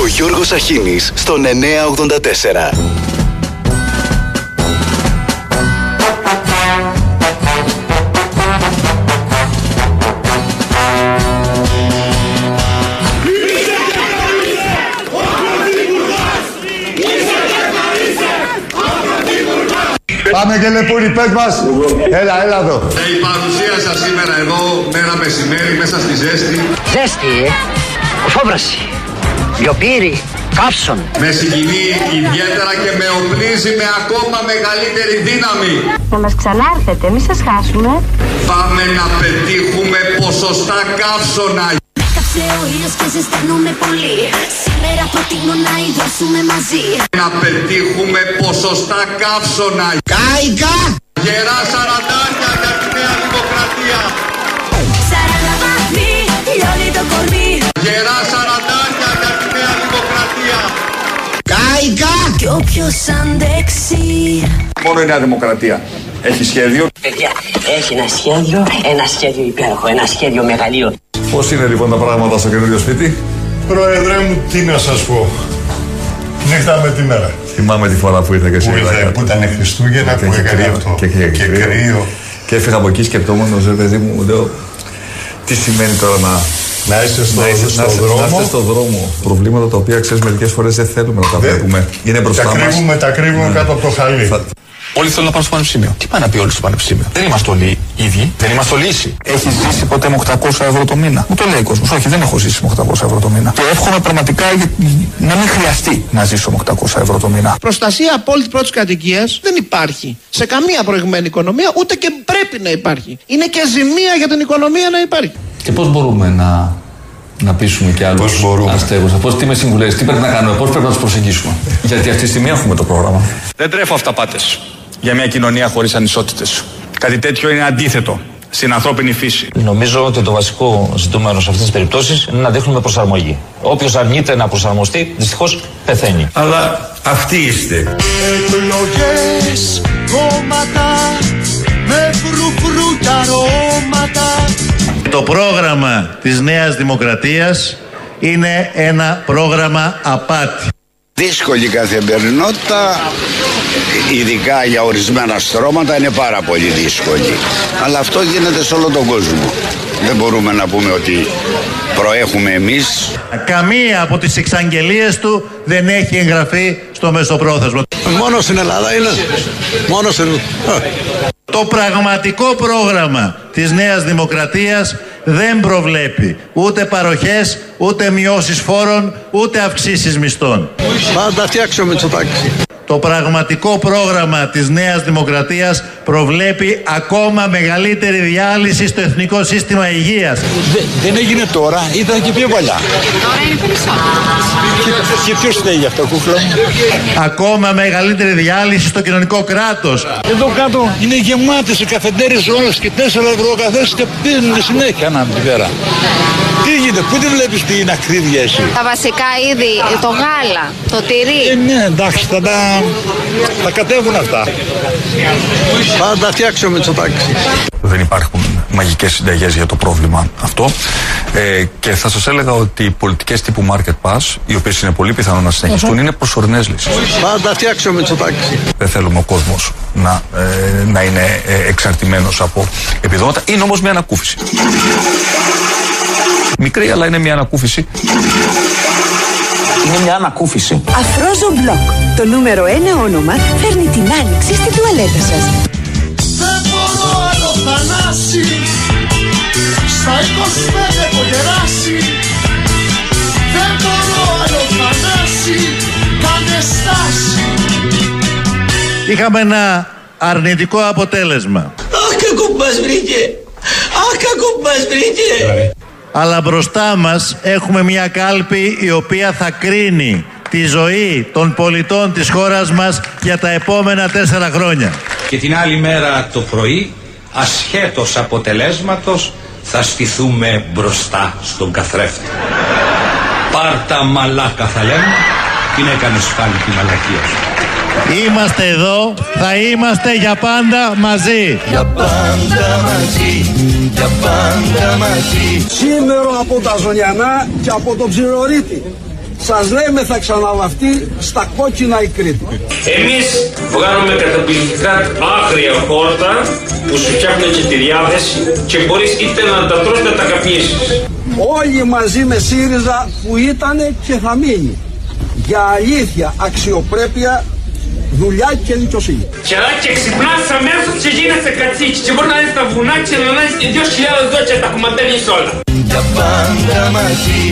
Ο Γιώργος Αχίνης στον 984. Πάμε και λεπούρι, πες μας. Έλα, έλα εδώ. Η παρουσία σας σήμερα εδώ, μέρα μεσημέρι, μέσα στη ζέστη. Ζέστη, ε. Φόβραση. Λιοπύρι. Καύσον. Με συγκινεί ιδιαίτερα και με οπλίζει με ακόμα μεγαλύτερη δύναμη. Να μας ξανάρθετε, μη σας χάσουμε. Πάμε να πετύχουμε ποσοστά καύσωνα. Κάψε ο ήλιος και ζεσταίνομαι πολύ Σήμερα προτείνω να ιδρώσουμε μαζί Να πετύχουμε ποσοστά καύσωνα. Κάικα! Γερά σαραντάρια για τη Νέα Δημοκρατία. Σαράντα βαθμοί, λιώνει το κορμί Γερά σαραντάρια Κι όποιος αντέξει Μόνο η Νέα Δημοκρατία έχει σχέδιο. Παιδιά, έχει ένα σχέδιο, ένα σχέδιο υπέροχο, ένα σχέδιο μεγαλείο. Πώς είναι λοιπόν τα πράγματα στο καινούριο σπίτι; Πρόεδρε μου, τι να σας πω. Νύχτα με τη μέρα. Θυμάμαι τη φορά που ήρθα και εσύ. Που, ήρθε, Βράγια. που ήταν Χριστούγεννα, Και που είχε έκανε κρύο. αυτό. Και είχε και κρύο. κρύο. Και έφυγα από εκεί σκεπτόμενος, ρε παιδί μου, μου λέω, τι σημαίνει τώρα να, Να είστε στο, να, είσαι, στο να, είσαι- δρόμο. να είστε στο δρόμο. Προβλήματα τα οποία ξέρεις μερικές φορές δεν θέλουμε να τα Δεν- βλέπουμε. Είναι μπροστά τα μας. κρύβουμε, τα κρύβουμε κάτω από το χαλί. Θα- Όλοι θέλουν να πάνε στο πανεπιστήμιο. Τι πάει να πει όλοι στο πανεπιστήμιο; Δεν είμαστε όλοι ίδιοι. Δεν είμαστε όλοι ίσοι. Έχεις ζήσει ποτέ με 800 ευρώ το μήνα; Μου το λέει ο κόσμος. Όχι, δεν έχω ζήσει με 800 ευρώ το μήνα. Και εύχομαι πραγματικά για- να μην χρειαστεί να ζήσω με 800 ευρώ το μήνα. Προστασία απόλυτη πρώτης κατοικίας δεν υπάρχει σε καμία προηγμένη οικονομία, ούτε και πρέπει να υπάρχει. Είναι και ζημία για την οικονομία να υπάρχει. Και πώς μπορούμε να, να πείσουμε και άλλους Πώς μπορούμε. αστέγους, πώς τι με συμβουλέ, τι πρέπει να κάνουμε, πώς πρέπει να τους προσεγγίσουμε; Γιατί αυτή τη στιγμή έχουμε το πρόγραμμα. Δεν τρέφω αυταπάτες για μια κοινωνία χωρίς ανισότητες. Κάτι τέτοιο είναι αντίθετο στην ανθρώπινη φύση. Νομίζω ότι το βασικό ζητούμενο σε αυτές τις περιπτώσεις είναι να δείχνουμε προσαρμογή. Όποιος αρνείται να προσαρμοστεί, δυστυχώς πεθαίνει. Αλλά αυτοί είστε. Εκλογές, κόμματα, με φρουφρού και αρώματα. Το πρόγραμμα της Νέας Δημοκρατίας είναι ένα πρόγραμμα απάτη. Δύσκολη καθημερινότητα, ειδικά για ορισμένα στρώματα, είναι πάρα πολύ δύσκολη. Αλλά αυτό γίνεται σε όλο τον κόσμο. Δεν μπορούμε να πούμε ότι προέχουμε εμείς. Καμία από τις εξαγγελίες του δεν έχει εγγραφεί στο μεσοπρόθεσμο. Μόνο στην Ελλάδα είναι. Μόνο στην... Το πραγματικό πρόγραμμα της Νέας Δημοκρατίας δεν προβλέπει ούτε παροχές, ούτε μειώσεις φόρων, ούτε αυξήσεις μισθών. Πάντα φτιάξω με τσοτάκι. Το πραγματικό πρόγραμμα της Νέας Δημοκρατίας προβλέπει ακόμα μεγαλύτερη διάλυση στο Εθνικό Σύστημα Υγείας. δεν έγινε τώρα, ήταν και πιο παλιά. Τώρα είναι περισσότερο. Και ποιος φταίει γι' αυτό, κούκλα. Ακόμα μεγαλύτερη διάλυση στο κοινωνικό κράτος. Εδώ κάτω είναι γεμάτες οι καφετέρειε όλες και 4 ευρώ ο καθένας και πίνουν συνέχεια ανάμεσα τη μέρα. Τι γίνεται, πού δεν βλέπεις την ακρίβεια εσύ. Τα βασικά είδη, το γάλα, το Ε, τυρί. ναι, εντάξει, θα τα, θα κατέβουν αυτά. Πάντα φτιάξω με τσοτάκι. Δεν υπάρχουν μαγικές συνταγές για το πρόβλημα αυτό. Ε, και θα σας έλεγα ότι οι πολιτικές τύπου Market Pass, οι οποίες είναι πολύ πιθανό να συνεχιστούν, είναι προσωρινές λύσεις. Πάντα φτιάξω με τσοτάκι. Δεν θέλουμε ο κόσμος να, ε, να είναι ε, εξαρτημένος από επιδόματα. Είναι όμως μια ανακούφιση. Μικρή, αλλά είναι μια ανακούφιση. Είναι μια ανακούφιση. Αφρόζο Μπλοκ Το νούμερο ένα όνομα φέρνει την άνοιξη στην τουαλέτα σας Δεν μπορώ άλλο θανάση. Στα 25 έχω γεράσει. Δεν μπορώ άλλο θανάση. Κάνε στάση. Είχαμε ένα αρνητικό αποτέλεσμα. Αχ, κακό που μας βρήκε! Αχ, κακό που μας βρήκε! Αλλά μπροστά μας έχουμε μια κάλπη η οποία θα κρίνει τη ζωή των πολιτών της χώρας μας για τα επόμενα τέσσερα χρόνια. Και την άλλη μέρα το πρωί, ασχέτως αποτελέσματος, θα στηθούμε μπροστά στον καθρέφτη. Πάρτα μαλάκα θα λέμε, την έκανες πάλι τη μαλακία σου. Είμαστε εδώ, θα είμαστε για πάντα μαζί. Για πάντα μαζί, για πάντα μαζί. Σήμερα από τα Ζωνιανά και από τον Ψηρορίτη. Σας λέμε θα ξαναβαφτεί στα κόκκινα η Κρήτη. Εμείς βγάλουμε καταπληκτικά άγρια χόρτα που σου φτιάχνουν και τη διάθεση και μπορείς είτε να τα τρως είτε να τα καπνίσεις. Όλοι μαζί με ΣΥΡΙΖΑ που ήτανε και θα μείνει. Για αλήθεια, αξιοπρέπεια, δουλειά και δικαιοσύνη. Και αλλά και ξυπνάς αμέσως και γίνεσαι κατσίκι και μπορεί να είσαι στα βουνά και να είσαι δύο χιλιάδες δόκια τα κομματέρνεις όλα. Για πάντα μαζί,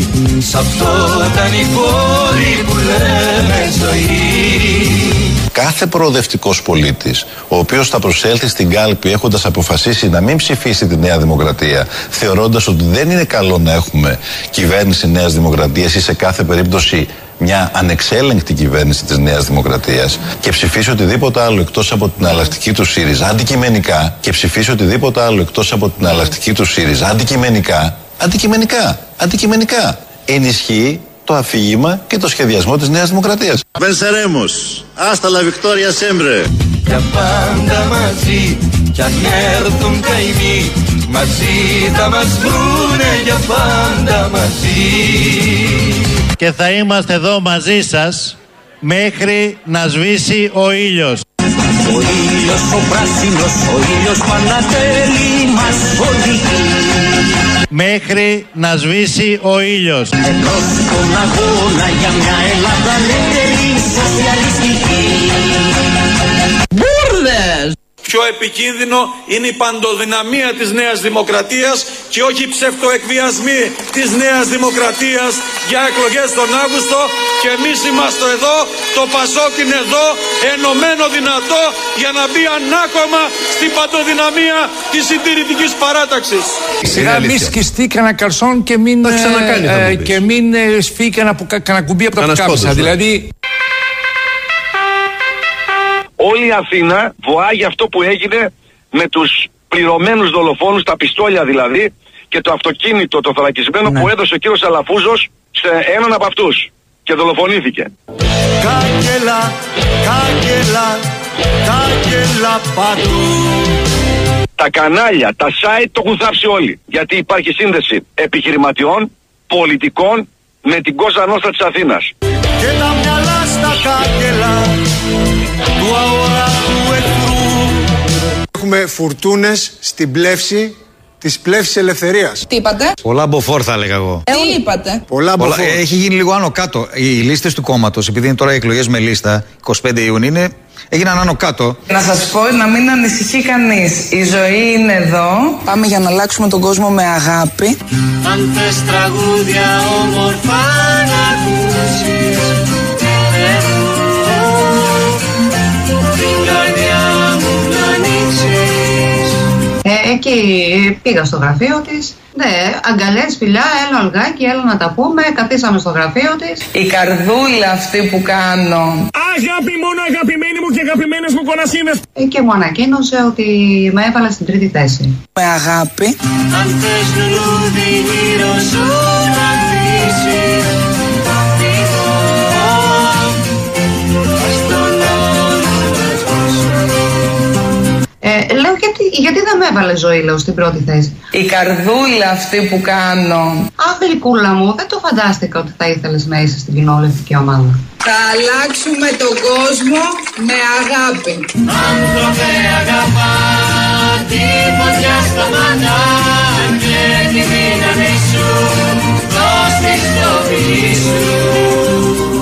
σ' αυτό ήταν η πόλη που λέμε ζωή. Κάθε προοδευτικός πολίτης, ο οποίος θα προσέλθει στην κάλπη έχοντας αποφασίσει να μην ψηφίσει τη Νέα Δημοκρατία, θεωρώντας ότι δεν είναι καλό να έχουμε κυβέρνηση Νέας Δημοκρατίας ή σε κάθε περίπτωση μια ανεξέλεγκτη κυβέρνηση της Νέας Δημοκρατίας και ψηφίσει οτιδήποτε άλλο εκτός από την αλλακτική του ΣΥΡΙΖΑ αντικειμενικά και ψηφίσει οτιδήποτε άλλο εκτός από την αλλακτική του ΣΥΡΙΖΑ αντικειμενικά, αντικειμενικά, αντικειμενικά ενισχύει το αφήγημα και το σχεδιασμό της Νέας Δημοκρατίας. Venceremos. Hasta la victoria siempre. Για πάντα μαζί κι αν έρθουν καημοί μαζί θα μας βρουνε για πάντα μαζί. Και θα είμαστε εδώ μαζί σας μέχρι να σβήσει ο ήλιος. Ο ήλιος ο πράσινος, ο ήλιος που ανατέλει μας οδηγεί Μέχρι να σβήσει ο ήλιος. Εμπρός στον αγώνα για μια Ελλάδα ελεύθερη σοσιαλιστική. Πιο επικίνδυνο είναι η παντοδυναμία της Νέας Δημοκρατίας και όχι οι ψευτοεκβιασμοί της Νέας Δημοκρατίας για εκλογές τον Αύγουστο και εμείς είμαστε εδώ, το Πασόκ είναι εδώ, ενωμένο δυνατό για να μπει ανάκομα στην παντοδυναμία της συντηρητικής παράταξης. Σιγά μη σκιστεί κανένα καρσόν και μην, ε, ε, και μην ε, σφύγει κανένα κουμπί από τα πουκάμισα. Δηλαδή όλη η Αθήνα βοάγει αυτό που έγινε με τους πληρωμένους δολοφόνους, τα πιστόλια δηλαδή, και το αυτοκίνητο το θωρακισμένο Ναι. που έδωσε ο κύριος Αλαφούζος σε έναν από αυτούς και δολοφονήθηκε. Κάγκελα, κάγκελα, κάγκελα παντού. Τα κανάλια, τα site το έχουν θάψει όλοι. Γιατί υπάρχει σύνδεση επιχειρηματιών, πολιτικών με την Κόζα Νόστρα της Αθήνας. Και τα μυαλά στα κάγκελα του αόρατου εχθρού. Έχουμε φουρτούνες στην πλεύση της πλεύσης ελευθερίας. Τι είπατε; Πολλά μποφόρ θα έλεγα εγώ. Τι είπατε; Πολλά Πολλά- μποφόρ. έχει γίνει λίγο άνω κάτω. Οι λίστες του κόμματος, επειδή είναι τώρα οι εκλογές με λίστα, 25 Ιουνίου, είναι, έγιναν άνω κάτω. Να σας πω να μην ανησυχεί κανείς. Η ζωή είναι εδώ. Πάμε για να αλλάξουμε τον κόσμο με αγάπη. Αν θες τραγούδια όμορφα να ακούσεις την καρδιά μου να ανοίξεις Ε, εκεί πήγα στο γραφείο της. Ναι, αγκαλιές, φιλιά, έλα ολγάκι, έλα να τα πούμε. Καθίσαμε στο γραφείο της. Η καρδούλα αυτή που κάνω. Αγάπη μόνο αγαπημένοι μου και αγαπημένες μου κονασίνες Και μου ανακοίνωσε ότι με έβαλε στην τρίτη θέση. Με αγάπη. Αν θες λουλούδι γύρω σου να Ε, λέω γιατί, γιατί δεν με έβαλε ζωή, λέω, στην πρώτη θέση. Η καρδούλα αυτή που κάνω. Αχ, γλυκούλα μου, δεν το φαντάστηκα ότι θα ήθελες να είσαι στην κοινοβουλευτική ομάδα. Θα αλλάξουμε τον κόσμο με αγάπη. Άνθρωπε αγαπά τη φωτιά σταματά και τη δύναμη σου δώσ' τη στο φιλί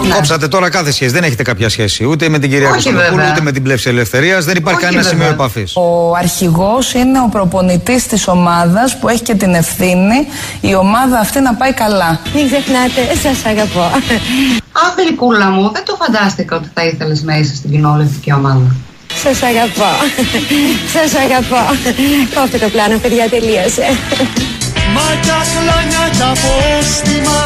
σου Κόψατε τώρα κάθε σχέση. Δεν έχετε κάποια σχέση ούτε με την κυρία Όχι, Κωνσταντοπούλου, βέβαια. ούτε με την πλεύση ελευθερίας. Δεν υπάρχει Όχι, κανένα βέβαια. σημείο επαφής. Ο αρχηγός είναι ο προπονητής της ομάδας που έχει και την ευθύνη η ομάδα αυτή να πάει καλά. Μην ξεχνάτε, σας αγαπώ. Αχ, γλυκούλα μου, δεν το φαντάστηκα ότι θα ήθελες να είσαι στην κοινοβουλευτική ομάδα. Σας αγαπώ. Σας αγαπώ. Κόφτε το πλάνο, παιδιά, τελείωσε. Μάτια κλάνια κι απόστημα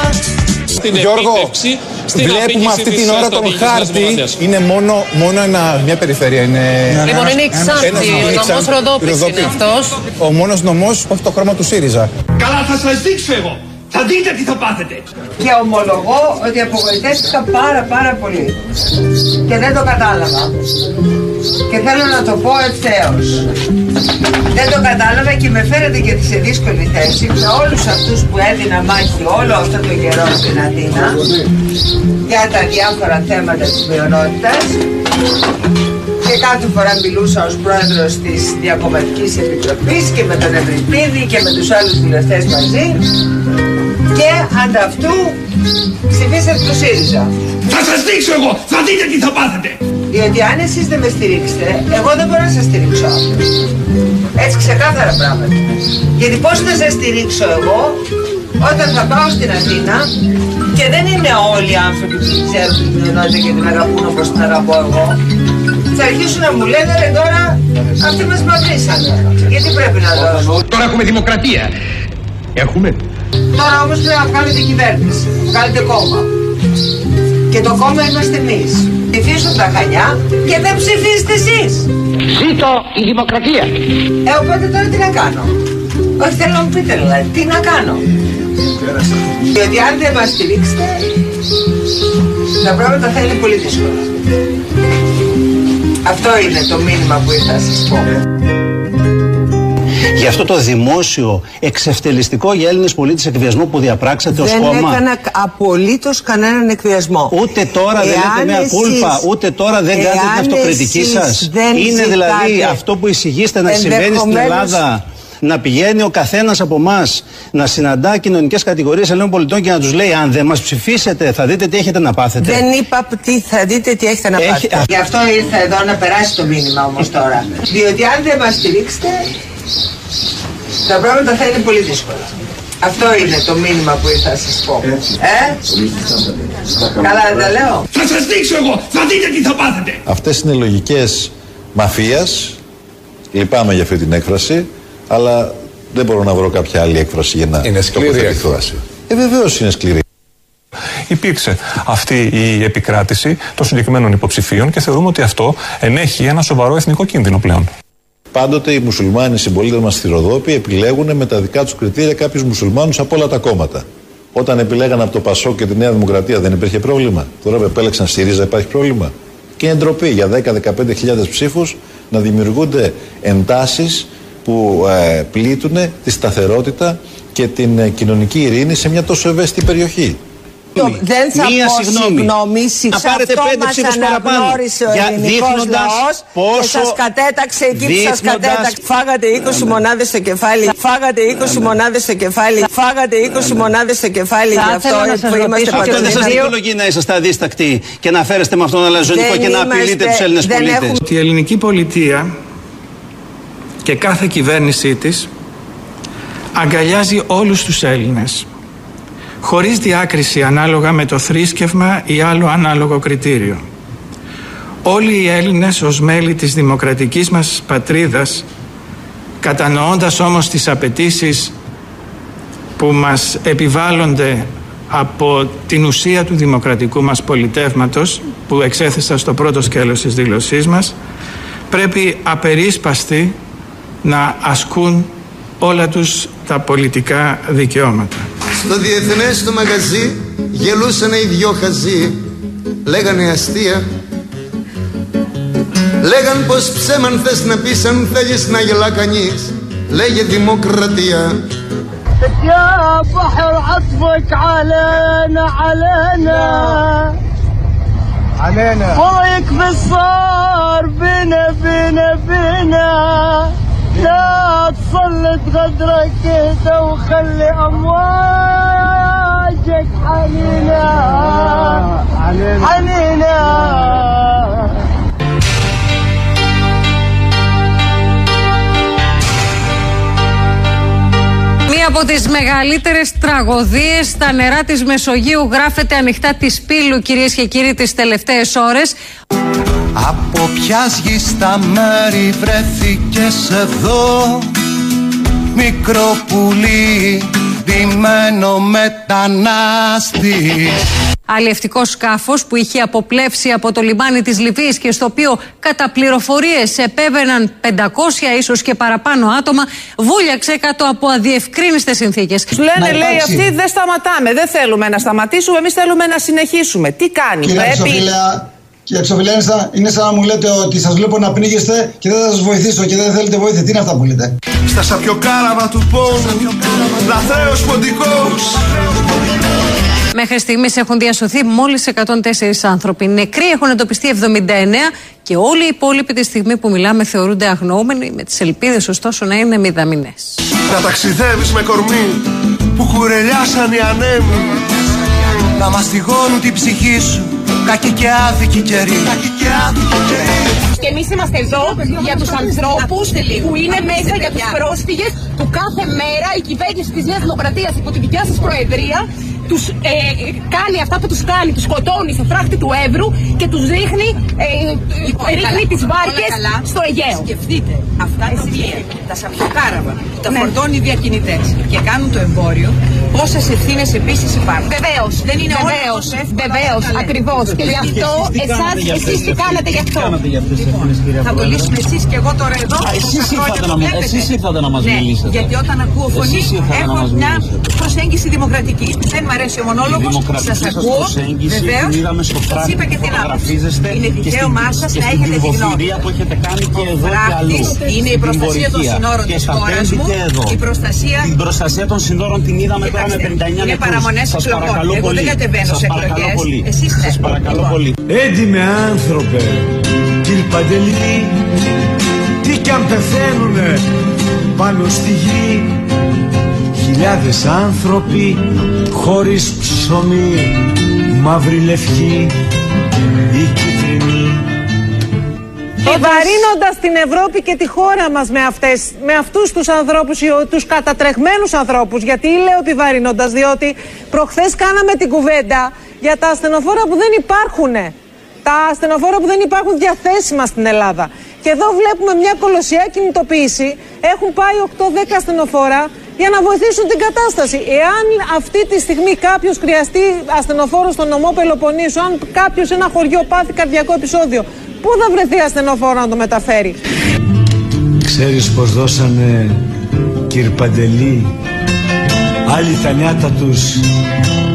Στην Γιώργο, επίτευξη, στην βλέπουμε αφήγηση αυτή της την ώρα τον στρατηγικής μας χάρτη. δημοκρατίας. Είναι μόνο, μόνο ένα, μια περιφέρεια. Είναι Λοιπόν, είναι η Ξάνθη, ένας- ο είναι η νομός Ξάνθη. Ροδόπης είναι αυτός. Ο μόνος νομός, όχι το χρώμα του ΣΥΡΙΖΑ. Καλά θα σας δείξω εγώ. Θα δείτε τι θα πάθετε. Και ομολογώ ότι απογοητεύτηκα πάρα πάρα πολύ. Και δεν το κατάλαβα. Και θέλω να το πω ευθέως. Δεν το κατάλαβα και με φέρετε και σε δύσκολη θέση με όλους αυτούς που έδινα μάχη όλο αυτό το καιρό στην Αθήνα για τα διάφορα θέματα της μειονότητας και κάθε φορά μιλούσα ως πρόεδρος της Διακομματικής Επιτροπής και με τον Ευρυπίδη και με τους άλλους βουλευτές μαζί και ανταυτού ψηφίσατε το ΣΥΡΙΖΑ. Θα σας δείξω εγώ! Θα δείτε τι θα πάθετε! Διότι αν εσείς δεν με στηρίξετε, εγώ δεν μπορώ να σας στηρίξω αύριο. Έτσι ξεκάθαρα πράγματα. Γιατί πώς θα σας στηρίξω εγώ όταν θα πάω στην Αθήνα και δεν είναι όλοι οι άνθρωποι που την ξέρουν την μειονότητα και την αγαπούν όπως την αγαπώ εγώ. Θα αρχίσουν να μου λένε ρε τώρα αυτοί μας μαυρίσανε. Γιατί πρέπει να δώσουν. Τώρα έχουμε δημοκρατία. Έχουμε. Τώρα όμως πρέπει να βγάλετε κυβέρνηση. Βγάλετε κόμμα. Και το κόμμα είμαστε εμείς. Ψηφίσουν τα χανιά και δεν ψηφίσετε εσείς. Ζήτω η δημοκρατία. Ε, οπότε τώρα τι να κάνω; Όχι θέλω να μου πείτε δηλαδή, τι να κάνω; Διότι αν δεν μας στηρίξετε, τα πράγματα θα είναι πολύ δύσκολα. Αυτό είναι το μήνυμα που ήρθα να σας πω. Για αυτό το δημόσιο, εξευτελιστικό για Έλληνες πολίτες εκβιασμό που διαπράξατε ως Δεν κόμμα. έκανα απολύτως κανέναν εκβιασμό. Ούτε τώρα δεν Εάν λέτε μια εσείς- κούλπα, ούτε τώρα δεν κάνετε την εάν αυτοκριτική εσείς σας. δεν Είναι δηλαδή ζητάτε αυτό που εισηγείστε να συμβαίνει στην ενδεχομένως- Ελλάδα. Να πηγαίνει ο καθένας από εμά να συναντά κοινωνικές κατηγορίες Ελλήνων πολιτών και να τους λέει: Αν δεν μας ψηφίσετε, θα δείτε τι έχετε να πάθετε. Δεν είπα τι θα δείτε τι έχετε να Έχει- πάθετε. Γι' αυτό ήρθα εδώ να περάσει το μήνυμα όμως τώρα. Διότι αν δεν μας στηρίξετε, τα πράγματα θα είναι πολύ δύσκολα. Αυτό είναι το μήνυμα που ήρθα να σας πω. Ε; Καλά δεν τα λέω. Θα σας δείξω εγώ! Θα δείτε τι θα πάθετε! Αυτές είναι λογικές μαφίας. Λυπάμαι για αυτή την έκφραση, αλλά δεν μπορώ να βρω κάποια άλλη έκφραση για να Είναι σκληρή τοποθετηθώ. έκφραση. Ε, βεβαίως είναι σκληρή. Υπήρξε αυτή η επικράτηση των συγκεκριμένων υποψηφίων και θεωρούμε ότι αυτό ενέχει ένα σοβαρό εθνικό κίνδυνο πλέον. Πάντοτε οι μουσουλμάνοι συμπολίτε μας στη Ροδόπη επιλέγουν με τα δικά τους κριτήρια κάποιους μουσουλμάνους από όλα τα κόμματα. Όταν επιλέγαν από το Πασό και τη Νέα Δημοκρατία δεν υπήρχε πρόβλημα. Τώρα που επέλεξαν ΣΥΡΙΖΑ υπάρχει πρόβλημα. Και είναι ντροπή για 10-15 χιλιάδες ψήφους να δημιουργούνται εντάσεις που ε, πλήττουν τη σταθερότητα και την ε, κοινωνική ειρήνη σε μια τόσο ευαίσθητη περιοχή. Το- δεν θα Μία πω συγγνώμη. συγγνώμη, σε Να πάρετε αυτό πέντε μας ψήφους παραπάνω. αναγνώρισε ο Για- ελληνικός δείχνοντας λαός και πόσο- σας κατέταξε εκεί που σας δείχνοντας- κατέταξε. Φάγατε 20 μονάδες στο κεφάλι, φάγατε 20 μονάδες στο κεφάλι, φάγατε 20 μονάδες στο κεφάλι Θα γι' αυτό ήθελα να σας που είμαστε ρωτήσω Αυτό δεν σας παντοδύναμοι. δικαιολογεί να είσαστε αδίστακτοι και να φέρεστε με αυτόν τον αλαζονικό Δεν και να απειλείτε είμαστε- τους Έλληνε δεν πολίτε. έχουμε- ότι η ελληνική πολιτεία και κάθε κυβέρνησή της αγκαλιάζει όλους τους Έλληνες χωρίς διάκριση ανάλογα με το θρήσκευμα ή άλλο ανάλογο κριτήριο. Όλοι οι Έλληνες ως μέλη της δημοκρατικής μας πατρίδας κατανοώντας όμως τις απαιτήσεις που μας επιβάλλονται από την ουσία του δημοκρατικού μας πολιτεύματος που εξέθεσα στο πρώτο σκέλος της δήλωσής μας πρέπει απερίσπαστοι να ασκούν όλα τους τα πολιτικά δικαιώματα. Στο διεθνές το μαγαζί γελούσαν οι δυο χαζοί Λέγανε αστεία Λέγαν πως ψέμαν θες να πεις αν θέλεις να γελά κανείς Λέγε δημοκρατία يا بحر عطفك علينا علينا علينا ضويك بالصار بنا بنا بنا لا تسلط غدرك كده وخلي امواجك حنينة علينا. حنينة Μία από τις μεγαλύτερες τραγωδίες στα νερά της Μεσογείου γράφεται ανοιχτά της πύλου κυρίες και κύριοι τις τελευταίες ώρες. Από ποια γης στα μέρη βρέθηκες εδώ; Μικρό πουλί, ντυμένο μετανάστη Αλλιευτικός σκάφος που είχε αποπλέψει από το λιμάνι της Λιβύης και στο οποίο κατά πληροφορίες επέβαιναν 500 ίσως και παραπάνω άτομα βούλιαξε κάτω από αδιευκρίνιστες συνθήκες. Του λένε, λέει αυτοί, δεν σταματάμε. Δεν θέλουμε να σταματήσουμε. Εμείς θέλουμε να συνεχίσουμε. Τι κάνει, Κύριε πρέπει. Χρυσοφίλα, Κύριε Ξοφιλένιστα, είναι σαν να μου λέτε ότι σας βλέπω να πνίγεστε και δεν θα σας βοηθήσω και δεν θέλετε βοήθεια. Τι είναι αυτά που λέτε; Στα σαπιοκάραβα του πόνου Λαθρέος ποντικός Μέχρι στιγμής έχουν διασωθεί μόλις 104 άνθρωποι. Νεκροί έχουν εντοπιστεί 79 και όλοι οι υπόλοιποι τη στιγμή που μιλάμε θεωρούνται αγνοούμενοι, με τις ελπίδες ωστόσο να είναι μηδαμινές. Να ταξιδεύεις με κορμί Που κουρελιάσαν οι ανέμοι Να μαστιγώνουν την ψυχή σου Κακή και άδικη καιρή Κακή και άδικη καιρή Και εμείς είμαστε εδώ για τους ανθρώπους που είναι μέσα, για τους πρόσφυγες που κάθε μέρα η κυβέρνηση της Νέας Δημοκρατίας υπό τη δικιά σας Προεδρία τους ε, κάνει αυτά που τους κάνει, τους σκοτώνει σε φράχτη του Εύρου και τους ρίχνει, ε, ρίχνει τις βάρκες στο Αιγαίο. Σκεφτείτε αυτά τα οποία τα σαπιοκάραβα, τα φορτώνει οι διακινητές και κάνουν το εμπόριο, πόσες ευθύνες επίσης υπάρχουν. Βεβαίως, Δεν είναι όλο βεβαίως, τόσο εύκολο βεβαίως, να τα λέτε. ακριβώς. Και γι' αυτό εσάς, εσείς τι κάνατε γι' αυτό. Θα το λύσουμε εσείς και εγώ τώρα εδώ. Α, εσείς τόσα χρόνια ήρθατε το να μας- βλέπετε. εσείς ήρθατε να μας ναι, μιλήσετε. Γιατί όταν ακούω φωνή Εσείς ήρθατε να έχω μας μια μιλήσετε. προσέγγιση δημοκρατική. Δεν μου αρέσει ο μονόλογος, δημοκρατική σας σας ακούω. προσέγγιση Βεβαίως, την είδαμε στο σας φράχτη είπα και που την άποψη. φωτογραφίζεστε Είναι και δικαίωμά στην- σας και να στην έχετε τη γνώμη. πληροφορία που έχετε κάνει και εδώ και φράχτης αλλού. είναι η Στην προστασία των πορεία. συνόρων Και της στα χώρας τέμπη μου, και εδώ. η προστασία- Την προστασία των συνόρων την είδαμε τώρα με Κοιτάξτε, 59 είναι νεκρούς. παραμονές Σας εκλογών. παρακαλώ Εγώ δεν πολύ. κατεβαίνω Σας σε παρακαλώ εκλογές. πολύ. Εσείς ναι. Σας παρακαλώ Λοιπόν. πολύ. Έντιμε άνθρωπε, κύριε Παντελή, τι κι αν πεθαίνουνε πάνω στη γη. Χιλιάδες άνθρωποι χωρίς ψωμί, μαύρη λευκή ή κίτρινη. Βαρύνοντας την Ευρώπη και τη χώρα μας με, αυτές, με αυτούς τους ανθρώπους, οι- τους κατατρεχμένους ανθρώπους. Γιατί λέω επιβαρύνοντας, διότι προχθές κάναμε την κουβέντα για τα ασθενοφόρα που δεν υπάρχουν. Τα ασθενοφόρα που δεν υπάρχουν διαθέσιμα στην Ελλάδα. Και εδώ βλέπουμε μια κολοσσιά κινητοποίηση. Έχουν πάει 8-10 ασθενοφόρα για να βοηθήσουν την κατάσταση. Εάν αυτή τη στιγμή κάποιος χρειαστεί ασθενοφόρο στον νομό Πελοποννήσου, αν κάποιος σε ένα χωριό πάθει καρδιακό επεισόδιο, πού θα βρεθεί ασθενοφόρο να το μεταφέρει; Ξέρεις πως δώσανε κύριε Παντελή; Άλλοι τα νιάτα τους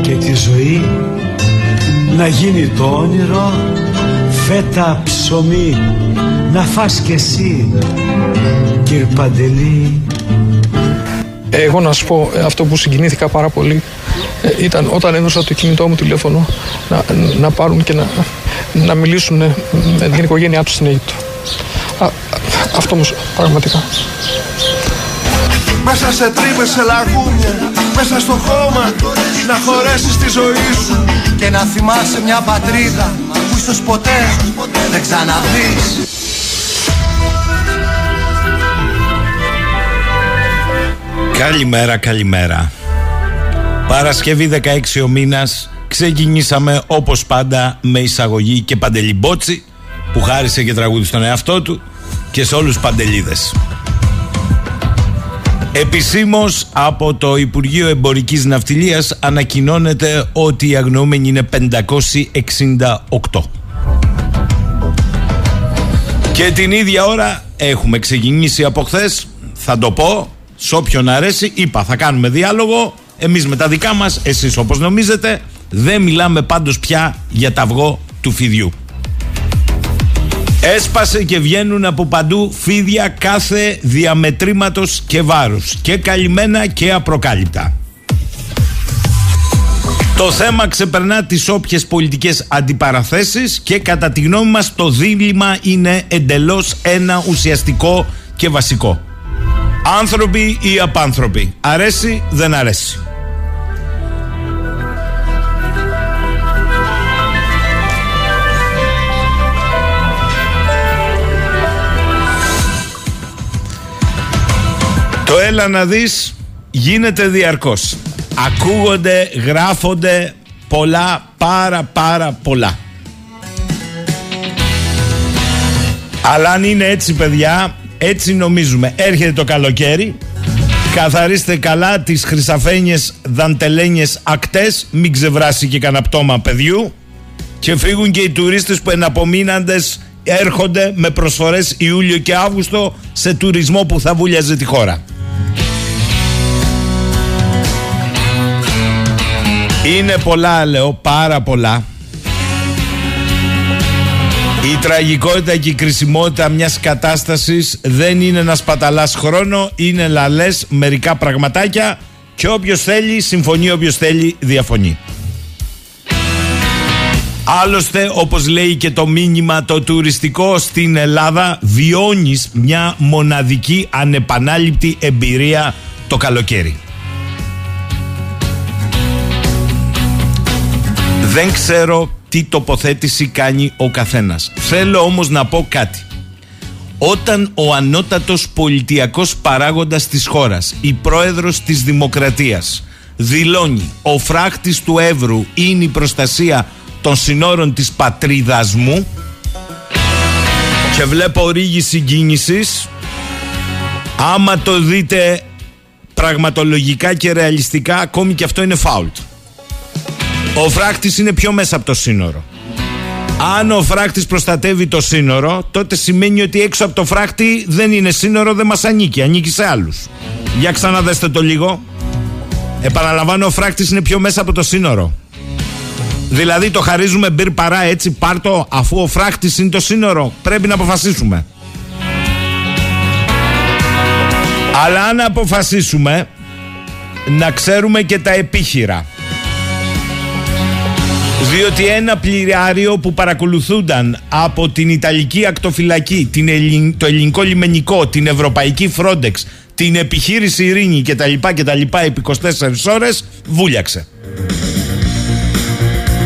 και τη ζωή; Να γίνει το όνειρο φέτα ψωμί να φας κι εσύ κύριε Παντελή Εγώ να σου πω ε, αυτό που συγκινήθηκα πάρα πολύ ε, ήταν όταν έδωσα το κινητό μου τηλέφωνο να, να πάρουν και να, να μιλήσουν ε, με την οικογένειά τους στην Αίγυπτο. Α, α, αυτό όμως πραγματικά. Μέσα σε τρύπες, σε λαγούμια Μέσα στο χώμα Να χωρέσεις τη ζωή σου Και να θυμάσαι μια πατρίδα Που ίσως ποτέ δεν ξαναδείς Καλημέρα, καλημέρα. Παρασκευή 16 ο μήνας ξεκινήσαμε όπως πάντα με εισαγωγή και παντελιμπότσι που χάρισε και τραγούδι στον εαυτό του και σε όλους τους παντελίδες. Επισήμως από το Υπουργείο Εμπορικής Ναυτιλίας ανακοινώνεται ότι οι αγνοούμενοι είναι 568. Και την ίδια ώρα έχουμε ξεκινήσει από χθες. Θα το πω, σε όποιον αρέσει, είπα θα κάνουμε διάλογο. Εμείς με τα δικά μας, εσείς όπως νομίζετε, δεν μιλάμε πάντως πια για τα αυγό του φιδιού. Έσπασε και βγαίνουν από παντού φίδια κάθε διαμετρήματος και βάρους. Και καλυμμένα και απροκάλυπτα. Το θέμα ξεπερνά τις όποιες πολιτικές αντιπαραθέσεις και κατά τη γνώμη μας το δίλημα είναι εντελώς ένα ουσιαστικό και βασικό. Άνθρωποι ή απάνθρωποι. Αρέσει, δεν αρέσει. Το έλα να δεις γίνεται διαρκώς. Ακούγονται, γράφονται πολλά, πάρα πάρα πολλά. Αλλά αν είναι έτσι παιδιά, έτσι νομίζουμε. Έρχεται το καλοκαίρι, καθαρίστε καλά τις χρυσαφένιες δαντελένιες ακτές, μην ξεβράσει και κανένα πτώμα παιδιού και φύγουν και οι τουρίστες που εναπομείναντες έρχονται με προσφορές Ιούλιο και Αύγουστο σε τουρισμό που θα βούλιαζε τη χώρα. Είναι πολλά λέω, πάρα πολλά. Η τραγικότητα και η κρισιμότητα μιας κατάστασης δεν είναι να σπαταλάς χρόνο, είναι λαλές μερικά πραγματάκια και όποιος θέλει συμφωνεί, όποιος θέλει διαφωνεί. Άλλωστε, όπως λέει και το μήνυμα το τουριστικό στην Ελλάδα, βιώνεις μια μοναδική ανεπανάληπτη εμπειρία το καλοκαίρι. Δεν ξέρω τι τοποθέτηση κάνει ο καθένας. Θέλω όμως να πω κάτι. Όταν ο ανώτατος πολιτιακός παράγοντας της χώρας, η πρόεδρος της Δημοκρατίας, δηλώνει ο φράχτης του Εύρου είναι η προστασία των συνόρων της πατρίδας μου και βλέπω ρίγη συγκίνησης άμα το δείτε πραγματολογικά και ρεαλιστικά ακόμη και αυτό είναι φάουλτ ο φράχτης είναι πιο μέσα από το σύνορο αν ο φράχτης προστατεύει το σύνορο τότε σημαίνει ότι έξω από το φράχτη δεν είναι σύνορο δεν μας ανήκει ανήκει σε άλλους για ξαναδέστε το λίγο επαναλαμβάνω ο φράχτης είναι πιο μέσα από το σύνορο Δηλαδή το χαρίζουμε μπυρ παρά έτσι πάρτο αφού ο φράχτης είναι το σύνορο. Πρέπει να αποφασίσουμε. Αλλά αν αποφασίσουμε να ξέρουμε και τα επίχειρα. Διότι ένα πλοιάριο που παρακολουθούνταν από την Ιταλική Ακτοφυλακή, την το ελληνικό λιμενικό, την Ευρωπαϊκή Frontex, την επιχείρηση Ειρήνη κτλ. κτλ επί 24 ώρες βούλιαξε.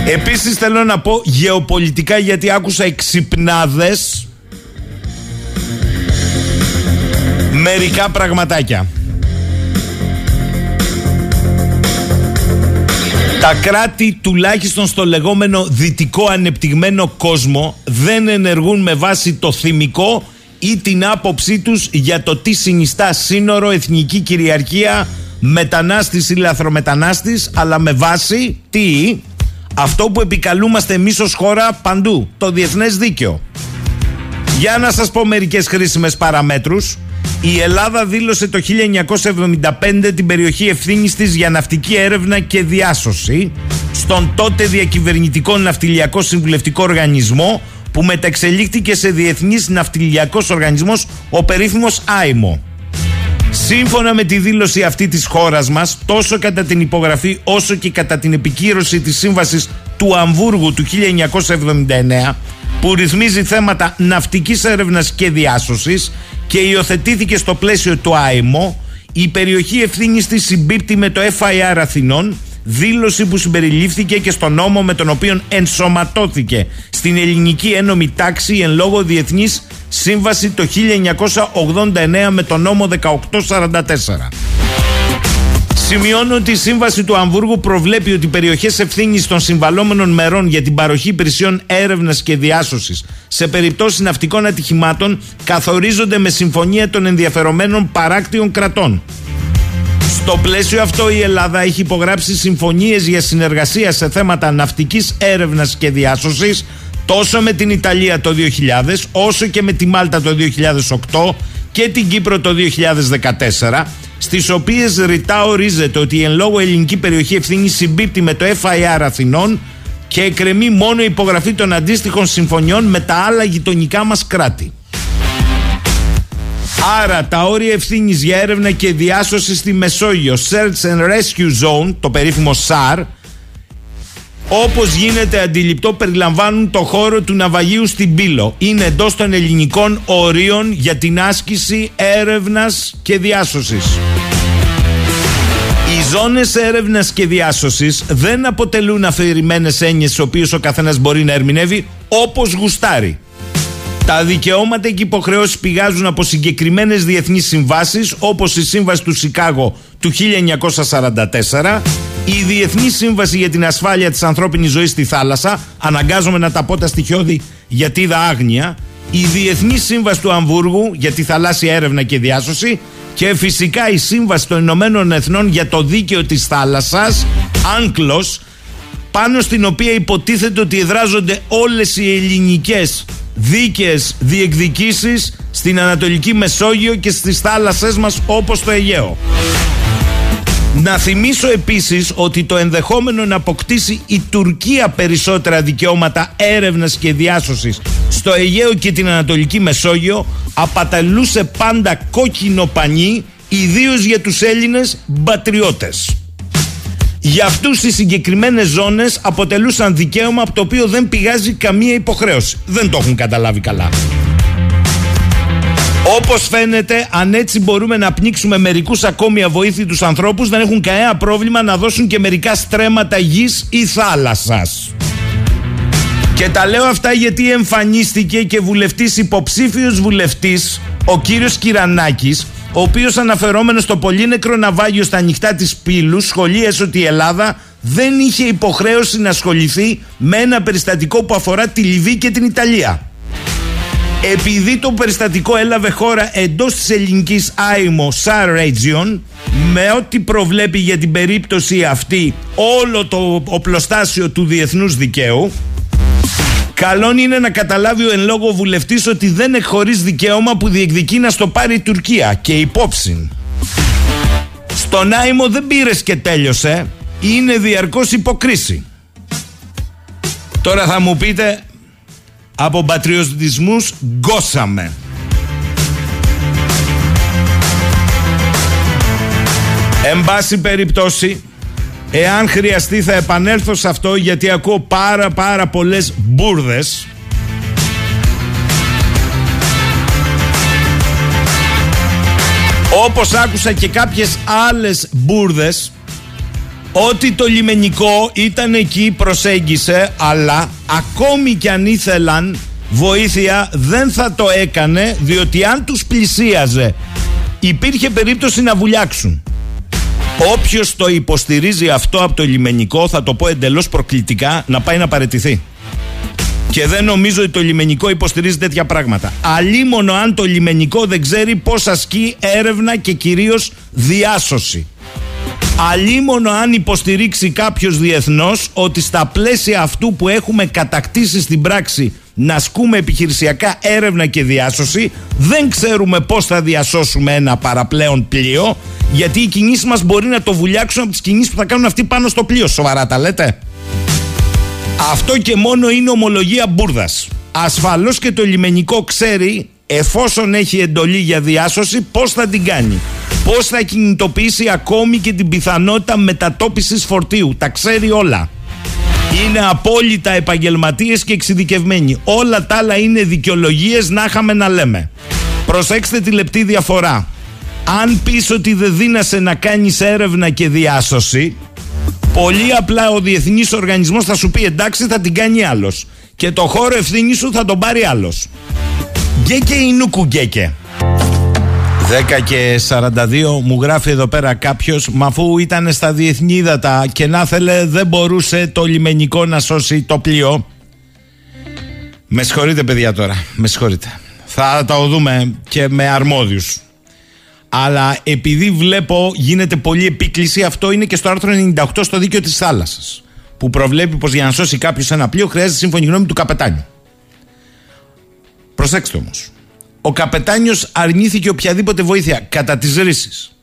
Επίσης θέλω να πω γεωπολιτικά γιατί άκουσα εξυπνάδες μερικά πραγματάκια. Τα κράτη τουλάχιστον στο λεγόμενο δυτικό ανεπτυγμένο κόσμο δεν ενεργούν με βάση το θυμικό ή την άποψή τους για το τι συνιστά σύνορο, εθνική κυριαρχία, μετανάστης ή λαθρομετανάστης, αλλά με βάση τι, αυτό που επικαλούμαστε εμείς ως χώρα παντού, το διεθνές δίκαιο. Για να σας πω μερικές χρήσιμες παραμέτρους. Η Ελλάδα δήλωσε το 1975 την περιοχή ευθύνης της για ναυτική έρευνα και διάσωση στον τότε διακυβερνητικό ναυτιλιακό συμβουλευτικό οργανισμό που μεταξελίχθηκε σε διεθνής ναυτιλιακός οργανισμός ο περίφημος ΆΙΜΟ. Σύμφωνα με τη δήλωση αυτή της χώρας μας, τόσο κατά την υπογραφή όσο και κατά την επικύρωση της σύμβασης του Αμβούργου του 1979, που ρυθμίζει θέματα ναυτικής έρευνας και διάσωσης και υιοθετήθηκε στο πλαίσιο του ΆΕΜΟ, η περιοχή ευθύνης της συμπίπτει με το FIR Αθηνών, δήλωση που συμπεριλήφθηκε και στο νόμο με τον οποίο ενσωματώθηκε στην ελληνική ένομη τάξη εν λόγω διεθνής σύμβαση το 1989 με τον νόμο 1844. Σημειώνω ότι η σύμβαση του Αμβούργου προβλέπει ότι οι περιοχές ευθύνης των συμβαλόμενων μερών για την παροχή υπηρεσιών έρευνας και διάσωσης σε περιπτώσεις ναυτικών ατυχημάτων καθορίζονται με συμφωνία των ενδιαφερομένων παράκτιων κρατών. Στο πλαίσιο αυτό η Ελλάδα έχει υπογράψει συμφωνίες για συνεργασία σε θέματα ναυτικής έρευνας και διάσωσης τόσο με την Ιταλία το 2000 όσο και με τη Μάλτα το 2008 και την Κύπρο το 2014 στις οποίες ρητά ορίζεται ότι η εν λόγω ελληνική περιοχή ευθύνη συμπίπτει με το FIR Αθηνών και εκκρεμεί μόνο η υπογραφή των αντίστοιχων συμφωνιών με τα άλλα γειτονικά μας κράτη. Άρα τα όρια ευθύνης για έρευνα και διάσωση στη Μεσόγειο, Search and Rescue Zone, το περίφημο SAR, όπως γίνεται αντιληπτό περιλαμβάνουν το χώρο του ναυαγίου στην Πύλο. Είναι εντός των ελληνικών ορίων για την άσκηση έρευνας και διάσωσης. Οι ζώνες έρευνας και διάσωσης δεν αποτελούν αφηρημένες έννοιες, τι οποίες ο καθένας μπορεί να ερμηνεύει όπως γουστάρει. Τα δικαιώματα και υποχρεώσεις πηγάζουν από συγκεκριμένες διεθνείς συμβάσεις, όπως η Σύμβαση του Σικάγο του 1944, η Διεθνή Σύμβαση για την Ασφάλεια της Ανθρώπινης Ζωής στη Θάλασσα, αναγκάζομαι να τα πω τα στοιχειώδη γιατί είδα άγνοια, η Διεθνή Σύμβαση του Αμβούργου για τη θαλάσσια έρευνα και διάσωση και φυσικά η Σύμβαση των Ηνωμένων Εθνών για το Δίκαιο της Θάλασσας, Άγκλος, πάνω στην οποία υποτίθεται ότι εδράζονται όλες οι ελληνικές δίκαιες διεκδικήσεις στην Ανατολική Μεσόγειο και στις θάλασσές μας όπως το Αιγαίο. Να θυμίσω επίσης ότι το ενδεχόμενο να αποκτήσει η Τουρκία περισσότερα δικαιώματα έρευνας και διάσωσης στο Αιγαίο και την Ανατολική Μεσόγειο απαταλούσε πάντα κόκκινο πανί ιδίως για τους Έλληνες μπατριώτες. Για αυτούς οι συγκεκριμένες ζώνες αποτελούσαν δικαίωμα από το οποίο δεν πηγάζει καμία υποχρέωση. Δεν το έχουν καταλάβει καλά. Όπως φαίνεται, αν έτσι μπορούμε να πνίξουμε μερικούς ακόμη αβοήθητους ανθρώπους, δεν έχουν κανένα πρόβλημα να δώσουν και μερικά στρέμματα γης ή θάλασσας. Και τα λέω αυτά γιατί εμφανίστηκε και βουλευτής υποψήφιος βουλευτής, ο κύριος Κυρανάκης, ο οποίος αναφερόμενος στο πολύ νεκρό ναυάγιο στα ανοιχτά της Πύλου σχολίασε ότι η Ελλάδα δεν είχε υποχρέωση να ασχοληθεί με ένα περιστατικό που αφορά τη Λιβύη και την Ιταλία. Επειδή το περιστατικό έλαβε χώρα εντός της ελληνικής άιμο Sar Region με ό,τι προβλέπει για την περίπτωση αυτή όλο το οπλοστάσιο του διεθνούς δικαίου Καλόν είναι να καταλάβει ο εν λόγω βουλευτής ότι δεν έχει χωρίς δικαίωμα που διεκδικεί να στο πάρει η Τουρκία και υπόψη. Στον Άιμο δεν πήρες και τέλειωσε. Είναι διαρκώς υποκρίση. Τώρα θα μου πείτε από πατριωτισμούς γκώσαμε. Εν πάση περιπτώσει, εάν χρειαστεί θα επανέλθω σε αυτό γιατί ακούω πάρα πάρα πολλές μπουρδες Όπως άκουσα και κάποιες άλλες μπουρδες ότι το λιμενικό ήταν εκεί, προσέγγισε, αλλά ακόμη κι αν ήθελαν βοήθεια δεν θα το έκανε διότι αν τους πλησίαζε υπήρχε περίπτωση να βουλιάξουν. Όποιος το υποστηρίζει αυτό από το λιμενικό θα το πω εντελώς προκλητικά να πάει να παρετηθεί. Και δεν νομίζω ότι το λιμενικό υποστηρίζει τέτοια πράγματα. Αλίμονο αν το λιμενικό δεν ξέρει πώς ασκεί έρευνα και κυρίως διάσωση. Αλίμονο αν υποστηρίξει κάποιος διεθνώς ότι στα πλαίσια αυτού που έχουμε κατακτήσει στην πράξη να ασκούμε επιχειρησιακά έρευνα και διάσωση δεν ξέρουμε πώς θα διασώσουμε ένα παραπλέον πλοίο γιατί οι κινήσεις μας μπορεί να το βουλιάξουν από τις κινήσεις που θα κάνουν αυτοί πάνω στο πλοίο. Σοβαρά τα λέτε; Αυτό και μόνο είναι ομολογία μπουρδας. Ασφαλώς και το λιμενικό ξέρει εφόσον έχει εντολή για διάσωση πώς θα την κάνει. Πώς θα κινητοποιήσει ακόμη και την πιθανότητα μετατόπισης φορτίου. Τα ξέρει όλα. Είναι απόλυτα επαγγελματίες και εξειδικευμένοι. Όλα τα άλλα είναι δικαιολογίες να είχαμε να λέμε. Προσέξτε τη λεπτή διαφορά. Αν πεις ότι δεν δίνασε να κάνεις έρευνα και διάσωση, πολύ απλά ο διεθνής οργανισμός θα σου πει εντάξει θα την κάνει άλλος. Και το χώρο ευθύνης σου θα τον πάρει άλλος. Γκέκε ή νούκου γκέκε. 10 και 42 μου γράφει εδώ πέρα κάποιος, μα αφού ήταν στα διεθνή ύδατα και να θέλε δεν μπορούσε το λιμενικό να σώσει το πλοίο. Με συγχωρείτε παιδιά τώρα, με συγχωρείτε. Θα τα δούμε και με αρμόδιους. Αλλά επειδή βλέπω γίνεται πολύ επίκληση, αυτό είναι και στο άρθρο 98 στο δίκαιο της θάλασσας. Που προβλέπει πως για να σώσει κάποιος ένα πλοίο χρειάζεται σύμφωνη γνώμη του καπετάνιου. Προσέξτε όμως. Ο καπετάνιος αρνήθηκε οποιαδήποτε βοήθεια κατά τις ρίσεις.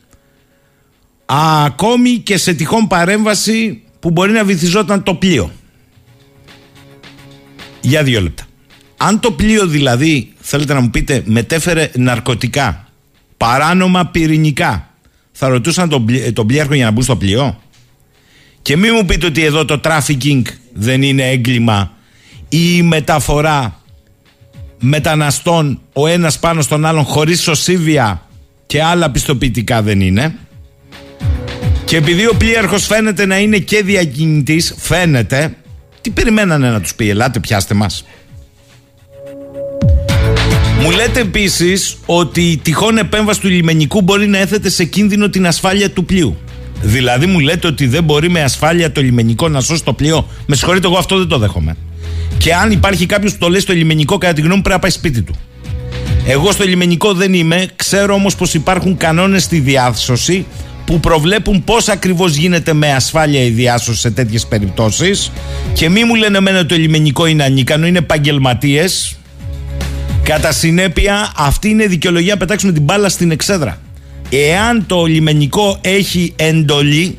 Ακόμη και σε τυχόν παρέμβαση που μπορεί να βυθιζόταν το πλοίο. Για δύο λεπτά. Αν το πλοίο δηλαδή, θέλετε να μου πείτε, μετέφερε ναρκωτικά, παράνομα πυρηνικά, θα ρωτούσαν τον, πλη, τον πλοίαρχο για να μπουν στο πλοίο; Και μην μου πείτε ότι εδώ το trafficking δεν είναι έγκλημα ή η μεταφορά μεταναστών ο ένας πάνω στον άλλον χωρίς σωσίβια και άλλα πιστοποιητικά δεν είναι. Και επειδή ο πλοίαρχος φαίνεται να είναι και διακινητής, φαίνεται, τι περιμένανε να τους πει, ελάτε πιάστε μας. Μου λέτε επίσης ότι η τυχόν επέμβαση του λιμενικού μπορεί να έθετε σε κίνδυνο την ασφάλεια του πλοίου. Δηλαδή μου λέτε ότι δεν μπορεί με ασφάλεια το λιμενικό να σώσει το πλοίο. Με συγχωρείτε, εγώ αυτό δεν το δέχομαι. Και αν υπάρχει κάποιος που το λέει στο λιμενικό, κατά τη γνώμη μου πρέπει να πάει σπίτι του. Εγώ στο λιμενικό δεν είμαι. Ξέρω όμως πως υπάρχουν κανόνες στη διάσωση που προβλέπουν πώς ακριβώς γίνεται με ασφάλεια η διάσωση σε τέτοιες περιπτώσεις. Και μη μου λένε εμένα ότι το λιμενικό είναι ανίκανο, είναι επαγγελματίες. Κατά συνέπεια, αυτή είναι δικαιολογία να πετάξουμε την μπάλα στην εξέδρα. εάν το λιμενικό έχει εντολή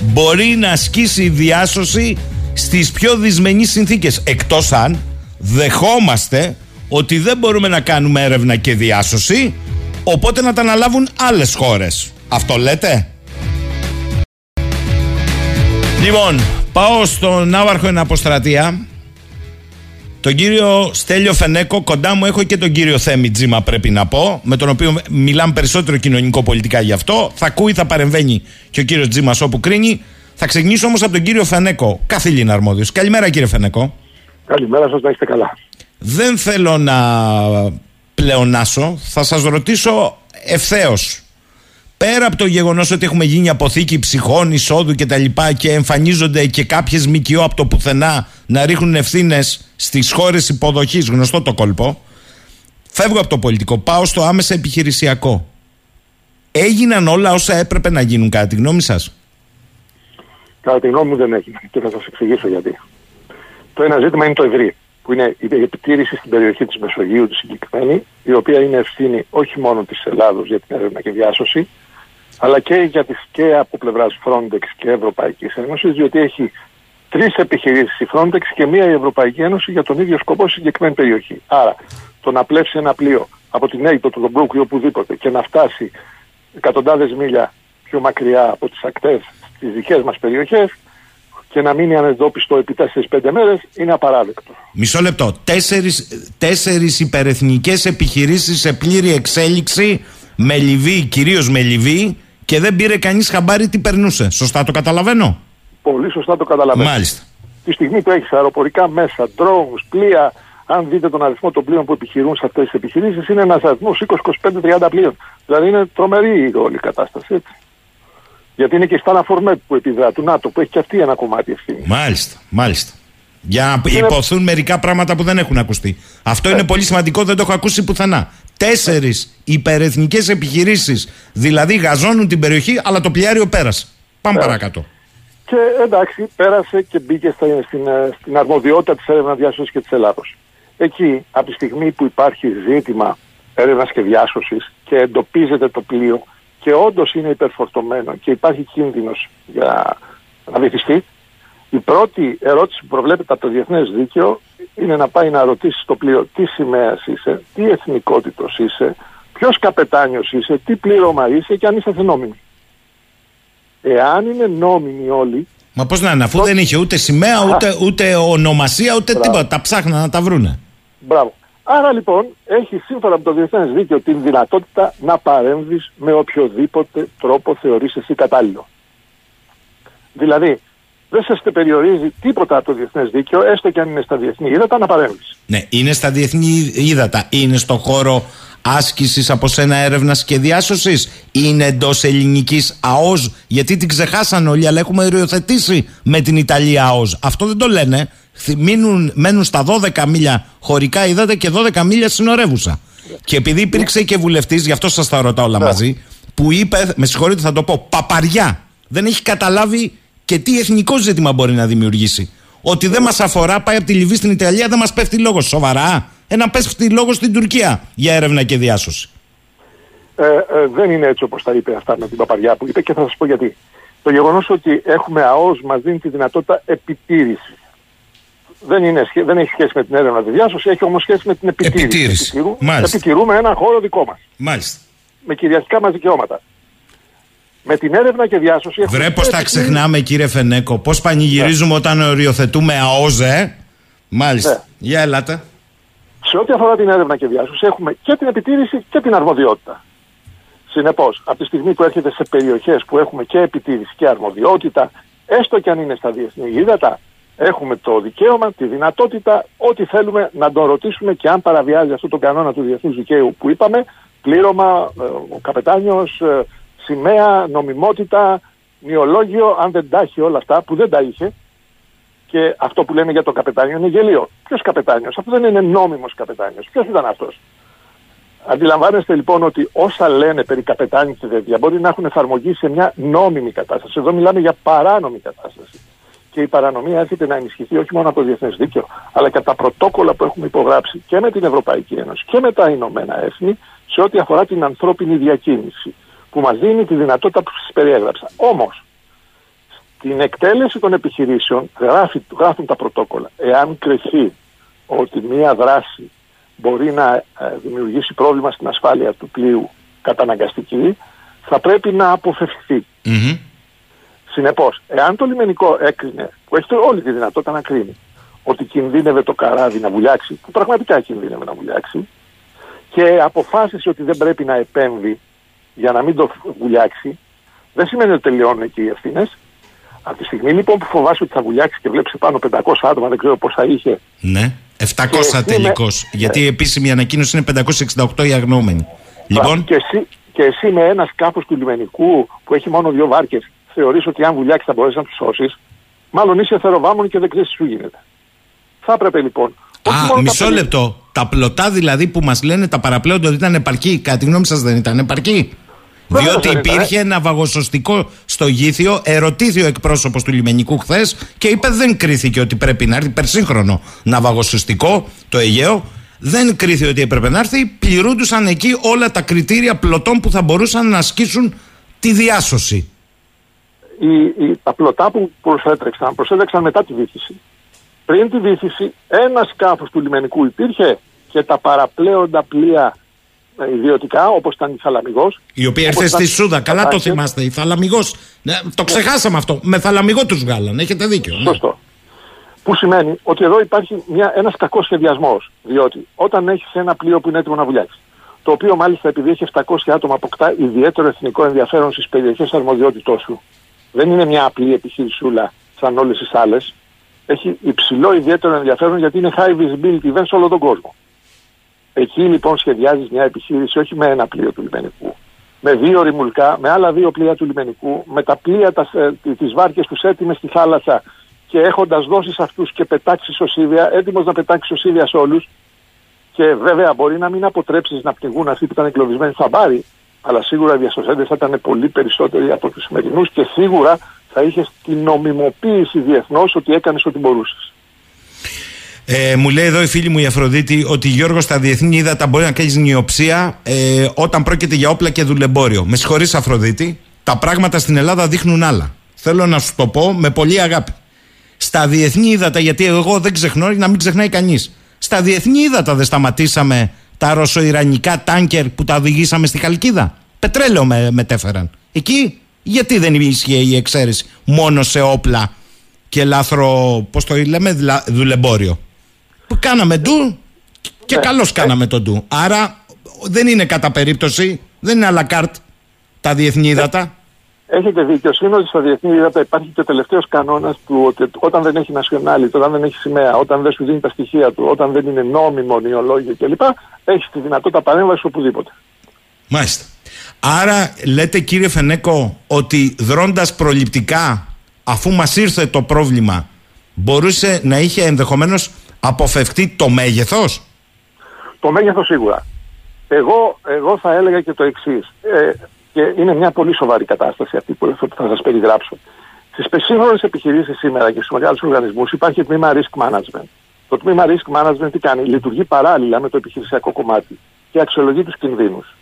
μπορεί να ασκήσει διάσωση στις πιο δυσμενείς συνθήκες εκτός αν δεχόμαστε ότι δεν μπορούμε να κάνουμε έρευνα και διάσωση οπότε να τα αναλάβουν άλλες χώρες αυτό λέτε; Λοιπόν, πάω στον Ναύαρχο εν αποστρατεία. Τον κύριο Στέλιο Φενέκο, κοντά μου έχω και τον κύριο Θέμη Τζίμα, πρέπει να πω, με τον οποίο μιλάμε περισσότερο κοινωνικό-πολιτικά γι' αυτό. Θα ακούει, θα παρεμβαίνει και ο κύριος Τζίμας όπου κρίνει. Θα ξεκινήσω όμως από τον κύριο Φενέκο, καθήλυνα αρμόδιος. Καλημέρα, κύριε Φενέκο. Καλημέρα σας, να είστε καλά. Δεν θέλω να πλεονάσω. Θα σας ρωτήσω ευθέως πέρα από το γεγονός ότι έχουμε γίνει αποθήκη ψυχών, εισόδου κτλ. Και, και εμφανίζονται και κάποιες ΜΚΟ από το πουθενά να ρίχνουν ευθύνες στις χώρες υποδοχής, γνωστό το κόλπο. Φεύγω από το πολιτικό, πάω στο άμεσα επιχειρησιακό. Έγιναν όλα όσα έπρεπε να γίνουν, κατά τη γνώμη σας; Κατά τη γνώμη μου δεν έγιναν και θα σας εξηγήσω γιατί. Το ένα ζήτημα είναι το ευρύ, που είναι η επιτήρηση στην περιοχή της Μεσογείου, τη συγκεκριμένη, η οποία είναι ευθύνη όχι μόνο της Ελλάδος για την έρευνα και διάσωση, αλλά και, για τις, και από πλευράς Frontex και Ευρωπαϊκής Ένωσης, διότι έχει τρεις επιχειρήσεις η Frontex και μία η Ευρωπαϊκή Ένωση για τον ίδιο σκοπό στη συγκεκριμένη περιοχή. Άρα, το να πλέψει ένα πλοίο από την Αίγυπτο, τον Μπρούκ ή οπουδήποτε και να φτάσει εκατοντάδες μίλια πιο μακριά από τις ακτές στις δικές μας περιοχές και να μείνει ανεδόπιστο επί 4-5 μέρες είναι απαράδεκτο. Μισό λεπτό. Τέσσερις, τέσσερις υπερεθνικές επιχειρήσεις σε πλήρη εξέλιξη με Λιβύη, κυρίως με Λιβύη και δεν πήρε κανείς χαμπάρι τι περνούσε. Σωστά το καταλαβαίνω; Πολύ σωστά το καταλαβαίνω. Μάλιστα. Τη στιγμή που έχεις αεροπορικά μέσα, drones, πλοία, αν δείτε τον αριθμό των πλοίων που επιχειρούν σε αυτές τις επιχειρήσεις, είναι ένας αριθμός 20-25-30 πλοίων. Δηλαδή είναι τρομερή η όλη η κατάσταση. Έτσι. Γιατί είναι και στα Αναφορμέτ που επιδρά του ΝΑΤΟ, που έχει και αυτή ένα κομμάτι ευθύνη. Μάλιστα, μάλιστα. Για να είναι... υποθούν μερικά πράγματα που δεν έχουν ακουστεί. Αυτό είναι πολύ σημαντικό, δεν το έχω ακούσει πουθενά. Τέσσερις υπερεθνικές επιχειρήσεις δηλαδή γαζώνουν την περιοχή, αλλά το πλοιάριο πέρασε. Πάμε παρακάτω. Και εντάξει, πέρασε και μπήκε στην, στην, στην αρμοδιότητα της έρευνας διάσωσης και της Ελλάδος. Εκεί, από τη στιγμή που υπάρχει ζήτημα έρευνας και διάσωσης και εντοπίζεται το πλοίο και όντως είναι υπερφορτωμένο και υπάρχει κίνδυνος για να βυθιστεί, η πρώτη ερώτηση που προβλέπεται από το διεθνές δίκαιο είναι να πάει να ρωτήσει το πλοίο τι σημαίας είσαι, τι εθνικότητος είσαι, ποιος καπετάνιος είσαι, τι πλήρωμα είσαι και αν είσαι νόμιμη. Εάν είναι νόμιμοι όλοι. Μα πώς να είναι, αφού δεν είχε ούτε σημαία, ούτε, ούτε ονομασία, ούτε Μπράβο. τίποτα. Τα ψάχναν να τα βρούνε. Μπράβο. Άρα λοιπόν έχει σύμφωνα με το διεθνές δίκαιο την δυνατότητα να παρέμβεις με οποιοδήποτε τρόπο θεωρείς εσύ κατάλληλο. Δηλαδή, δεν σας περιορίζει τίποτα από το διεθνές δίκαιο, έστω και αν είναι στα διεθνή ύδατα, να παρέμβεις. Ναι, είναι στα διεθνή ύδατα. Είναι στο χώρο άσκησης από σένα έρευνας και διάσωσης. Είναι εντός ελληνικής ΑΟΣ. Γιατί την ξεχάσαν όλοι, αλλά έχουμε οριοθετήσει με την Ιταλία ΑΟΣ. Αυτό δεν το λένε. Μείνουν, μένουν στα 12 μίλια χωρικά ύδατα και 12 μίλια συνορεύουσα. Και επειδή υπήρξε και βουλευτής, γι' αυτό σας τα ρωτάω όλα μαζί, που είπε, με συγχωρείτε θα το πω, παπαριά. Δεν έχει καταλάβει και τι εθνικό ζήτημα μπορεί να δημιουργήσει. Ότι δεν μας αφορά, πάει από τη Λιβύη στην Ιταλία, δεν μας πέφτει λόγος. Σοβαρά. Ένα πέφτει λόγος στην Τουρκία για έρευνα και διάσωση. Ε, ε, δεν είναι έτσι όπως τα είπε αυτά με την παπαριά που είπε και θα σας πω γιατί. Το γεγονός ότι έχουμε ΑΟΣ μας δίνει τη δυνατότητα επιτήρησης. Δεν, είναι, δεν έχει σχέση με την έρευνα της διάσωσης, έχει όμως σχέση με την επιτήρηση. επιτήρηση. Επιτηρούμε ένα χώρο δικό μας. Μάλιστα. Με κυριαρχικά μας δικαιώματα. Με την έρευνα και διάσωση. Βρε, πώς τα ξεχνάμε, κύριε Φενέκο. Πώς πανηγυρίζουμε ναι. όταν οριοθετούμε ΑΟΖΕ. Μάλιστα. Ναι. Για ελάτε. Σε ό,τι αφορά την έρευνα και διάσωση, έχουμε και την επιτήρηση και την αρμοδιότητα. Συνεπώς, από τη στιγμή που έρχεται σε περιοχές που έχουμε και επιτήρηση και αρμοδιότητα, έστω και αν είναι στα διεθνή ύδατα, έχουμε το δικαίωμα, τη δυνατότητα, ό,τι θέλουμε να τον ρωτήσουμε και αν παραβιάζει αυτό το κανόνα του διεθνούς δικαίου που είπαμε, πλήρωμα, ε, ο καπετάνιος, ε, σημαία, νομιμότητα, μειολόγιο, αν δεν τα έχει όλα αυτά, που δεν τα είχε, και αυτό που λένε για το καπετάνιο είναι γελίο. Ποιος καπετάνιος, αυτό δεν είναι νόμιμος καπετάνιος. Ποιος ήταν αυτός; Αντιλαμβάνεστε λοιπόν ότι όσα λένε περί καπετάνιου και τέτοια μπορεί να έχουν εφαρμογή σε μια νόμιμη κατάσταση. Εδώ μιλάμε για παράνομη κατάσταση. Και η παρανομία έρχεται να ενισχυθεί όχι μόνο από το διεθνές δίκαιο, αλλά και από τα πρωτόκολλα που έχουμε υπογράψει και με την Ευρωπαϊκή Ένωση και με τα Ηνωμένα Έθνη σε ό,τι αφορά την ανθρώπινη διακίνηση, που μας δίνει τη δυνατότητα που σας περιέγραψα. Όμως, στην εκτέλεση των επιχειρήσεων γράφει, γράφουν τα πρωτόκολλα. Εάν κρυθεί ότι μία δράση μπορεί να ε, δημιουργήσει πρόβλημα στην ασφάλεια του πλοίου καταναγκαστική, θα πρέπει να αποφευχθεί. Μμμ. Συνεπώς, εάν το λιμενικό έκρινε, που έχει όλη τη δυνατότητα να κρίνει, ότι κινδύνευε το καράβι να βουλιάξει, που πραγματικά κινδύνευε να βουλιάξει, και αποφάσισε ότι δεν πρέπει να επέμβει για να μην το βουλιάξει, δεν σημαίνει ότι τελειώνουν εκεί οι ευθύνες. Από τη στιγμή λοιπόν που φοβάσαι ότι θα βουλιάξει και βλέπεις πάνω 500 άτομα, δεν ξέρω πόσα είχε, Ναι. 700 Και εσύ τελικώς. με- Γιατί η επίσημη ανακοίνωση είναι 568 οι αγνώμενοι. Λοιπόν, και εσύ, και εσύ με ένας σκάφος του λιμενικού που έχει μόνο δύο βάρκες, θεωρείς ότι αν βουλιάξεις θα μπορέσεις να τους σώσεις, μάλλον είσαι θεροβάμων και δεν ξέρει τι σου γίνεται. Θα έπρεπε λοιπόν. όχι μόνο Α, τα μισό παιδιά- λεπτό. Τα πλωτά δηλαδή που μας λένε τα παραπλέοντα ότι ήταν επαρκή, κατά τη γνώμη σας δεν ήταν επαρκή. Βέβαια Διότι δεν ήταν, υπήρχε ένα βαγοσωστικό στο γήθιο, ερωτήθη ο εκπρόσωπος του λιμενικού χθες και είπε δεν κρίθηκε ότι πρέπει να έρθει υπερσύγχρονο ναυαγοσωστικό το Αιγαίο. Δεν κρίθηκε ότι έπρεπε να έρθει. Πληρούντουσαν εκεί όλα τα κριτήρια πλωτών που θα μπορούσαν να ασκήσουν τη διάσωση. Οι, οι, τα πλωτά που προσέτρεξαν, προσέτρεξαν μετά τη βήθηση. Πριν τη βήθηση, ένας σκάφος του λιμενικού υπήρχε και τα παραπλέοντα πλοία ε, ιδιωτικά, όπως ήταν η Θαλαμιγός. Η οποία ήρθε στη Σούδα. Καλά το θυμάστε. Η Θαλαμιγός. Ναι, το ξεχάσαμε αυτό. Με Θαλαμιγό τους βγάλαν. Έχετε δίκιο. ναι. Σωστό. Που σημαίνει ότι εδώ υπάρχει μια, ένας κακός σχεδιασμός. Διότι όταν έχεις ένα πλοίο που είναι έτοιμο να βουλιάξεις, το οποίο μάλιστα επειδή έχει 700 άτομα αποκτά ιδιαίτερο εθνικό ενδιαφέρον στις περιοχές αρμοδιότητός σου, δεν είναι μια απλή επιχείρησούλα σαν όλες τις άλλες, έχει υψηλό ιδιαίτερο ενδιαφέρον γιατί είναι high visibility event σε όλο τον κόσμο. Εκεί λοιπόν σχεδιάζεις μια επιχείρηση όχι με ένα πλοίο του λιμενικού, με δύο ρημουλκά, με άλλα δύο πλοία του λιμενικού, με τα πλοία, τα, ε, τις βάρκες τους έτοιμες στη θάλασσα και έχοντας δώσει σε αυτούς και πετάξεις σωσίδια, έτοιμος να πετάξεις σωσίδια σε όλους και βέβαια μπορεί να μην αποτρέψεις να πνιγούν αυτοί που ήταν εγκλωβισμένοι στα μπάρι, αλλά σίγουρα οι διασωσέντες θα ήταν πολύ περισσότεροι από τους σημερινούς και σίγουρα θα είχες την νομιμοποίηση διεθνώς ότι έκανες ό,τι μπορούσες. Ε, μου λέει εδώ η φίλη μου η Αφροδίτη ότι Γιώργος στα διεθνή ύδατα μπορεί να κάνει νιοψία ε, όταν πρόκειται για όπλα και δουλεμπόριο. Με συγχωρείς Αφροδίτη, τα πράγματα στην Ελλάδα δείχνουν άλλα. Θέλω να σου το πω με πολύ αγάπη. Στα διεθνή ύδατα, γιατί εγώ δεν ξεχνώ, να μην ξεχνάει κανείς. Στα διεθνή ύδατα δεν σταματήσαμε τα ρωσοϊρανικά τάνκερ που τα οδηγήσαμε στη Χαλκίδα. Πετρέλαιο με, μετέφεραν. Εκεί γιατί δεν ίσχυε η εξαίρεση μόνο σε όπλα και λάθρο, πώς το λέμε, δουλα- δουλεμπόριο. Που κάναμε ντου και καλώς κάναμε το ντου. Άρα δεν είναι κατά περίπτωση, δεν είναι à la carte τα διεθνή ύδατα. Έχετε δίκιο. Σύμφωνα στα διεθνή ύδατα υπάρχει και ο τελευταίος κανόνας του ότι όταν δεν έχει nationality, όταν δεν έχει σημαία, όταν δεν σου δίνει τα στοιχεία του, όταν δεν είναι νόμιμο, νεολόγιο κλπ., έχεις τη δυνατότητα παρέμβασης οπουδήποτε. Μάλιστα. Άρα λέτε κύριε Φενέκο ότι δρώντας προληπτικά αφού μας ήρθε το πρόβλημα μπορούσε να είχε ενδεχομένως αποφευκτεί το μέγεθος; Το μέγεθος σίγουρα. Εγώ, εγώ θα έλεγα και το εξής. Ε, και είναι μια πολύ σοβαρή κατάσταση αυτή που θα σας περιγράψω. Στις σύγχρονε επιχειρήσεις σήμερα και στους μεγάλους οργανισμούς υπάρχει τμήμα risk management. Το τμήμα risk management τι κάνει, λειτουργεί παράλληλα με το επιχειρησιακό κομμάτι και αξιολογεί τους κινδύνους.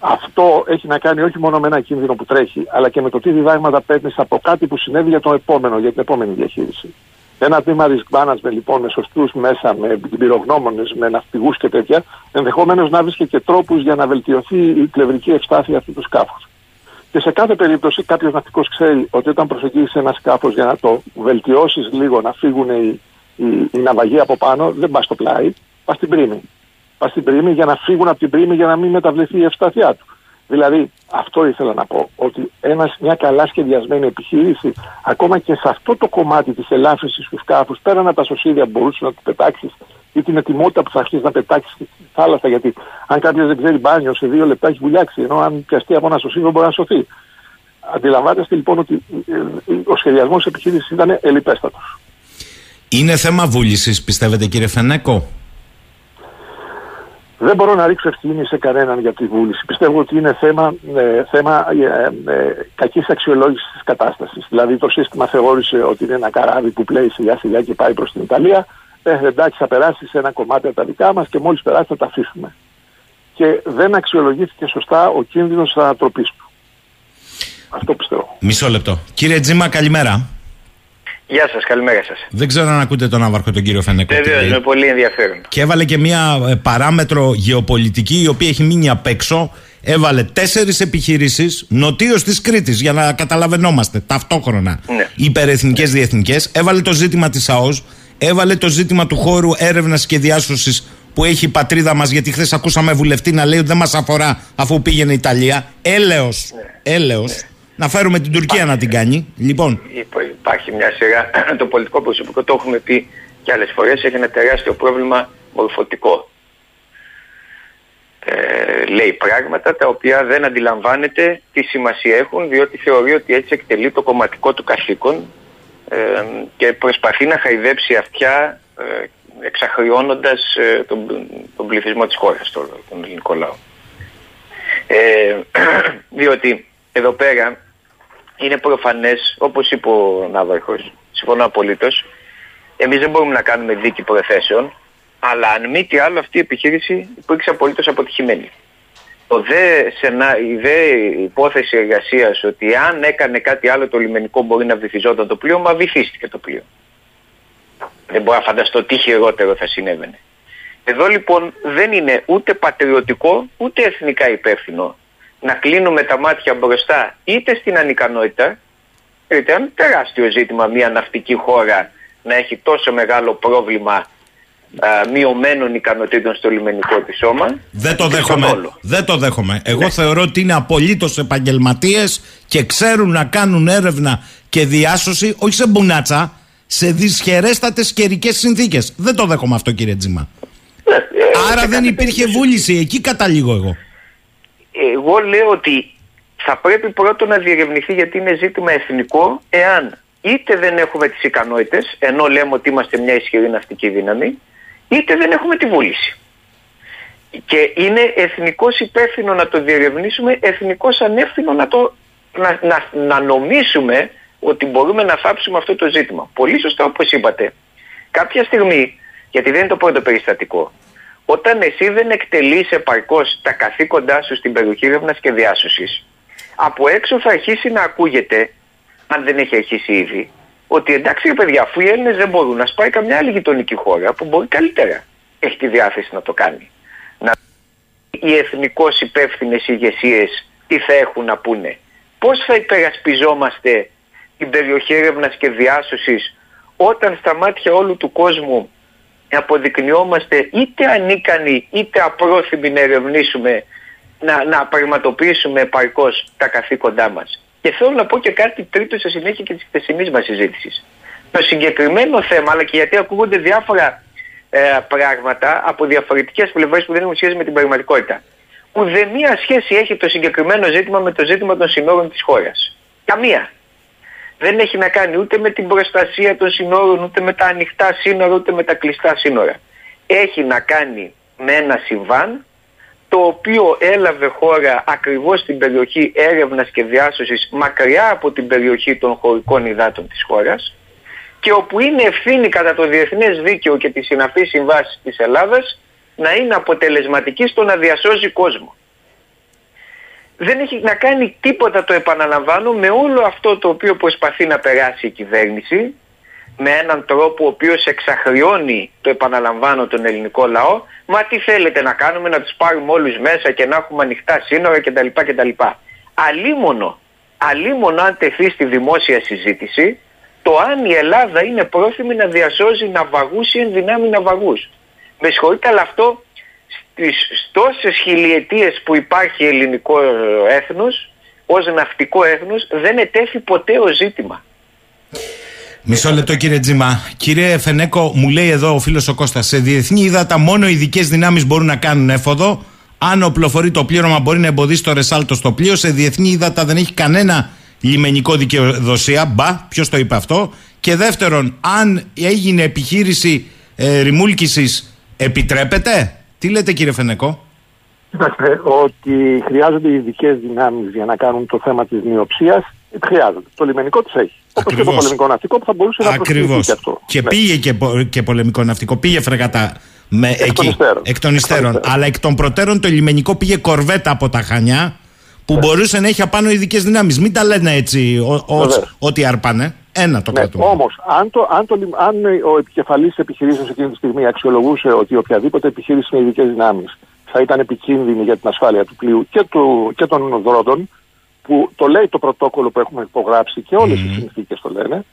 Αυτό έχει να κάνει όχι μόνο με ένα κίνδυνο που τρέχει, αλλά και με το τι διδάγματα παίρνεις από κάτι που συνέβη για το επόμενο, για την επόμενη διαχείριση. Ένα τμήμα risk management λοιπόν με σωστούς μέσα, με πυρογνώμονε, με ναυπηγούς και τέτοια, ενδεχομένω να βρίσκει και τρόπους για να βελτιωθεί η πλευρική ευστάθεια αυτού του σκάφους. Και σε κάθε περίπτωση κάποιος ναυτικός ξέρει ότι όταν προσεγγίσει ένα σκάφος για να το βελτιώσεις λίγο, να φύγουν οι, οι, οι ναυαγοί από πάνω, δεν πας στο πλάι, πας στην πρίμη. Πας στην πρίμη για να φύγουν από την πρίμη για να μην μεταβληθεί η ευστάθειά του. Δηλαδή, αυτό ήθελα να πω, ότι ένας, μια καλά σχεδιασμένη επιχείρηση, ακόμα και σε αυτό το κομμάτι της ελάφρυνσης του σκάφους, πέραν από τα σωσίδια που μπορούσες να του πετάξεις ή την ετοιμότητα που θα αρχίσεις να πετάξεις στη θάλασσα, γιατί αν κάποιος δεν ξέρει μπάνιο, σε δύο λεπτά έχει βουλιάξει, ενώ αν πιαστεί από ένα σωσίδιο μπορεί να σωθεί. Αντιλαμβάνεστε λοιπόν ότι ε, ε, ο σχεδιασμός της επιχείρησης ήταν ελιπέστατος. Είναι θέμα βούλησης πιστεύετε κύριε Φενέκο; Δεν μπορώ να ρίξω ευθύνη σε κανέναν για τη βούληση. Πιστεύω ότι είναι θέμα, ε, θέμα ε, ε, κακής αξιολόγησης της κατάστασης. Δηλαδή το σύστημα θεώρησε ότι είναι ένα καράβι που πλέει σιγά σιγά και πάει προς την Ιταλία. Ε, εντάξει, θα περάσει σε ένα κομμάτι από τα δικά μας και μόλις περάσει θα τα αφήσουμε. Και δεν αξιολογήθηκε σωστά ο κίνδυνος της ανατροπής του. Αυτό πιστεύω. Μισό λεπτό. Κύριε Τζίμα, καλημέρα. Γεια σας, καλημέρα σας. Δεν ξέρω αν ακούτε τον άβαρχο τον κύριο Φενέκο. Βεβαίως, τι λέει. με πολύ ενδιαφέρον. Και έβαλε και μια ε, παράμετρο γεωπολιτική η οποία έχει μείνει απ' έξω. Έβαλε τέσσερις επιχειρήσεις νοτίω της Κρήτης για να καταλαβαίνόμαστε ταυτόχρονα. Ναι. Υπερεθνικές, διεθνικές. Έβαλε το ζήτημα της ΑΟΣ. Έβαλε το ζήτημα του χώρου έρευνας και διάσωσης που έχει η πατρίδα μας. Γιατί χθες ακούσαμε βουλευτή να λέει ότι δεν μας αφορά αφού πήγαινε η Ιταλία. Έλεος. Έλεος. Να φέρουμε την Τουρκία να την κάνει. Λοιπόν, Υπό- Υπάρχει μια σειρά, το πολιτικό προσωπικό, το έχουμε πει και άλλες φορές, έχει ένα τεράστιο πρόβλημα μορφωτικό. Ε, λέει πράγματα τα οποία δεν αντιλαμβάνεται τι σημασία έχουν διότι θεωρεί ότι έτσι εκτελεί το κομματικό του καθήκον ε, και προσπαθεί να χαϊδέψει αυτιά ε, εξαχριώνοντας ε, τον, τον πληθυσμό της χώρας, τον, τον ελληνικό λαό. Ε, διότι εδώ πέρα είναι προφανές, όπως είπε ο Ναύαρχος, συμφωνώ απολύτως, εμείς δεν μπορούμε να κάνουμε δίκη προθέσεων, αλλά αν μη τι άλλο αυτή η επιχείρηση υπήρξε απολύτως αποτυχημένη. Το δε σενά, η δε υπόθεση εργασίας ότι αν έκανε κάτι άλλο το λιμενικό μπορεί να βυθιζόταν το πλοίο, μα βυθίστηκε το πλοίο. Δεν μπορώ να φανταστώ τι χειρότερο θα συνέβαινε. Εδώ λοιπόν δεν είναι ούτε πατριωτικό ούτε εθνικά υπεύθυνο να κλείνουμε τα μάτια μπροστά είτε στην ανικανότητα, είτε είναι τεράστιο ζήτημα μια ναυτική χώρα να έχει τόσο μεγάλο πρόβλημα α, μειωμένων ικανοτήτων στο λιμενικό της σώμα. Δεν το και στον δέχομαι. όλο. Δεν το δέχομαι. Εγώ θεωρώ ότι είναι απολύτως επαγγελματίες και ξέρουν να κάνουν έρευνα και διάσωση, όχι σε μπουνάτσα, σε δυσχερέστατες καιρικές συνθήκες. Δεν το δέχομαι αυτό, κύριε Τζίμα. Άρα δεν υπήρχε βούληση. Εκεί καταλήγω εγώ. Εγώ λέω ότι θα πρέπει πρώτο να διερευνηθεί γιατί είναι ζήτημα εθνικό εάν είτε δεν έχουμε τις ικανότητες ενώ λέμε ότι είμαστε μια ισχυρή ναυτική δύναμη είτε δεν έχουμε τη βούληση. Και είναι εθνικός υπεύθυνο να το διερευνήσουμε, εθνικός ανεύθυνο να, το, να, να, να νομίσουμε ότι μπορούμε να θάψουμε αυτό το ζήτημα. Πολύ σωστά όπως είπατε. Κάποια στιγμή, γιατί δεν είναι το πρώτο περιστατικό, όταν εσύ δεν εκτελείς επαρκώς τα καθήκοντά σου στην περιοχή έρευνας και διάσωσης, από έξω θα αρχίσει να ακούγεται, αν δεν έχει αρχίσει ήδη, ότι εντάξει ρε παιδιά, αφού οι Έλληνες δεν μπορούν να σπάει καμιά άλλη γειτονική χώρα που μπορεί καλύτερα έχει τη διάθεση να το κάνει. Να οι εθνικώς υπεύθυνες ηγεσίες τι θα έχουν να πούνε. Πώς θα υπερασπιζόμαστε την περιοχή έρευνας και διάσωσης όταν στα μάτια όλου του κόσμου αποδεικνυόμαστε είτε ανίκανοι είτε απρόθυμοι να ερευνήσουμε να, να πραγματοποιήσουμε επαρκώς τα καθήκοντά μας. Και θέλω να πω και κάτι τρίτο σε συνέχεια και της χθεσινής μας συζήτησης. Το συγκεκριμένο θέμα, αλλά και γιατί ακούγονται διάφορα ε, πράγματα από διαφορετικές πλευρές που δεν έχουν σχέση με την πραγματικότητα. Ουδέμια σχέση έχει το συγκεκριμένο ζήτημα με το ζήτημα των συνόρων της χώρας. Καμία. Δεν έχει να κάνει ούτε με την προστασία των συνόρων, ούτε με τα ανοιχτά σύνορα, ούτε με τα κλειστά σύνορα. Έχει να κάνει με ένα συμβάν το οποίο έλαβε χώρα ακριβώς στην περιοχή έρευνας και διάσωσης μακριά από την περιοχή των χωρικών υδάτων της χώρας και όπου είναι ευθύνη κατά το διεθνές δίκαιο και τις συναφείς συμβάσεις της Ελλάδας να είναι αποτελεσματική στο να διασώζει κόσμο. Δεν έχει να κάνει τίποτα, το επαναλαμβάνω, με όλο αυτό το οποίο προσπαθεί να περάσει η κυβέρνηση με έναν τρόπο ο οποίος εξαχριώνει, το επαναλαμβάνω, τον ελληνικό λαό μα τι θέλετε να κάνουμε, να τους πάρουμε όλους μέσα και να έχουμε ανοιχτά σύνορα κτλ. κτλ. Αλίμονο, αλίμονο αν τεθεί στη δημόσια συζήτηση το αν η Ελλάδα είναι πρόθυμη να διασώζει ναυαγούς ή ενδυνάμει ναυαγούς. Με συγχωρείτε αλλά αυτό στις τόσες χιλιετίες που υπάρχει ελληνικό έθνος ως ναυτικό έθνος δεν ετέθη ποτέ ο ζήτημα. Μισό λεπτό κύριε Τζίμα. Κύριε Φενέκο, μου λέει εδώ ο φίλος ο Κώστας, σε διεθνή ύδατα μόνο ειδικές δυνάμεις μπορούν να κάνουν έφοδο. Αν οπλοφορεί το πλήρωμα, μπορεί να εμποδίσει το ρεσάλτο στο πλοίο. Σε διεθνή ύδατα δεν έχει κανένα λιμενικό δικαιοδοσία. Μπα, ποιος το είπε αυτό. Και δεύτερον, αν έγινε επιχείρηση ε, ρημούλκησης, επιτρέπεται; Τι λέτε κύριε Φενεκό; Κοιτάξτε, ότι χρειάζονται ειδικές δυνάμεις για να κάνουν το θέμα της μειοψίας. Χρειάζονται. Το λιμενικό τι έχει. Όπως και το Ακριβώς. πολεμικό ναυτικό που θα μπορούσε να Ακριβώς. προσφύγει και αυτό. Και Ναι. πήγε και, πο- και πολεμικό ναυτικό, πήγε φρεγατά με των εκεί. υστέρων. Εκ των υστέρων. Αλλά εκ των προτέρων το λιμενικό πήγε κορβέτα από τα Χανιά που Ναι. μπορούσε να έχει απάνω ειδικές δυνάμεις. Μην τα λένε έτσι ο- ως- Βεβαίως. ότι αρπάνε. Ένα το Ναι, κρατούμε. Όμως, αν, το, αν, το, λιμ- αν ο επικεφαλής επιχειρήσεων εκείνη τη στιγμή αξιολογούσε ότι οποιαδήποτε επιχείρηση με ειδικές δυνάμεις θα ήταν επικίνδυνη για την ασφάλεια του πλοίου και, του, και των δρόντων, που το λέει το πρωτόκολλο που έχουμε υπογράψει και όλες οι συνθήκες το λένε,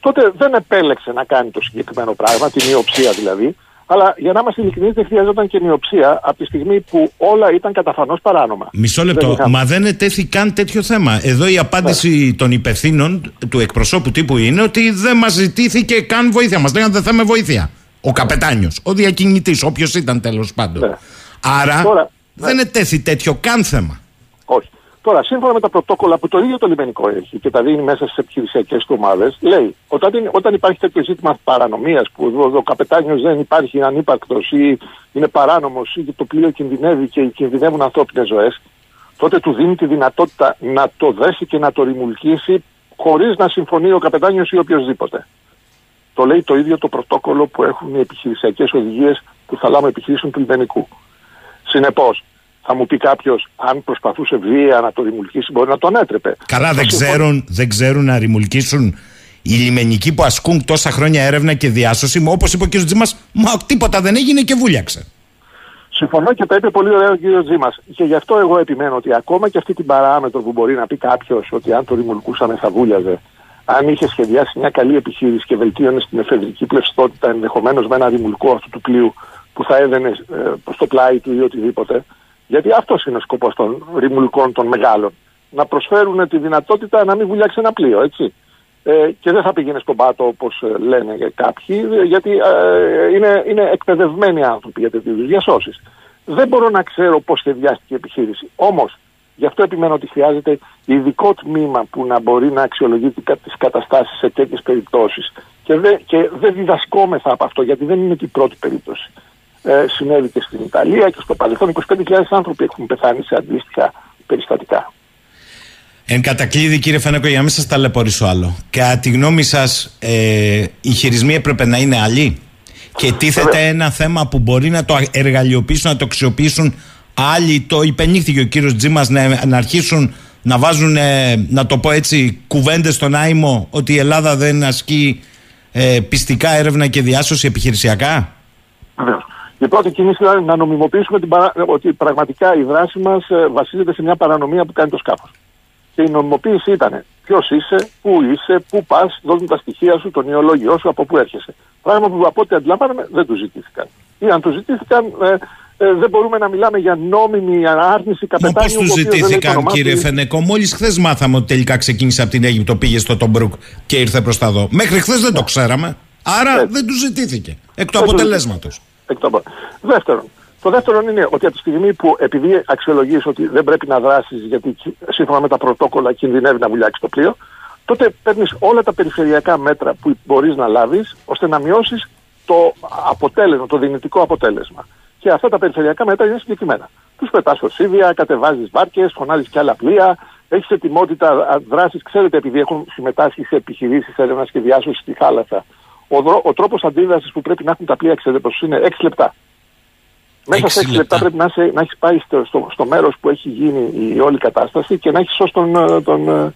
τότε δεν επέλεξε να κάνει το συγκεκριμένο πράγμα, την μειοψία δηλαδή. Αλλά για να είμαστε ειλικρινείς, δεν χρειαζόταν και μειοψία από τη στιγμή που όλα ήταν καταφανώς παράνομα. Μισό Δεν λεπτό. είχαμε- Μα δεν ετέθη καν τέτοιο θέμα. Εδώ η απάντηση των υπευθύνων του εκπροσώπου τύπου είναι ότι δεν μας ζητήθηκε καν βοήθεια. Μας λέγανε δεν θέλουμε βοήθεια. Ο καπετάνιος, ο διακινητής, όποιος ήταν τέλος πάντων. Άρα Τώρα, δεν ετέθη τέτοιο καν θέμα. Όχι. Τώρα, σύμφωνα με τα πρωτόκολλα που το ίδιο το λιμενικό έχει και τα δίνει μέσα στις επιχειρησιακές του ομάδες, λέει όταν, είναι- όταν υπάρχει τέτοιο ζήτημα παρανομίας που ο, ο καπετάνιος δεν υπάρχει, είναι ανύπαρκτος ή είναι παράνομος ή το πλοίο κινδυνεύει και κινδυνεύουν ανθρώπινες ζωές, τότε του δίνει τη δυνατότητα να το δέσει και να το ρημουλκίσει χωρίς να συμφωνεί ο καπετάνιος ή οποιοδήποτε. Το λέει το ίδιο το πρωτόκολλο που έχουν οι επιχειρησιακές οδηγίες του θαλάμου επιχειρήσεων του λιμενικού. Συνεπώς, θα μου πει κάποιος, αν προσπαθούσε βία να το δημιουργήσει, μπορεί να τον έτρεπε. Καλά, δεν ξέρουν, δεν ξέρουν να ρημουλκίσουν οι λιμενικοί που ασκούν τόσα χρόνια έρευνα και διάσωση. Όπως είπε ο κ. Τζίμας, μα τίποτα δεν έγινε και βούλιαξε. Συμφωνώ και τα είπε πολύ ωραία ο κ. Τζίμας. Και γι' αυτό εγώ επιμένω ότι ακόμα και αυτή την παράμετρο που μπορεί να πει κάποιος ότι αν το ρημουλκούσαμε θα βούλιαζε, αν είχε σχεδιάσει μια καλή επιχείρηση και βελτίωνε την εφεδρική πλευστότητα ενδεχομένως με ένα ρημουλκό αυτού του πλοίου που θα έδαινε ε, προς το πλάι του ή οτιδήποτε. Γιατί αυτός είναι ο σκοπός των ρημουλκών των μεγάλων. Να προσφέρουν τη δυνατότητα να μην βουλιάξει ένα πλοίο, έτσι. Ε, και δεν θα πήγαινε στον πάτο όπως λένε για κάποιοι, ε, γιατί ε, είναι, είναι εκπαιδευμένοι άνθρωποι για τέτοιου είδους διασώσεις. Δεν μπορώ να ξέρω πώς σχεδιάστηκε η επιχείρηση. Όμως, γι' αυτό επιμένω ότι χρειάζεται ειδικό τμήμα που να μπορεί να αξιολογεί τις καταστάσεις σε τέτοιες περιπτώσεις. Και, δεν- και δεν διδασκόμεθα από αυτό, γιατί δεν είναι και η πρώτη περίπτωση. Ε, συνέβη και στην Ιταλία και στο παρελθόν 25.000 άνθρωποι έχουν πεθάνει σε αντίστοιχα περιστατικά. Εν κατακλείδη, κύριε Φανέκο, για να μην σας ταλαιπωρήσω άλλο. Κατά τη γνώμη σας, ε, οι χειρισμοί έπρεπε να είναι άλλοι; Και τίθεται ένα θέμα που μπορεί να το εργαλειοποιήσουν, να το αξιοποιήσουν άλλοι; Το υπενήχθηκε ο κύριος Τζίμας να, να αρχίσουν να βάζουν, ε, να το πω έτσι, κουβέντες στον άιμο ότι η Ελλάδα δεν ασκεί ε, πιστικά έρευνα και διάσωση επιχειρησιακά; Βεβαίως. Η πρώτη κίνηση ήταν να νομιμοποιήσουμε την παρα... ότι πραγματικά η δράση μας βασίζεται σε μια παρανομία που κάνει το σκάφος. Και η νομιμοποίηση ήταν ποιος είσαι, πού είσαι, πού πας, δώσουν τα στοιχεία σου, τον ιολόγιο σου, από πού έρχεσαι. Πράγμα που από ό,τι αντιλαμβάνομαι δεν του ζητήθηκαν. Ή αν τους ζητήθηκαν, ε, ε, δεν μπορούμε να μιλάμε για νόμιμη άρνηση Μα καπετάνιου. πώ ο τους οποίος δεν λέει το ζητήθηκαν, όνομά του. κύριε Φενεκό, μόλις χθες μάθαμε ότι τελικά ξεκίνησε από την Αίγυπτο, πήγε στο Τομπρούκ και ήρθε προς τα δω. Μέχρι χθες δεν το ξέραμε. Άρα δεν τους ζητήθηκε. Εκ του Δεν τους αποτελέσματος. Εκ των προ- Δεύτερον, το δεύτερο είναι ότι από τη στιγμή που επειδή αξιολογείς ότι δεν πρέπει να δράσεις γιατί κι- σύμφωνα με τα πρωτόκολλα κινδυνεύει να βουλιάξει το πλοίο, τότε παίρνεις όλα τα περιφερειακά μέτρα που μπορείς να λάβεις ώστε να μειώσεις το αποτέλεσμα, το δυνητικό αποτέλεσμα. Και αυτά τα περιφερειακά μέτρα είναι συγκεκριμένα. Τους πετάς οσίδια, κατεβάζεις βάρκες, φωνάζεις και άλλα πλοία, έχεις ετοιμότητα δράση. Ξέρετε, επειδή έχουν συμμετάσχει σε επιχειρήσεις έρευνας και διάσωσης στη θάλασσα, ο, δρο- ο τρόπος αντίδρασης που πρέπει να έχουν τα πλοία, ξέρετε πώς είναι, 6 λεπτά. Μέσα σε 6 λεπτά, λεπτά. πρέπει να, είσαι, να έχεις πάει στο, στο, στο μέρος που έχει γίνει η όλη κατάσταση και να έχεις σώσει τον, ε, τον, ε,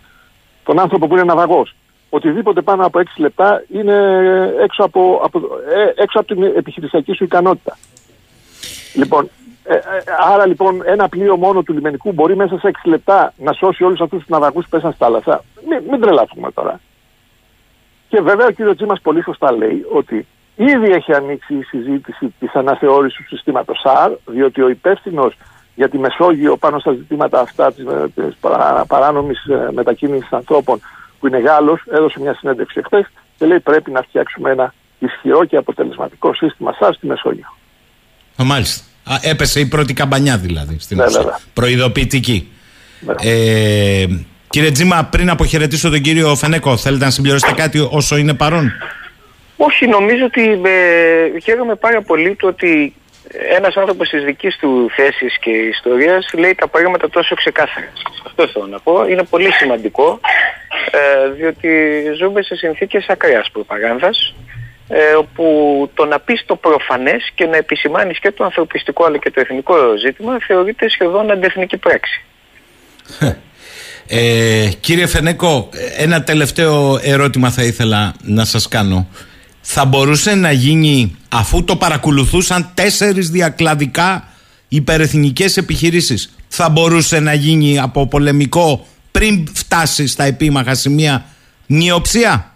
τον άνθρωπο που είναι ναυαγός. Οτιδήποτε πάνω από 6 λεπτά είναι έξω από, από, ε, έξω από την επιχειρησιακή σου ικανότητα. Λοιπόν, ε, ε, άρα λοιπόν ένα πλοίο μόνο του λιμενικού μπορεί μέσα σε 6 λεπτά να σώσει όλους αυτούς τους ναυαγούς που πέσαν στη θάλασσα. Μην, μην τρελαθούμε τώρα. Και βέβαια ο κύριος Τζίμας πολύ σωστά λέει ότι ήδη έχει ανοίξει η συζήτηση της αναθεώρησης του συστήματος ΣΑΡ, διότι ο υπεύθυνος για τη Μεσόγειο πάνω στα ζητήματα αυτά της παράνομης μετακίνησης ανθρώπων, που είναι Γάλλος, έδωσε μια συνέντευξη εχθές και λέει πρέπει να φτιάξουμε ένα ισχυρό και αποτελεσματικό σύστημα ΣΑΡ στη Μεσόγειο. Α, Μάλιστα. Α, έπεσε η πρώτη καμπανιά δηλαδή στην Ναι, ουσία. βέβαια. Προειδοποιητική. Ε, κύριε Τζίμα, πριν αποχαιρετήσω τον κύριο Φενέκο, θέλετε να συμπληρώσετε κάτι όσο είναι παρόν; Όχι, νομίζω ότι ε, χαίρομαι πάρα πολύ το ότι ένας άνθρωπος της δικής του θέσης και ιστορίας λέει τα πράγματα τόσο ξεκάθαρα. Αυτό θέλω να πω. Είναι πολύ σημαντικό ε, διότι ζούμε σε συνθήκες ακραίας προπαγάνδας ε, όπου το να πεις το προφανές και να επισημάνεις και το ανθρωπιστικό αλλά και το εθνικό ζήτημα θεωρείται σχεδόν αντεθνική πράξη. Ε, κύριε Φενέκο, ένα τελευταίο ερώτημα θα ήθελα να σας κάνω. Θα μπορούσε να γίνει αφού το παρακολουθούσαν τέσσερις διακλαδικά υπερεθνικές επιχειρήσεις θα μπορούσε να γίνει από πολεμικό πριν φτάσει στα επίμαχα σημεία νιοψία.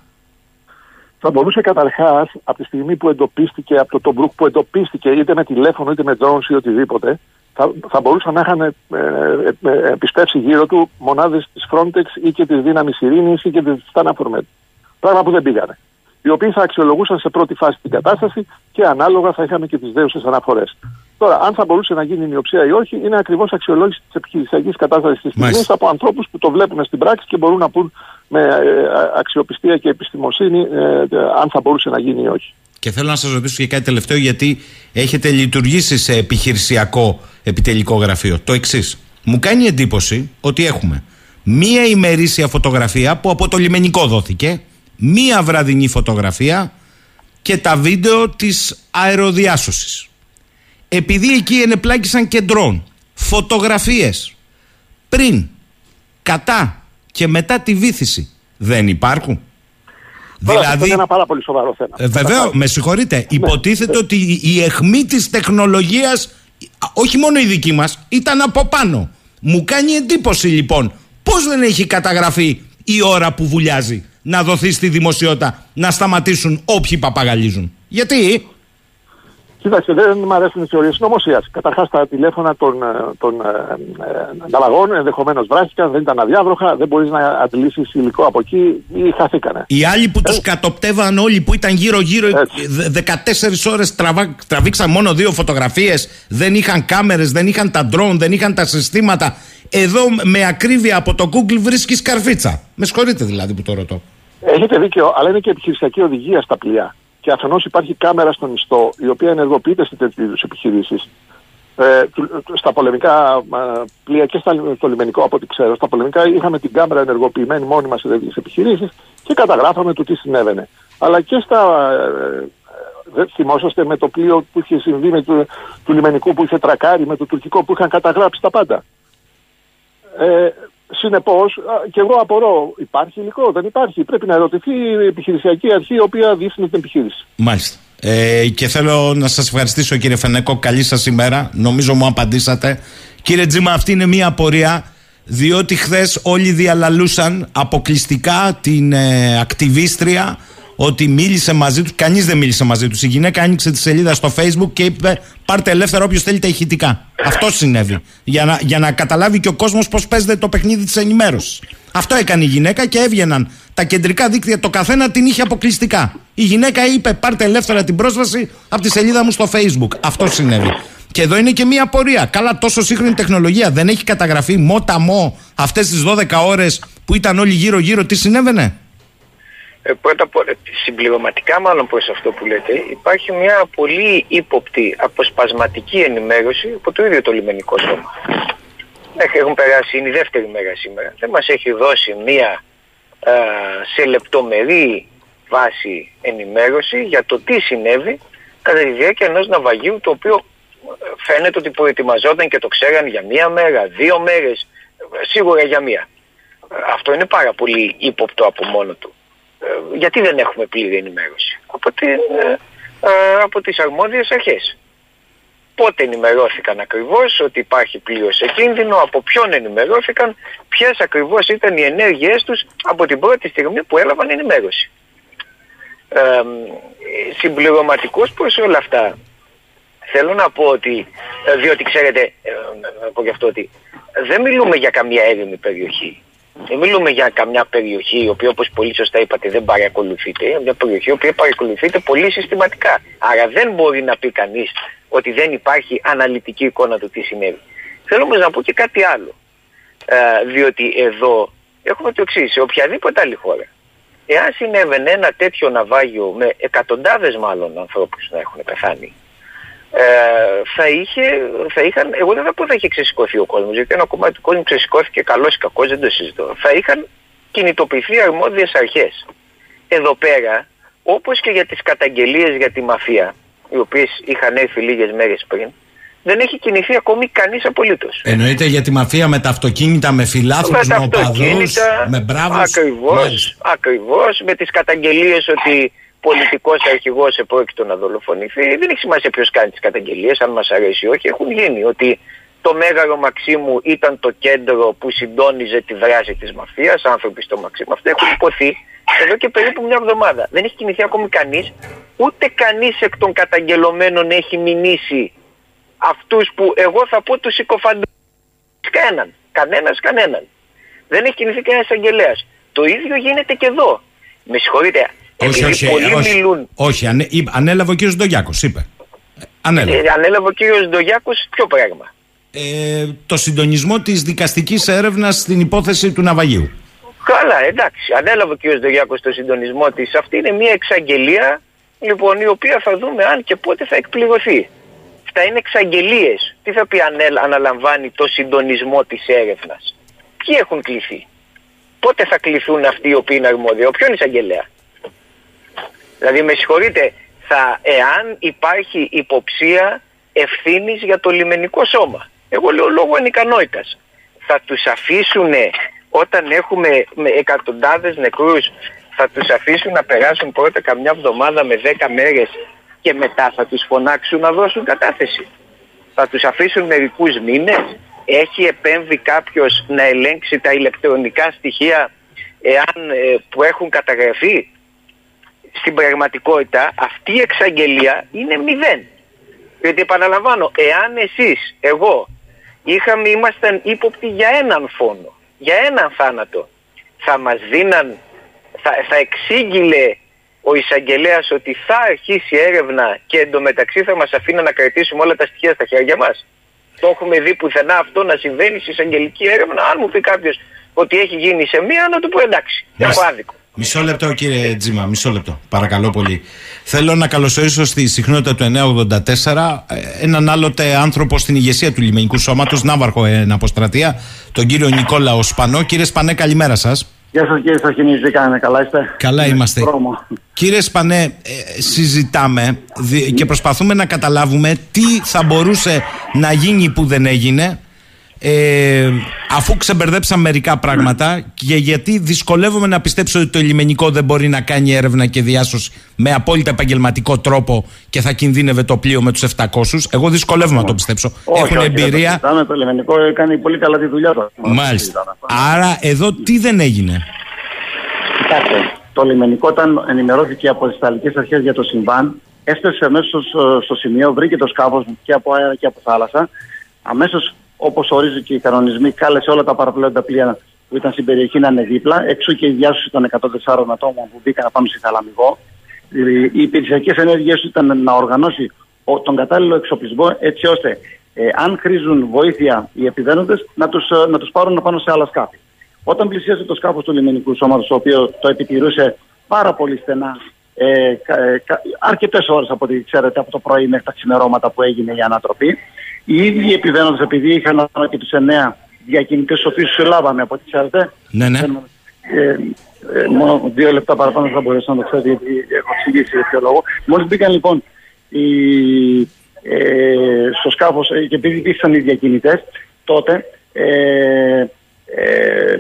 Θα μπορούσε καταρχάς από τη στιγμή που εντοπίστηκε, από το Τομπρούκ που εντοπίστηκε είτε με τηλέφωνο είτε με drones ή οτιδήποτε, θα, θα μπορούσαν να είχαν ε, ε, ε, επιστρέψει γύρω του μονάδες της Frontex ή και της δύναμης Ειρήνης ή και της Στάναφορμέτ. Πράγμα που δεν πήγανε. Οι οποίοι θα αξιολογούσαν σε πρώτη φάση την κατάσταση και ανάλογα θα είχαμε και τις δέουσες αναφορές. Τώρα, αν θα μπορούσε να γίνει μειοψία ή όχι, είναι ακριβώς αξιολόγηση της επιχειρησιακής κατάστασης της στιγμής από ανθρώπους που το βλέπουν στην πράξη και μπορούν να πούν με ε, αξιοπιστία και επιστημοσύνη ε, αν θα μπορούσε να γίνει ή όχι. Και θέλω να σας ρωτήσω και κάτι τελευταίο, γιατί έχετε λειτουργήσει σε επιχειρησιακό επιτελικό γραφείο. Το εξής. Μου κάνει εντύπωση ότι έχουμε μία ημερήσια φωτογραφία που από το λιμενικό δόθηκε, μία βραδινή φωτογραφία και τα βίντεο της αεροδιάσωσης. Επειδή εκεί ενεπλάκησαν και ντρόν, φωτογραφίες πριν, κατά και μετά τη βήθηση δεν υπάρχουν. Τώρα, δηλαδή, είναι ένα πάρα πολύ σοβαρό θέμα. Ε, Βεβαίως, με συγχωρείτε. Ναι, υποτίθεται ναι. ότι η αιχμή της τεχνολογίας, όχι μόνο η δική μας, ήταν από πάνω. Μου κάνει εντύπωση λοιπόν πώς δεν έχει καταγραφεί η ώρα που βουλιάζει να δοθεί στη δημοσιότητα να σταματήσουν όποιοι παπαγαλίζουν. Γιατί; Κοίταξε, δεν μου αρέσουν οι θεωρίες συνωμοσίας. Καταρχάς, τα τηλέφωνα των, ε, των ε, ανταλλαγών ενδεχομένως βράχηκαν, δεν ήταν αδιάβροχα, δεν μπορείς να αντιλήσεις υλικό από εκεί ή χαθήκανε. Οι άλλοι που ε. του κατοπτεύαν όλοι που ήταν γύρω-γύρω 14 ώρες τραβήξαν μόνο δύο φωτογραφίες, δεν είχαν κάμερες, δεν είχαν τα drone, δεν είχαν τα συστήματα. Εδώ με ακρίβεια από το Google βρίσκεις καρφίτσα. Με συγχωρείτε δηλαδή που το ρωτώ. Έχετε δίκιο, αλλά είναι και επιχειρησιακή οδηγία στα πλοία και αφενός υπάρχει κάμερα στον ιστό, η οποία ενεργοποιείται σε τέτοιου είδους επιχειρήσεις. Ε, στα πολεμικά ε, πλοία και στο λιμενικό, από ό,τι ξέρω, στα πολεμικά είχαμε την κάμερα ενεργοποιημένη μόνιμα σε τέτοιες επιχειρήσεις και καταγράφαμε το τι συνέβαινε. Αλλά και στα. Ε, δεν θυμόσαστε με το πλοίο που είχε συμβεί με το, του λιμενικού που είχε τρακάρει, με το τουρκικό που είχαν καταγράψει τα πάντα. Ε, Συνεπώς, και εγώ απορώ, υπάρχει υλικό, δεν υπάρχει. Πρέπει να ερωτηθεί η επιχειρησιακή αρχή η οποία διεύθυνε την επιχείρηση. Μάλιστα. Ε, και θέλω να σας ευχαριστήσω κύριε Φενέκο. Καλή σας ημέρα. Νομίζω μου απαντήσατε. Κύριε Τζίμα, αυτή είναι μία απορία. Διότι χθες όλοι διαλαλούσαν αποκλειστικά την ε, ακτιβίστρια ότι μίλησε μαζί τους. Κανείς δεν μίλησε μαζί τους. Η γυναίκα άνοιξε τη σελίδα στο Facebook και είπε: Πάρτε ελεύθερα όποιος θέλει τα ηχητικά. Αυτό συνέβη. Για να, για να καταλάβει και ο κόσμος πώς παίζεται το παιχνίδι της ενημέρωσης. Αυτό έκανε η γυναίκα και έβγαιναν τα κεντρικά δίκτυα. Το καθένα την είχε αποκλειστικά. Η γυναίκα είπε: Πάρτε ελεύθερα την πρόσβαση από τη σελίδα μου στο Facebook. Αυτό συνέβη. Και εδώ είναι και μία απορία. Καλά, τόσο σύγχρονη τεχνολογία δεν έχει καταγραφεί μότα μό αυτές τις 12 ώρες που ήταν όλοι γύρω-γύρω. Τι συνέβαινε; Ε, πρώτα απ' όλα, συμπληρωματικά μάλλον προς αυτό που λέτε, υπάρχει μια πολύ ύποπτη αποσπασματική ενημέρωση από το ίδιο το λιμενικό σώμα. Έχουν περάσει, είναι η δεύτερη μέρα σήμερα. Δεν μας έχει δώσει μια α, σε λεπτομερή βάση ενημέρωση για το τι συνέβη κατά τη διάρκεια ενός ναυαγίου το οποίο φαίνεται ότι προετοιμαζόταν και το ξέραν για μία μέρα, δύο μέρες, σίγουρα για μία. Αυτό είναι πάρα πολύ ύποπτο από μόνο του. Ε, γιατί δεν έχουμε πλήρη ενημέρωση από, την, ε, ε, από τις αρμόδιες αρχές. Πότε ενημερώθηκαν ακριβώς ότι υπάρχει πλοίο σε κίνδυνο, από ποιον ενημερώθηκαν, ποιες ακριβώς ήταν οι ενέργειές τους από την πρώτη στιγμή που έλαβαν ενημέρωση. Ε, συμπληρωματικός προς όλα αυτά θέλω να πω ότι, διότι ξέρετε, να πω γι' αυτό ότι δεν μιλούμε για καμία έρημη περιοχή. Δεν μιλούμε για καμιά περιοχή η οποία όπως πολύ σωστά είπατε δεν παρακολουθείται. Μια περιοχή η οποία παρακολουθείται πολύ συστηματικά. Άρα δεν μπορεί να πει κανείς ότι δεν υπάρχει αναλυτική εικόνα του τι συνέβη. Θέλω όμως να πω και κάτι άλλο. Ε, διότι εδώ έχουμε το εξής σε οποιαδήποτε άλλη χώρα. Εάν συνέβαινε ένα τέτοιο ναυάγιο με εκατοντάδες μάλλον ανθρώπους να έχουν πεθάνει, ε, ε, θα, είχε, θα είχαν, εγώ δεν θα πω θα είχε ξεσηκωθεί ο κόσμος, γιατί ένα κομμάτι του κόσμου ξεσηκώθηκε καλός ή κακός, δεν το συζητώ. Θα είχαν κινητοποιηθεί αρμόδιες αρχές. Εδώ πέρα, όπως και για τις καταγγελίες για τη μαφία, οι οποίες είχαν έρθει λίγες μέρες πριν, δεν έχει κινηθεί ακόμη κανείς απολύτως. Εννοείται για τη μαφία με τα αυτοκίνητα, με φιλάθλους, με, τα οπαδούς, αυτοκίνητα, με μπράβους. Ακριβώς, Μάλιστα. ακριβώς, με τις καταγγελίες ότι πολιτικός αρχηγός επρόκειτο να δολοφονηθεί. Δεν έχει σημασία ποιος κάνει τις καταγγελίες, αν μας αρέσει ή όχι, έχουν γίνει. Ότι το Μέγαρο Μαξίμου ήταν το κέντρο που συντόνιζε τη δράση της μαφίας, άνθρωποι στο Μαξίμου. Αυτά έχουν υποθεί εδώ και περίπου μια εβδομάδα. Δεν έχει κινηθεί ακόμη κανείς, ούτε κανείς εκ των καταγγελωμένων έχει μηνύσει αυτούς που εγώ θα πω τους συκοφαντούς. Κανέναν. Κανένας, κανέναν. Δεν έχει κινηθεί κανένας αγγελέα. Το ίδιο γίνεται και εδώ. Με συγχωρείτε. Όχι, επειδή όχι, πολλοί όχι, μιλούν. όχι ανε- είπ- ανέλαβε ο κύριος Ντογιάκος, είπε. Ανέλαβε. Ε, ανέλαβε ο κύριος Ντογιάκος ποιο πράγμα; Ε, το συντονισμό της δικαστικής έρευνας στην υπόθεση του ναυαγίου. Καλά, εντάξει. Ανέλαβε ο κύριος Ντογιάκος το συντονισμό της. Αυτή είναι μια εξαγγελία λοιπόν η οποία θα δούμε αν και πότε θα εκπληρωθεί. Αυτά είναι εξαγγελίες. Τι θα πει ανέλ, αναλαμβάνει το συντονισμό της έρευνας; Ποιοι έχουν κληθεί; Πότε θα κληθούν αυτοί οι οποίοι είναι αρμόδιοι; Ο ποιον εισαγγελέα; Δηλαδή με συγχωρείτε, θα, εάν υπάρχει υποψία ευθύνης για το λιμενικό σώμα. Εγώ λέω λόγω ανικανότητας. Θα τους αφήσουν όταν έχουμε με εκατοντάδες νεκρούς θα τους αφήσουν να περάσουν πρώτα καμιά εβδομάδα με 10 μέρες και μετά θα τους φωνάξουν να δώσουν κατάθεση. Θα τους αφήσουν μερικούς μήνες. Έχει επέμβει κάποιος να ελέγξει τα ηλεκτρονικά στοιχεία εάν, ε, που έχουν καταγραφεί; Στην πραγματικότητα αυτή η εξαγγελία είναι μηδέν. Γιατί επαναλαμβάνω, εάν εσείς, εγώ, είχαμε, ήμασταν ύποπτοι για έναν φόνο, για έναν θάνατο, θα μας δίναν, θα, θα εξήγηλε ο εισαγγελέας ότι θα αρχίσει έρευνα και εντωμεταξύ θα μας αφήνει να κρατήσουμε όλα τα στοιχεία στα χέρια μας. Το έχουμε δει πουθενά αυτό να συμβαίνει σε εισαγγελική έρευνα. Αν μου πει κάποιος ότι έχει γίνει σε μία, να του πω εντάξει, έχω άδικο. Μισό λεπτό κύριε Τζίμα, μισό λεπτό. Παρακαλώ πολύ. Θέλω να καλωσορίσω στη συχνότητα του 984 ε, έναν άλλοτε άνθρωπο στην ηγεσία του λιμενικού σώματος, ναύαρχο εν αποστρατεία, τον κύριο Νικόλαο Σπανό. Κύριε Σπανέ, καλημέρα σας. Γεια σας κύριε Σαχινή, τι κάνετε, καλά είστε; Καλά είμαστε. Δρόμο. Κύριε Σπανέ, ε, συζητάμε δι- και προσπαθούμε να καταλάβουμε τι θα μπορούσε να γίνει που δεν έγινε ε, αφού ξεμπερδέψαμε μερικά πράγματα και γιατί δυσκολεύομαι να πιστέψω ότι το λιμενικό δεν μπορεί να κάνει έρευνα και διάσωση με απόλυτα επαγγελματικό τρόπο και θα κινδύνευε το πλοίο με τους 700. Εγώ δυσκολεύομαι να το πιστέψω. Όχι, Έχουν όχι, εμπειρία. δεν το συζητάμε, το λιμενικό κάνει πολύ καλά τη δουλειά του. Μάλιστα. Άρα εδώ τι δεν έγινε; Κοιτάξτε, το λιμενικό όταν ενημερώθηκε από τις Ιταλικές Αρχές για το συμβάν, έφτασε αμέσως στο σημείο, βρήκε το σκάφος και από αέρα και από θάλασσα. Αμέσως, όπως ορίζει και οι κανονισμοί, κάλεσε όλα τα παραπλέοντα πλοία που ήταν στην περιοχή να είναι δίπλα. Έξω και η διάσωση των 104 ατόμων που μπήκαν να πάμε στη Θαλαμιγό. Οι- Οι υπηρεσιακέ ενέργειε του ήταν να οργανώσει ο- τον κατάλληλο εξοπλισμό έτσι ώστε ε, αν χρήζουν βοήθεια οι επιβαίνοντες να τους να τους πάρουν πάνω σε άλλα σκάφη. Όταν πλησίασε το σκάφος του λιμενικού σώματος, το οποίο το επιτηρούσε πάρα πολύ στενά ε, κα- ε, κα- αρκετές ώρες από ό,τι ξέρετε από το πρωί μέχρι τα ξημερώματα που έγινε η ανατροπή. Οι ίδιοι οι επιβαίνοντες επειδή είχαν ανά και τους εννέα διακινητές τους οποίους συλλάβαμε από ό,τι ξέρετε. Ναι, ναι. Ε, ε, μόνο δύο λεπτά παραπάνω θα μπορέσω να το ξέρετε γιατί έχω εξηγήσει για ποιο λόγο. Μόλις μπήκαν λοιπόν οι, ε, στο σκάφος ε, και επειδή υπήρξαν οι διακινητές τότε ε, ε,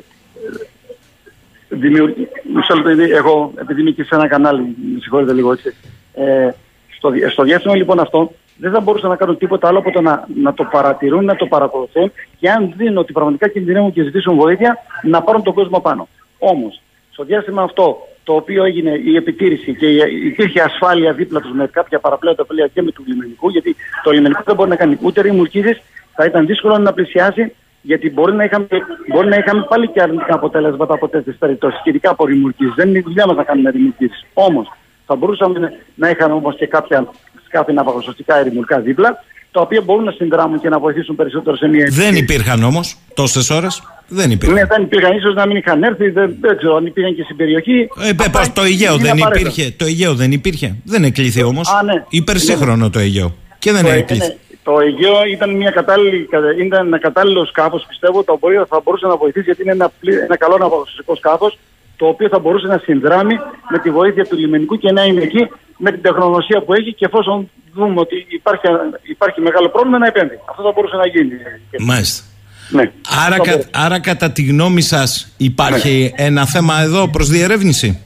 δημιουργεί. Μισό λεπτό, γιατί εγώ, επειδή είμαι και σε ένα κανάλι, με συγχωρείτε λίγο έτσι. Ε, στο, δι- στο διάστημα λοιπόν αυτό δεν θα μπορούσαν να κάνουν τίποτα άλλο από το να, να το παρατηρούν, να το παρακολουθούν και αν δίνουν ότι πραγματικά κινδυνεύουν και ζητήσουν βοήθεια, να πάρουν τον κόσμο πάνω. Όμως, στο διάστημα αυτό το οποίο έγινε η επιτήρηση και η- υπήρχε ασφάλεια δίπλα τους με κάποια παραπλέοντα πλοία και με του λιμενικού, γιατί το λιμενικό δεν μπορεί να κάνει ούτε ρημουρκίδες, θα ήταν δύσκολο να πλησιάσει, γιατί μπορεί να είχαμε, μπορεί να είχαμε πάλι και αρνητικά αποτέλεσματα από τέτοιες περιπτώσεις, και ειδικά από ρημουρκίδες. Δεν είναι η δουλειά μας να κάνουμε ρημουρκίδες. Όμως, θα μπορούσαμε να είχαμε όμως και κάποια σκάφη ναυαγοσωστικά ερημουρκά δίπλα, τα οποία μπορούν να συνδράμουν και να βοηθήσουν περισσότερο σε μια Δεν υπήρχαν όμως τόσες ώρες. Δεν υπήρχαν. ναι, δεν υπήρχαν, ίσως να μην είχαν έρθει, δεν, δεν ξέρω αν υπήρχαν και στην περιοχή. Ε, πε, πώς, το Αιγαίο είναι δεν απαραίτητο. υπήρχε. Το Αιγαίο δεν υπήρχε. Δεν εκλήθη όμως. Α, ναι. Υπερσύγχρονο το Αιγαίο. Και δεν το, εκλήθη. έκανε- το Αιγαίο ήταν, μια κατάλληλη, ήταν ένα κατάλληλο σκάφος, πιστεύω, το οποίο θα μπορούσε να βοηθήσει γιατί είναι ένα, πλη- ένα καλό ναυαγοσωστικό σκάφος, το οποίο θα μπορούσε να συνδράμει με τη βοήθεια του λιμενικού και να είναι εκεί με την τεχνογνωσία που έχει και εφόσον δούμε ότι υπάρχει, υπάρχει μεγάλο πρόβλημα να επέμβει. Αυτό θα μπορούσε να γίνει. Μάλιστα. Ναι. Άρα, κα- άρα κατά τη γνώμη σας υπάρχει ένα θέμα εδώ προς διερεύνηση;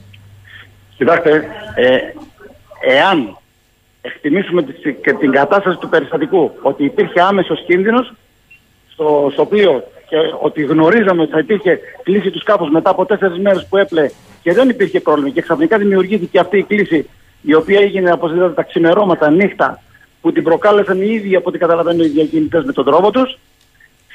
Κοιτάξτε, ε, εάν εκτιμήσουμε τη- και την κατάσταση του περιστατικού ότι υπήρχε άμεσος κίνδυνος στο, στο οποίο και ότι γνωρίζαμε ότι θα υπήρχε κλίση τους σκάφους μετά από τέσσερις μέρες που έπλε και δεν υπήρχε πρόβλημα. Και ξαφνικά δημιουργήθηκε αυτή η κλίση η οποία έγινε όπως είδατε τα ξημερώματα νύχτα που την προκάλεσαν οι ίδιοι από ό,τι καταλαβαίνουν οι διακινητές με τον τρόπο τους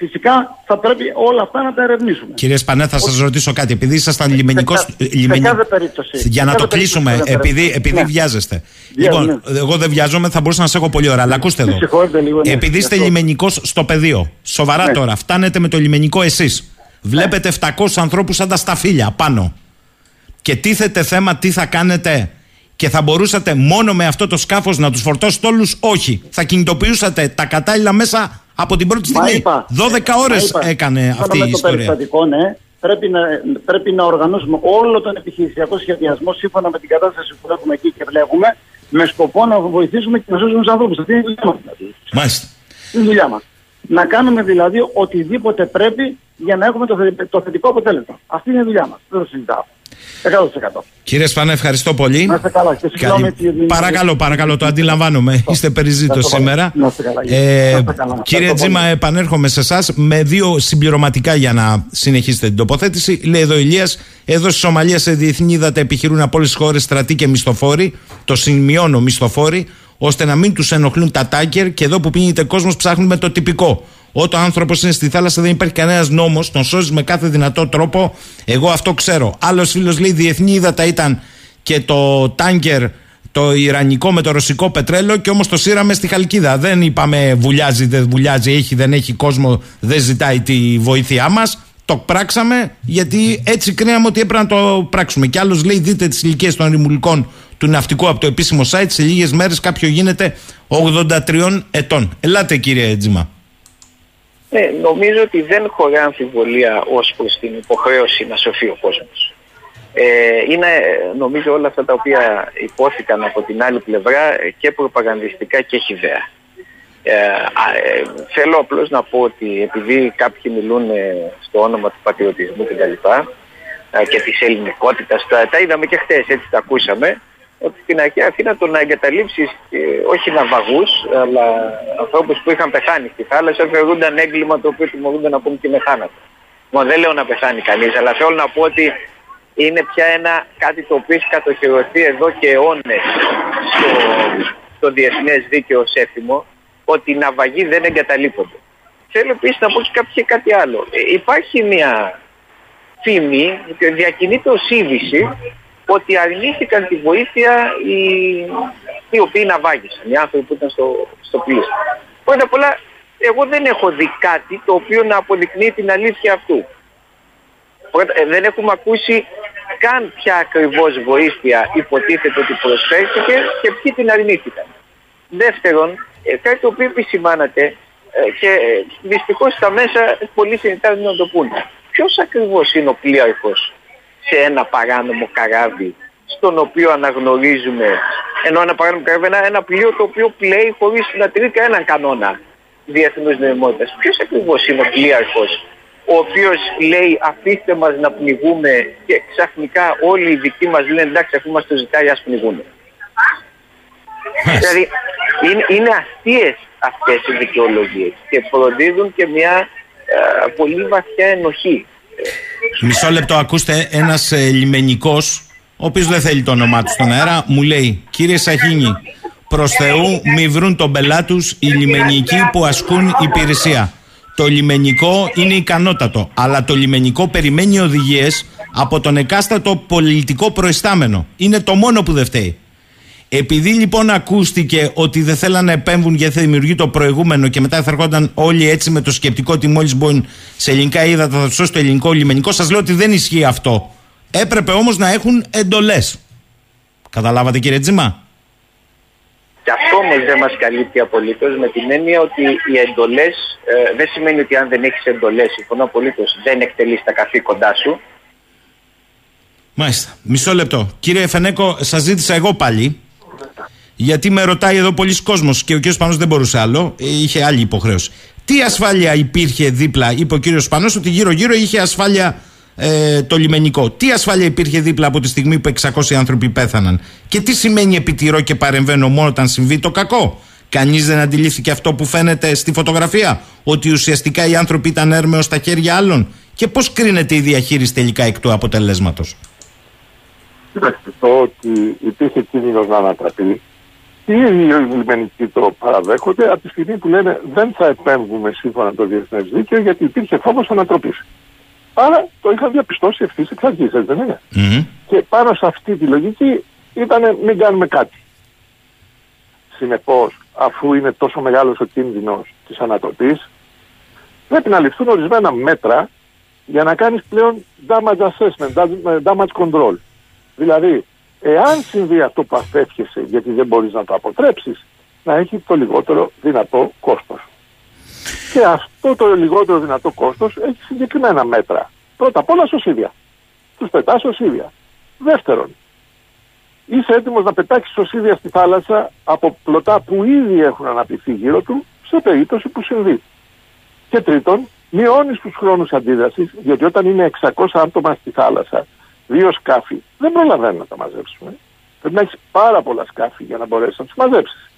φυσικά θα πρέπει όλα αυτά να τα ερευνήσουμε. Κύριε Σπανέ, θα σας ρωτήσω κάτι. Επειδή ήσασταν λιμενικός... Σε λιμενι- κάθε περίπτωση. Για Σε να κάθε το κλείσουμε, περίπτωση θα επειδή, πρέπει. επειδή Ναι. βιάζεστε. Βιάζω, Λοιπόν, εγώ δεν βιάζομαι, θα μπορούσα να σε έχω πολλή ώρα, αλλά ακούστε εδώ. Συγχωρείτε λίγο, ναι. Επειδή είστε Γι' αυτό. λιμενικός στο πεδίο, σοβαρά Ναι. τώρα, φτάνετε με το λιμενικό εσείς. Βλέπετε 700 ανθρώπους σαν τα σταφύλια πάνω. Και τίθεται θέμα τι θα κάνετε. Και θα μπορούσατε μόνο με αυτό το σκάφος να τους φορτώσετε όλους. Όχι. Θα κινητοποιούσατε τα κατάλληλα μέσα από την πρώτη Μα στιγμή. είπα, 12 ώρες μα είπα, έκανε σύμφωνα αυτή με η το ιστορία. περιστατικό, ναι, πρέπει να, πρέπει να οργανώσουμε όλο τον επιχειρησιακό σχεδιασμό σύμφωνα με την κατάσταση που έχουμε εκεί και βλέπουμε, με σκοπό να βοηθήσουμε και να σώσουμε τους ανθρώπους. Αυτή είναι η δουλειά μας. Μάλιστα. Είναι η δουλειά μας. Να κάνουμε δηλαδή οτιδήποτε πρέπει για να έχουμε το, θε- το θετικό αποτέλεσμα. Αυτή είναι η δουλειά μας. Δεν το συζητάω. 100%. Κύριε Σπανέ, ευχαριστώ πολύ. Να είστε καλά. Και συγγνώμη Καλή- για την- Παρακαλώ, παρακαλώ, το αντιλαμβάνομαι. Είστε περιζήτητος Να είστε καλά. σήμερα. Να είστε καλά. Ε, Να είστε καλά. κύριε Ευχαριστώ Τζίμα, πολύ. επανέρχομαι σε εσάς με δύο συμπληρωματικά για να συνεχίσετε την τοποθέτηση. Λέει εδώ ο Ηλίας, εδώ στη Σομαλία σε διεθνή ύδατα επιχειρούν από όλες τις χώρες στρατοί και μισθοφόροι. Το σημειώνω μισθοφόροι, ώστε να μην τους ενοχλούν τα τάκερ και εδώ που πίνεται κόσμος ψάχνουν με το τυπικό. Όταν ο άνθρωπος είναι στη θάλασσα δεν υπάρχει κανένας νόμος, τον σώζεις με κάθε δυνατό τρόπο. Εγώ αυτό ξέρω. Άλλος φίλος λέει: Διεθνή ύδατα ήταν και το τάγκερ το Ιρανικό με το ρωσικό πετρέλαιο και όμως το σύραμε στη Χαλκίδα. Δεν είπαμε βουλιάζει, δεν βουλιάζει, έχει, δεν έχει κόσμο, δεν ζητάει τη βοήθειά μας. Το πράξαμε γιατί έτσι κρίναμε ότι έπρεπε να το πράξουμε. Και άλλος λέει δείτε τις ηλικίες των ρημουλικών του ναυτικού από το επίσημο site. Σε λίγες μέρες κάποιο γίνεται 83 ετών. Ελάτε κύριε Τζιμά. Ναι, νομίζω ότι δεν χωρά αμφιβολία ως προς την υποχρέωση να σωθεί ο κόσμος. Ε, είναι ε, νομίζω όλα αυτά τα οποία υπόθηκαν από την άλλη πλευρά ε, και προπαγανδιστικά και χιδέα. Ε, α, ε, θέλω απλώς να πω ότι επειδή κάποιοι μιλούν ε, στο όνομα του πατριωτισμού και τα λοιπά ε, και της ελληνικότητας, τα, τα είδαμε και χτες, έτσι τα ακούσαμε, ότι στην αρχαία Αθήνα το να εγκαταλείψεις ε, όχι ναυαγούς, αλλά ανθρώπους που είχαν πεθάνει στη θάλασσα θεωρούνταν έγκλημα το οποίο τιμωρούνταν ακόμη και με θάνατο. Μα δεν λέω να πεθάνει κανείς, αλλά θέλω να πω ότι είναι πια ένα κάτι το οποίο έχει κατοχυρωθεί εδώ και αιώνες στο, στο διεθνές δίκαιο ως έθιμο, ότι οι ναυαγοί δεν εγκαταλείπονται. Θέλω επίσης να πω και κάποιο- κάτι άλλο. Ε, υπάρχει μια φήμη, και διακινείται ως είδηση, ότι αρνήθηκαν τη βοήθεια οι, οι οποίοι ναυάγησαν, οι άνθρωποι που ήταν στο, στο πλοίο. Πρώτα απ' όλα, εγώ δεν έχω δει κάτι το οποίο να αποδεικνύει την αλήθεια αυτού. Πρώτα, ε, δεν έχουμε ακούσει καν ποια ακριβώς βοήθεια υποτίθεται ότι προσφέρθηκε και ποιοι την αρνήθηκαν. Δεύτερον, ε, κάτι το οποίο επισημάνατε ε, και ε, δυστυχώς στα μέσα πολύ συνηθάζουν να το πούνε. Ποιος ακριβώς είναι ο πλοίαρχος σε ένα παράνομο καράβι στον οποίο αναγνωρίζουμε, ενώ ένα παράνομο καράβι ένα, ένα πλοίο το οποίο πλέει χωρίς να τηρεί κανέναν κανόνα διεθνούς νοημότητας. Ποιος ακριβώς είναι ο πλοίαρχος ο οποίος λέει αφήστε μας να πνιγούμε και ξαφνικά όλοι οι δικοί μας λένε εντάξει αφού μας το ζητάει ας πνιγούμε. δηλαδή είναι, είναι αστείες αυτές οι δικαιολογίες και προδίδουν και μια ε, πολύ βαθιά ενοχή. Μισό λεπτό, ακούστε, ένας ε, λιμενικός, ο οποίος δεν θέλει το όνομά του στον αέρα, μου λέει: Κύριε Σαχίνη, προς Θεού μη βρουν τον πελά του οι λιμενικοί που ασκούν υπηρεσία. Το λιμενικό είναι ικανότατο, αλλά το λιμενικό περιμένει οδηγίες από τον εκάστατο πολιτικό προϊστάμενο. Είναι το μόνο που δεν φταίει. Επειδή λοιπόν ακούστηκε ότι δεν θέλαν να επέμβουν γιατί θα δημιουργεί το προηγούμενο και μετά θα ερχόταν όλοι έτσι με το σκεπτικό ότι μόλις μπουν σε ελληνικά ύδατα θα τους σώσει το ελληνικό λιμενικό, σας λέω ότι δεν ισχύει αυτό. Έπρεπε όμως να έχουν εντολές. Καταλάβατε κύριε Τζιμά. Και αυτό όμως δεν μας καλύπτει απολύτως με την έννοια ότι οι εντολές ε, δεν σημαίνει ότι αν δεν έχεις εντολές, συμφωνώ απολύτως, δεν εκτελείς τα καθήκοντά σου. Μάλιστα. Μισό λεπτό. Κύριε Φενέκο, σας ζήτησα εγώ πάλι. Γιατί με ρωτάει εδώ πολλοί κόσμος και ο κ. Σπανό δεν μπορούσε άλλο, ε, είχε άλλη υποχρέωση. Τι ασφάλεια υπήρχε δίπλα, είπε ο κ. Σπανό, ότι γύρω-γύρω είχε ασφάλεια ε, το λιμενικό. Τι ασφάλεια υπήρχε δίπλα από τη στιγμή που 600 άνθρωποι πέθαναν; Και τι σημαίνει επιτηρώ και παρεμβαίνω μόνο όταν συμβεί το κακό; Κανείς δεν αντιλήφθηκε αυτό που φαίνεται στη φωτογραφία, ότι ουσιαστικά οι άνθρωποι ήταν έρμεος στα χέρια άλλων; Και πώς κρίνεται η διαχείριση τελικά εκ του αποτελέσματος; Κοιτάξτε, το ότι υπήρχε κίνδυνος να ανατραπεί, οι ίδιοι οι λιμενικοί το παραδέχονται από τη στιγμή που λένε δεν θα επέμβουμε σύμφωνα με το διεθνές δίκαιο γιατί υπήρχε φόβος ανατροπής. Άρα το είχα διαπιστώσει ευθύς εξ αρχής, έτσι δεν είναι. Και πάνω σε αυτή τη λογική ήταν μην κάνουμε κάτι. Συνεπώς, αφού είναι τόσο μεγάλος ο κίνδυνος της ανατροπής, πρέπει να ληφθούν ορισμένα μέτρα για να κάνεις πλέον damage assessment, damage control. Δηλαδή, εάν συμβεί αυτό που αφέφιεσαι γιατί δεν μπορείς να το αποτρέψεις, να έχει το λιγότερο δυνατό κόστος. Και αυτό το λιγότερο δυνατό κόστος έχει συγκεκριμένα μέτρα. Πρώτα απ' όλα σωσίδια. Τους πετάς σωσίδια. Δεύτερον, είσαι έτοιμος να πετάξεις σωσίδια στη θάλασσα από πλωτά που ήδη έχουν αναπτυχθεί γύρω του σε περίπτωση που συμβεί. Και τρίτον, μειώνεις τους χρόνους αντίδρασης, διότι όταν είναι 600 άτομα στη θάλασσα δύο σκάφη δεν προλαβαίνουν να τα μαζέψουμε. Πρέπει να έχεις πάρα πολλά σκάφη για να μπορέσεις να τους μαζέψεις.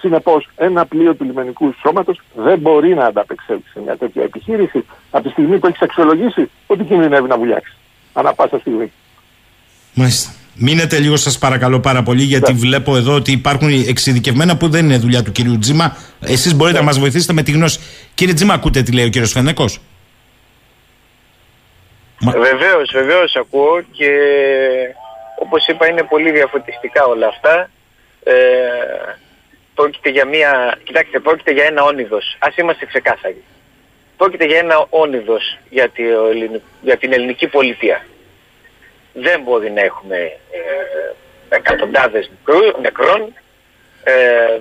Συνεπώς, ένα πλοίο του λιμενικού σώματος δεν μπορεί να ανταπεξέλθει σε μια τέτοια επιχείρηση από τη στιγμή που έχεις αξιολογήσει ότι κινδυνεύει να βουλιάξεις. Ανά πάσα στιγμή. Μάλιστα. Μείνετε λίγο, σας παρακαλώ πάρα πολύ, γιατί Ναι. βλέπω εδώ ότι υπάρχουν εξειδικευμένα που δεν είναι δουλειά του κυρίου Τζίμα. Εσείς μπορείτε Ναι. να μας βοηθήσετε με τη γνώση. Κύριε Τζίμα, ακούτε τι λέει ο κύριος Φενέκος. Βεβαίως, βεβαίως ακούω και όπως είπα είναι πολύ διαφωτιστικά όλα αυτά. Ε, πρόκειται για μια. Κοιτάξτε, πρόκειται για ένα όνειδος. Α είμαστε ξεκάθαροι. Πρόκειται για ένα όνειδος για, τη, για την ελληνική πολιτεία. Δεν μπορεί να έχουμε ε, εκατοντάδες νεκρών. Ε,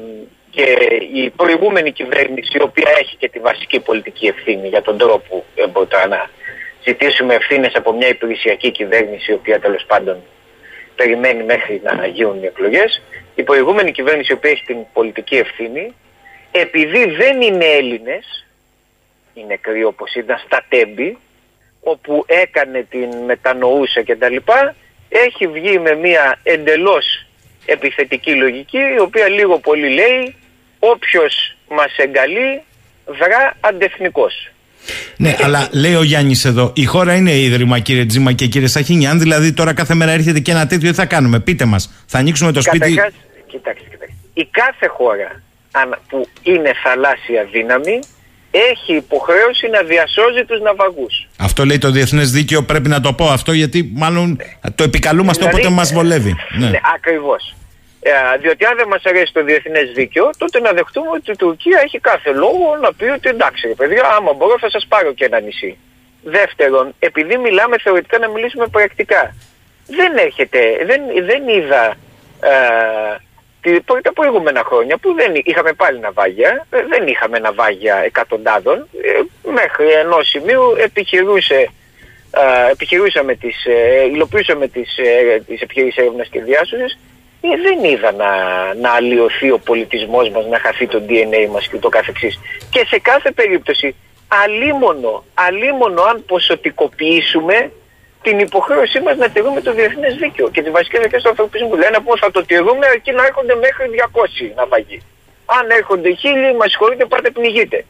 και η προηγούμενη κυβέρνηση, η οποία έχει και τη βασική πολιτική ευθύνη για τον τρόπο ε, μπορεί τώρα να ζητήσουμε ευθύνες από μια υπηρεσιακή κυβέρνηση, η οποία τέλος πάντων περιμένει μέχρι να γίνουν οι εκλογές. Η προηγούμενη κυβέρνηση, η οποία έχει την πολιτική ευθύνη, επειδή δεν είναι Έλληνες, οι νεκροί όπως ήταν στα Τέμπη, όπου έκανε την μετανοούσα κτλ., έχει βγει με μια εντελώς επιθετική λογική, η οποία λίγο πολύ λέει όποιος μας εγκαλεί δρά αντεθνικός. Ναι, αλλά λέει ο Γιάννης εδώ, η χώρα είναι ίδρυμα, κύριε Τζίμα και κύριε Σαχίνη. Αν δηλαδή τώρα κάθε μέρα έρχεται και ένα τέτοιο, τι θα κάνουμε, πείτε μας. Θα ανοίξουμε το σπίτι; Καταρχάς, κοιτάξτε, κοιτάξτε. Η κάθε χώρα αν- που είναι θαλάσσια δύναμη έχει υποχρέωση να διασώζει τους ναυαγούς. Αυτό λέει το διεθνές δίκαιο, πρέπει να το πω αυτό, γιατί μάλλον το επικαλούμαστε Δηλαδή, όποτε μας βολεύει. Ναι. Ναι, ακριβώς. Ε, διότι αν δεν μας αρέσει το διεθνές δίκαιο, τότε να δεχτούμε ότι η Τουρκία έχει κάθε λόγο να πει ότι εντάξει ρε παιδιά, άμα μπορώ θα σας πάρω και ένα νησί. Δεύτερον, επειδή μιλάμε θεωρητικά να μιλήσουμε πρακτικά. Δεν έρχεται, δεν, δεν είδα ε, τη- τα προηγούμενα χρόνια που δεν είχαμε πάλι ναυάγια, ε, δεν είχαμε ναυάγια εκατοντάδων, ε, μέχρι ενός σημείου επιχειρούσε ε, επιχειρούσαμε τις, ε, υλοποιούσαμε τις, ε, τις επιχειρήσεις έρευνας και διάσωσης ε, δεν είδα να, να αλλοιωθεί ο πολιτισμός μας, να χαθεί το DNA μας και το καθεξής. Και σε κάθε περίπτωση, αλίμονο, αλίμονο αν ποσοτικοποιήσουμε την υποχρέωσή μας να τηρούμε το διεθνές δίκαιο και τις βασικές αρχές του ανθρωπισμού. Λένε πως θα το τηρούμε αρκεί να έρχονται μέχρι 200 ναυαγοί. Αν έρχονται χίλιοι, μας συγχωρείτε, πάτε πνιγείτε.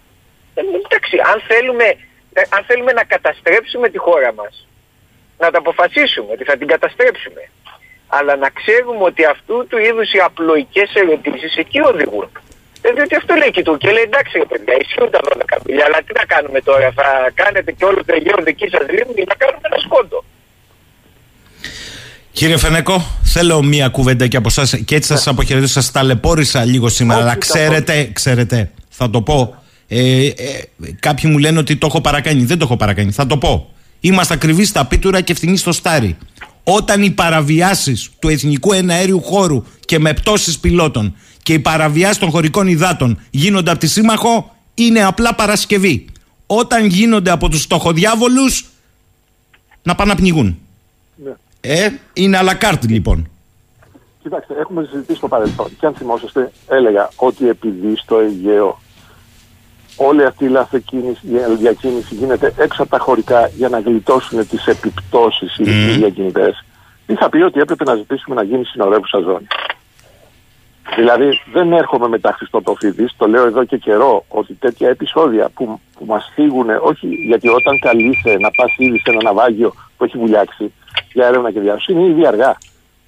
Ε, εντάξει, αν θέλουμε, ε, αν θέλουμε να καταστρέψουμε τη χώρα μας, να τα αποφασίσουμε ότι θα την καταστρέψουμε. Αλλά να ξέρουμε ότι αυτού του είδους οι απλοϊκές ερωτήσεις εκεί οδηγούν. Ε, διότι αυτό λέει και η Τουρκία. Λέει εντάξει ρε παιδιά, ισχύουν τα 12 μιλιά, αλλά τι να κάνουμε τώρα, θα κάνετε και όλο το Αιγαίο δική σας λίμνη ή να κάνουμε ένα σκόντο. Κύριε Φενέκο, θέλω μία κουβέντα και από εσάς και έτσι σας αποχαιρετήσω. Σας ταλαιπώρησα λίγο σήμερα, αλλά ξέρετε, ξέρετε, θα το πω. Ε, ε, κάποιοι μου λένε ότι το έχω παρακάνει. Δεν το έχω παρακάνει. Θα το πω. Είμαστε ακριβείς στα πίτουρα και ευθυνοί στο στάρι. Όταν οι παραβιάσεις του εθνικού εναέριου χώρου και με πτώσεις πιλότων και οι παραβιάσεις των χωρικών υδάτων γίνονται από τη Σύμμαχο, είναι απλά Παρασκευή. Όταν γίνονται από τους στοχοδιάβολους, να πάνε να πνιγούν. Ναι. Ε, είναι αλακάρτ λοιπόν. Κοιτάξτε, έχουμε συζητήσει στο παρελθόν και αν θυμόσαστε, έλεγα ότι επειδή στο Αιγαίο όλη αυτή η λαθοκίνηση, η διακίνηση γίνεται έξω από τα χωρικά για να γλιτώσουν τις επιπτώσεις οι mm. διακινητέ, είχα πει ότι έπρεπε να ζητήσουμε να γίνει συνορεύουσα ζώνη. Δηλαδή δεν έρχομαι μετά Χριστοτοφίδης, το λέω εδώ και καιρό, ότι τέτοια επεισόδια που, που μας φύγουν, όχι γιατί όταν καλείσαι να πας ήδη σε ένα ναυάγιο που έχει βουλιάξει για έρευνα και διάσωση, είναι ήδη αργά.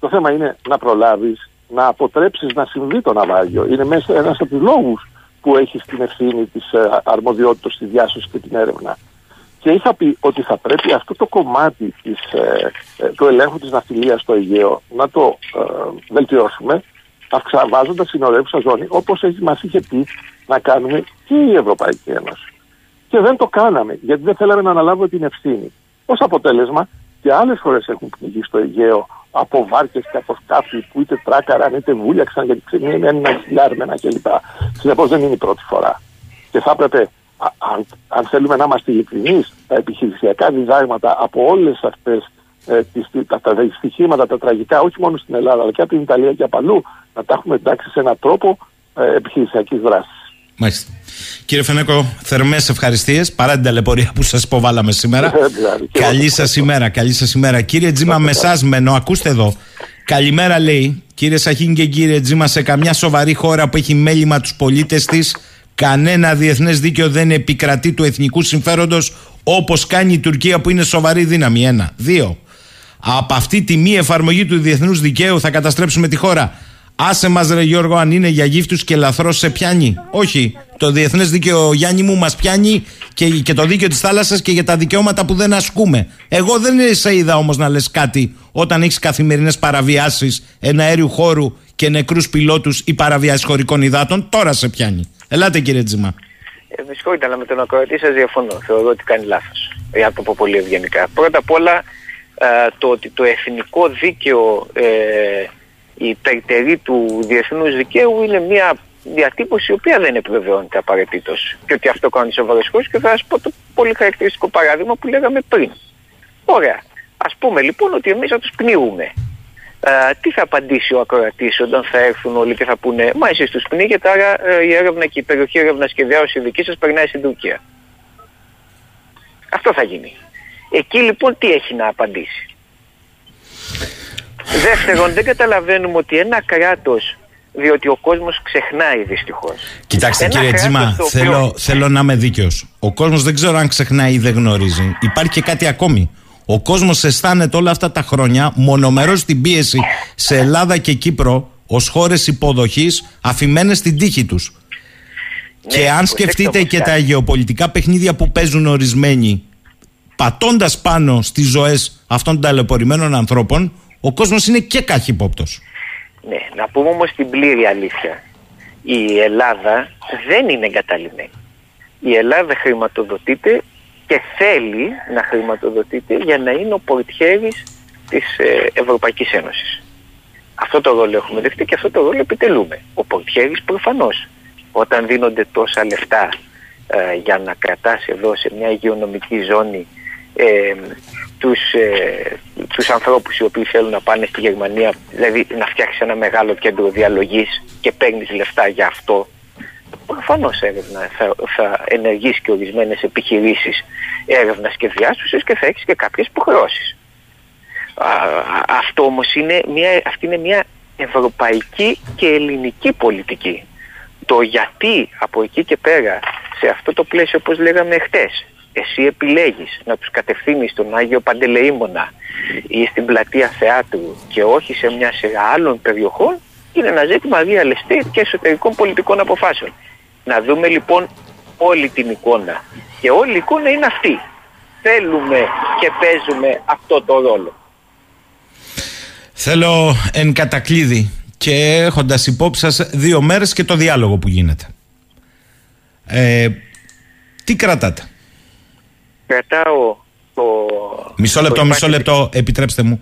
Το θέμα είναι να προλάβεις, να αποτρέψεις να συμβεί το ναυάγιο. Είναι μέσα ένας από τους λόγους που έχεις την ευθύνη της ε, αρμοδιότητας στη διάσωση και την έρευνα. Και είχα πει ότι θα πρέπει αυτό το κομμάτι της, ε, ε, του ελέγχου της ναυτιλίας στο Αιγαίο να το ε, βελτιώσουμε αυξαβάζοντα συνορεύουσα ζώνη, όπως μας είχε πει να κάνουμε και η Ευρωπαϊκή Ένωση. Και δεν το κάναμε, γιατί δεν θέλαμε να αναλάβουμε την ευθύνη. Ω αποτέλεσμα, και άλλες φορές έχουν πνιγεί στο Αιγαίο από βάρκες και από σκάφη που είτε τράκαραν είτε βούλιαξαν γιατί ξεμείναν ένα χιλιάρμενα κλπ. Συνεπώς δεν είναι η πρώτη φορά. Και θα έπρεπε, α, αν, αν θέλουμε να είμαστε ειλικρινείς, τα επιχειρησιακά διδάγματα από όλες αυτές ε, τις, τα, τα δυστυχήματα, τα τραγικά, όχι μόνο στην Ελλάδα, αλλά και από την Ιταλία και από αλλού, να τα έχουμε εντάξει σε έναν τρόπο ε, επιχειρησιακής δράσης. Μάλιστα. Κύριε Φενέκο, θερμές ευχαριστίες παρά την ταλαιπωρία που σας υποβάλαμε σήμερα. Δηλαδή, καλή σας ημέρα, καλή σας ημέρα. Κύριε Τζίμα, με εσά μένω, ακούστε εδώ. Καλημέρα, λέει, κύριε Σαχίν και κύριε Τζίμα, σε καμιά σοβαρή χώρα που έχει μέλημα τους πολίτες της, κανένα διεθνές δίκαιο δεν επικρατεί του εθνικού συμφέροντος όπως κάνει η Τουρκία που είναι σοβαρή δύναμη. Ένα. Δύο από αυτή τη μη εφαρμογή του διεθνούς δικαίου θα καταστρέψουμε τη χώρα. Άσε μας, ρε Γιώργο, αν είναι για γύφτους και λαθρός σε πιάνει. Όχι. Το διεθνές δίκαιο, Γιάννη μου, μας πιάνει και, και το δίκαιο της θάλασσας και για τα δικαιώματα που δεν ασκούμε. Εγώ δεν σε είδα όμως να λες κάτι όταν έχεις καθημερινές παραβιάσεις εναέριου χώρου και νεκρούς πιλότους ή παραβιάσεις χωρικών υδάτων. Τώρα σε πιάνει. Ελάτε, κύριε Τζιμά. Ε, με συγχωρείτε, αλλά με τον ακροατή σας διαφωνώ. Θεωρώ ότι κάνει λάθος. Για το πω πολύ ευγενικά. Πρώτα απ' όλα, ε, το ότι το εθνικό δίκαιο ε, η υπερτερή του διεθνούς δικαίου είναι μια διατύπωση η οποία δεν επιβεβαιώνεται απαραίτητος. Και ότι αυτό κάνει σοβαρός και θα σας πω το πολύ χαρακτηριστικό παράδειγμα που λέγαμε πριν. Ωραία. Α πούμε λοιπόν ότι εμείς θα τους πνίγουμε. Ε, τι θα απαντήσει ο ακροατής όταν θα έρθουν όλοι και θα πούνε Μα εσείς τους πνίγετε, άρα ε, η έρευνα και η περιοχή έρευνας και διάωση δική σας περνάει στην Τουρκία. Αυτό θα γίνει. Εκεί λοιπόν τι έχει να απαντήσει. Δεύτερον, δεν καταλαβαίνουμε ότι ένα κράτος διότι ο κόσμος ξεχνάει δυστυχώς. Κοιτάξτε Ένα κύριε κράτος Τζιμά, το οποίο- θέλω, θέλω να είμαι δίκαιος. Ο κόσμος δεν ξέρω αν ξεχνάει ή δεν γνωρίζει. Υπάρχει και κάτι ακόμη. Ο κόσμος αισθάνεται όλα αυτά τα χρόνια μονομερός στην πίεση σε Ελλάδα και Κύπρο ως χώρες υποδοχής αφημένες στην τύχη τους. και αν Ναι, προσέξτε σκεφτείτε όμως και κάτι. τα γεωπολιτικά παιχνίδια που παίζουν ορισμένοι, πατώντας πάνω στις ζωές αυτών των ταλαιπωρημένων ανθρώπων, ο κόσμος είναι και καχύποπτος. Ναι, να πούμε όμως την πλήρη αλήθεια. Η Ελλάδα δεν είναι εγκαταλειμμένη. Η Ελλάδα χρηματοδοτείται και θέλει να χρηματοδοτείται για να είναι ο πορτιέρης της ε, Ευρωπαϊκής Ένωσης. Αυτό το ρόλο έχουμε δεχτεί και αυτό το ρόλο επιτελούμε. Ο πορτιέρης προφανώς. Όταν δίνονται τόσα λεφτά ε, για να κρατάς εδώ σε μια υγειονομική ζώνη ε, τους, ε, τους ανθρώπους οι οποίοι θέλουν να πάνε στη Γερμανία, δηλαδή να φτιάξεις ένα μεγάλο κέντρο διαλογής και παίρνεις λεφτά για αυτό, προφανώς έρευνα θα, θα ενεργείς και ορισμένες επιχειρήσεις έρευνας και διάσωσης και θα έχεις και κάποιες υποχρεώσεις. Α, αυτό όμως είναι μια, αυτή είναι μια ευρωπαϊκή και ελληνική πολιτική. Το γιατί από εκεί και πέρα σε αυτό το πλαίσιο όπως λέγαμε χτες εσύ επιλέγεις να τους κατευθύνεις στον Άγιο Παντελεήμονα ή στην πλατεία θεάτρου και όχι σε μια σειρά άλλων περιοχών είναι ένα ζήτημα real estate και εσωτερικών πολιτικών αποφάσεων. Να δούμε λοιπόν όλη την εικόνα και όλη η εικόνα είναι αυτή. Θέλουμε και παίζουμε αυτό το ρόλο. Θέλω εν κατακλείδη και έχοντας υπόψη σας δύο μέρες και το διάλογο που γίνεται. Ε, τι κρατάτε; Κρατάω το... Μισό το λεπτό, υπάρχει- μισό λεπτό, επιτρέψτε μου.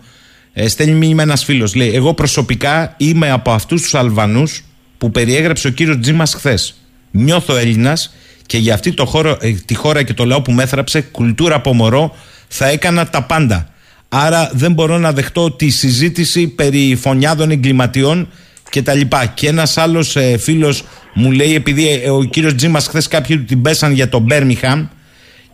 Ε, στέλνει μήνυμα ένας φίλος. Λέει: Εγώ προσωπικά είμαι από αυτούς τους Αλβανούς που περιέγραψε ο κύριος Τζίμας χθες. Νιώθω Έλληνας και για αυτή το χώρο, ε, τη χώρα και το λαό που μέθραψε, κουλτούρα από μωρό, θα έκανα τα πάντα. Άρα δεν μπορώ να δεχτώ τη συζήτηση περί φωνιάδων εγκληματιών και τα λοιπά. Και ένας άλλος ε, φίλος μου λέει, επειδή ε, ο κύριος Τζίμας χθες κάποιοι του την πέσαν για τον Μπέρμιχαμ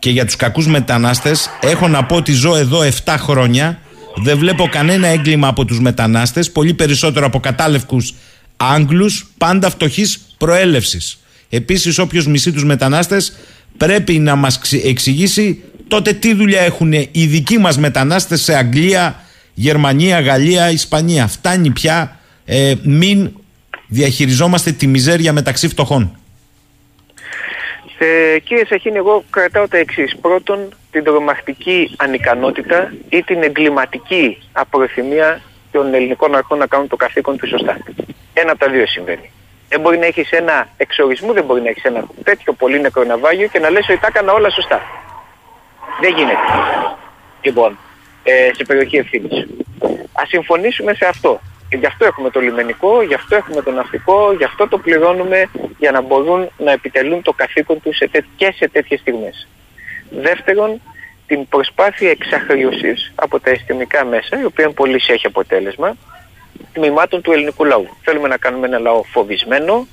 και για τους κακούς μετανάστες, έχω να πω ότι ζω εδώ 7 χρόνια, δεν βλέπω κανένα έγκλημα από τους μετανάστες, πολύ περισσότερο από κατάλευκους Άγγλους, πάντα φτωχής προέλευσης. Επίσης όποιος μισεί τους μετανάστες πρέπει να μας ξε- εξηγήσει τότε τι δουλειά έχουν οι δικοί μας μετανάστες σε Αγγλία, Γερμανία, Γαλλία, Ισπανία. Φτάνει πια ε, μην διαχειριζόμαστε τη μιζέρια μεταξύ φτωχών. Ε, κύριε Σαχίνη, εγώ κρατάω τα εξής. Πρώτον, την τρομακτική ανικανότητα ή την εγκληματική απροθυμία των ελληνικών αρχών να κάνουν το καθήκον τους σωστά. Ένα από τα δύο συμβαίνει. Δεν μπορεί να έχεις ένα εξορισμού, δεν μπορεί να έχεις ένα τέτοιο πολύ νεκρό ναυάγιο και να λες ότι τα έκανα όλα σωστά. Δεν γίνεται. Λοιπόν, ε, σε περιοχή ευθύνης. Α συμφωνήσουμε σε αυτό. Και γι' αυτό έχουμε το λιμενικό, γι' αυτό έχουμε το ναυτικό, γι' αυτό το πληρώνουμε για να μπορούν να επιτελούν το καθήκον τους σε τέ- και σε τέτοιες στιγμές. Δεύτερον, την προσπάθεια εξαχρίωσης από τα αισθημικά μέσα, η οποία πολύ έχει αποτέλεσμα, τμήματων του ελληνικού λαού. Θέλουμε να κάνουμε ένα λαό φοβισμένο,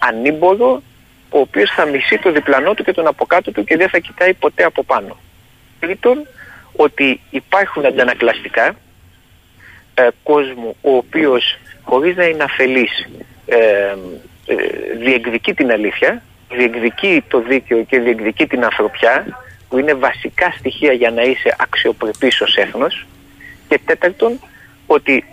ανήμπορο, ο οποίος θα μισεί το διπλανό του και τον από κάτω του και δεν θα κοιτάει ποτέ από πάνω. Τρίτον, ότι υπάρχουν αντανακλαστικά ε, κόσμου ο οποίος χωρίς να είναι αφελής ε, ε, διεκδικεί την αλήθεια, διεκδικεί το δίκαιο και διεκδικεί την ανθρωπιά που είναι βασικά στοιχεία για να είσαι αξιοπρεπής ως έθνος και τέταρτον ότι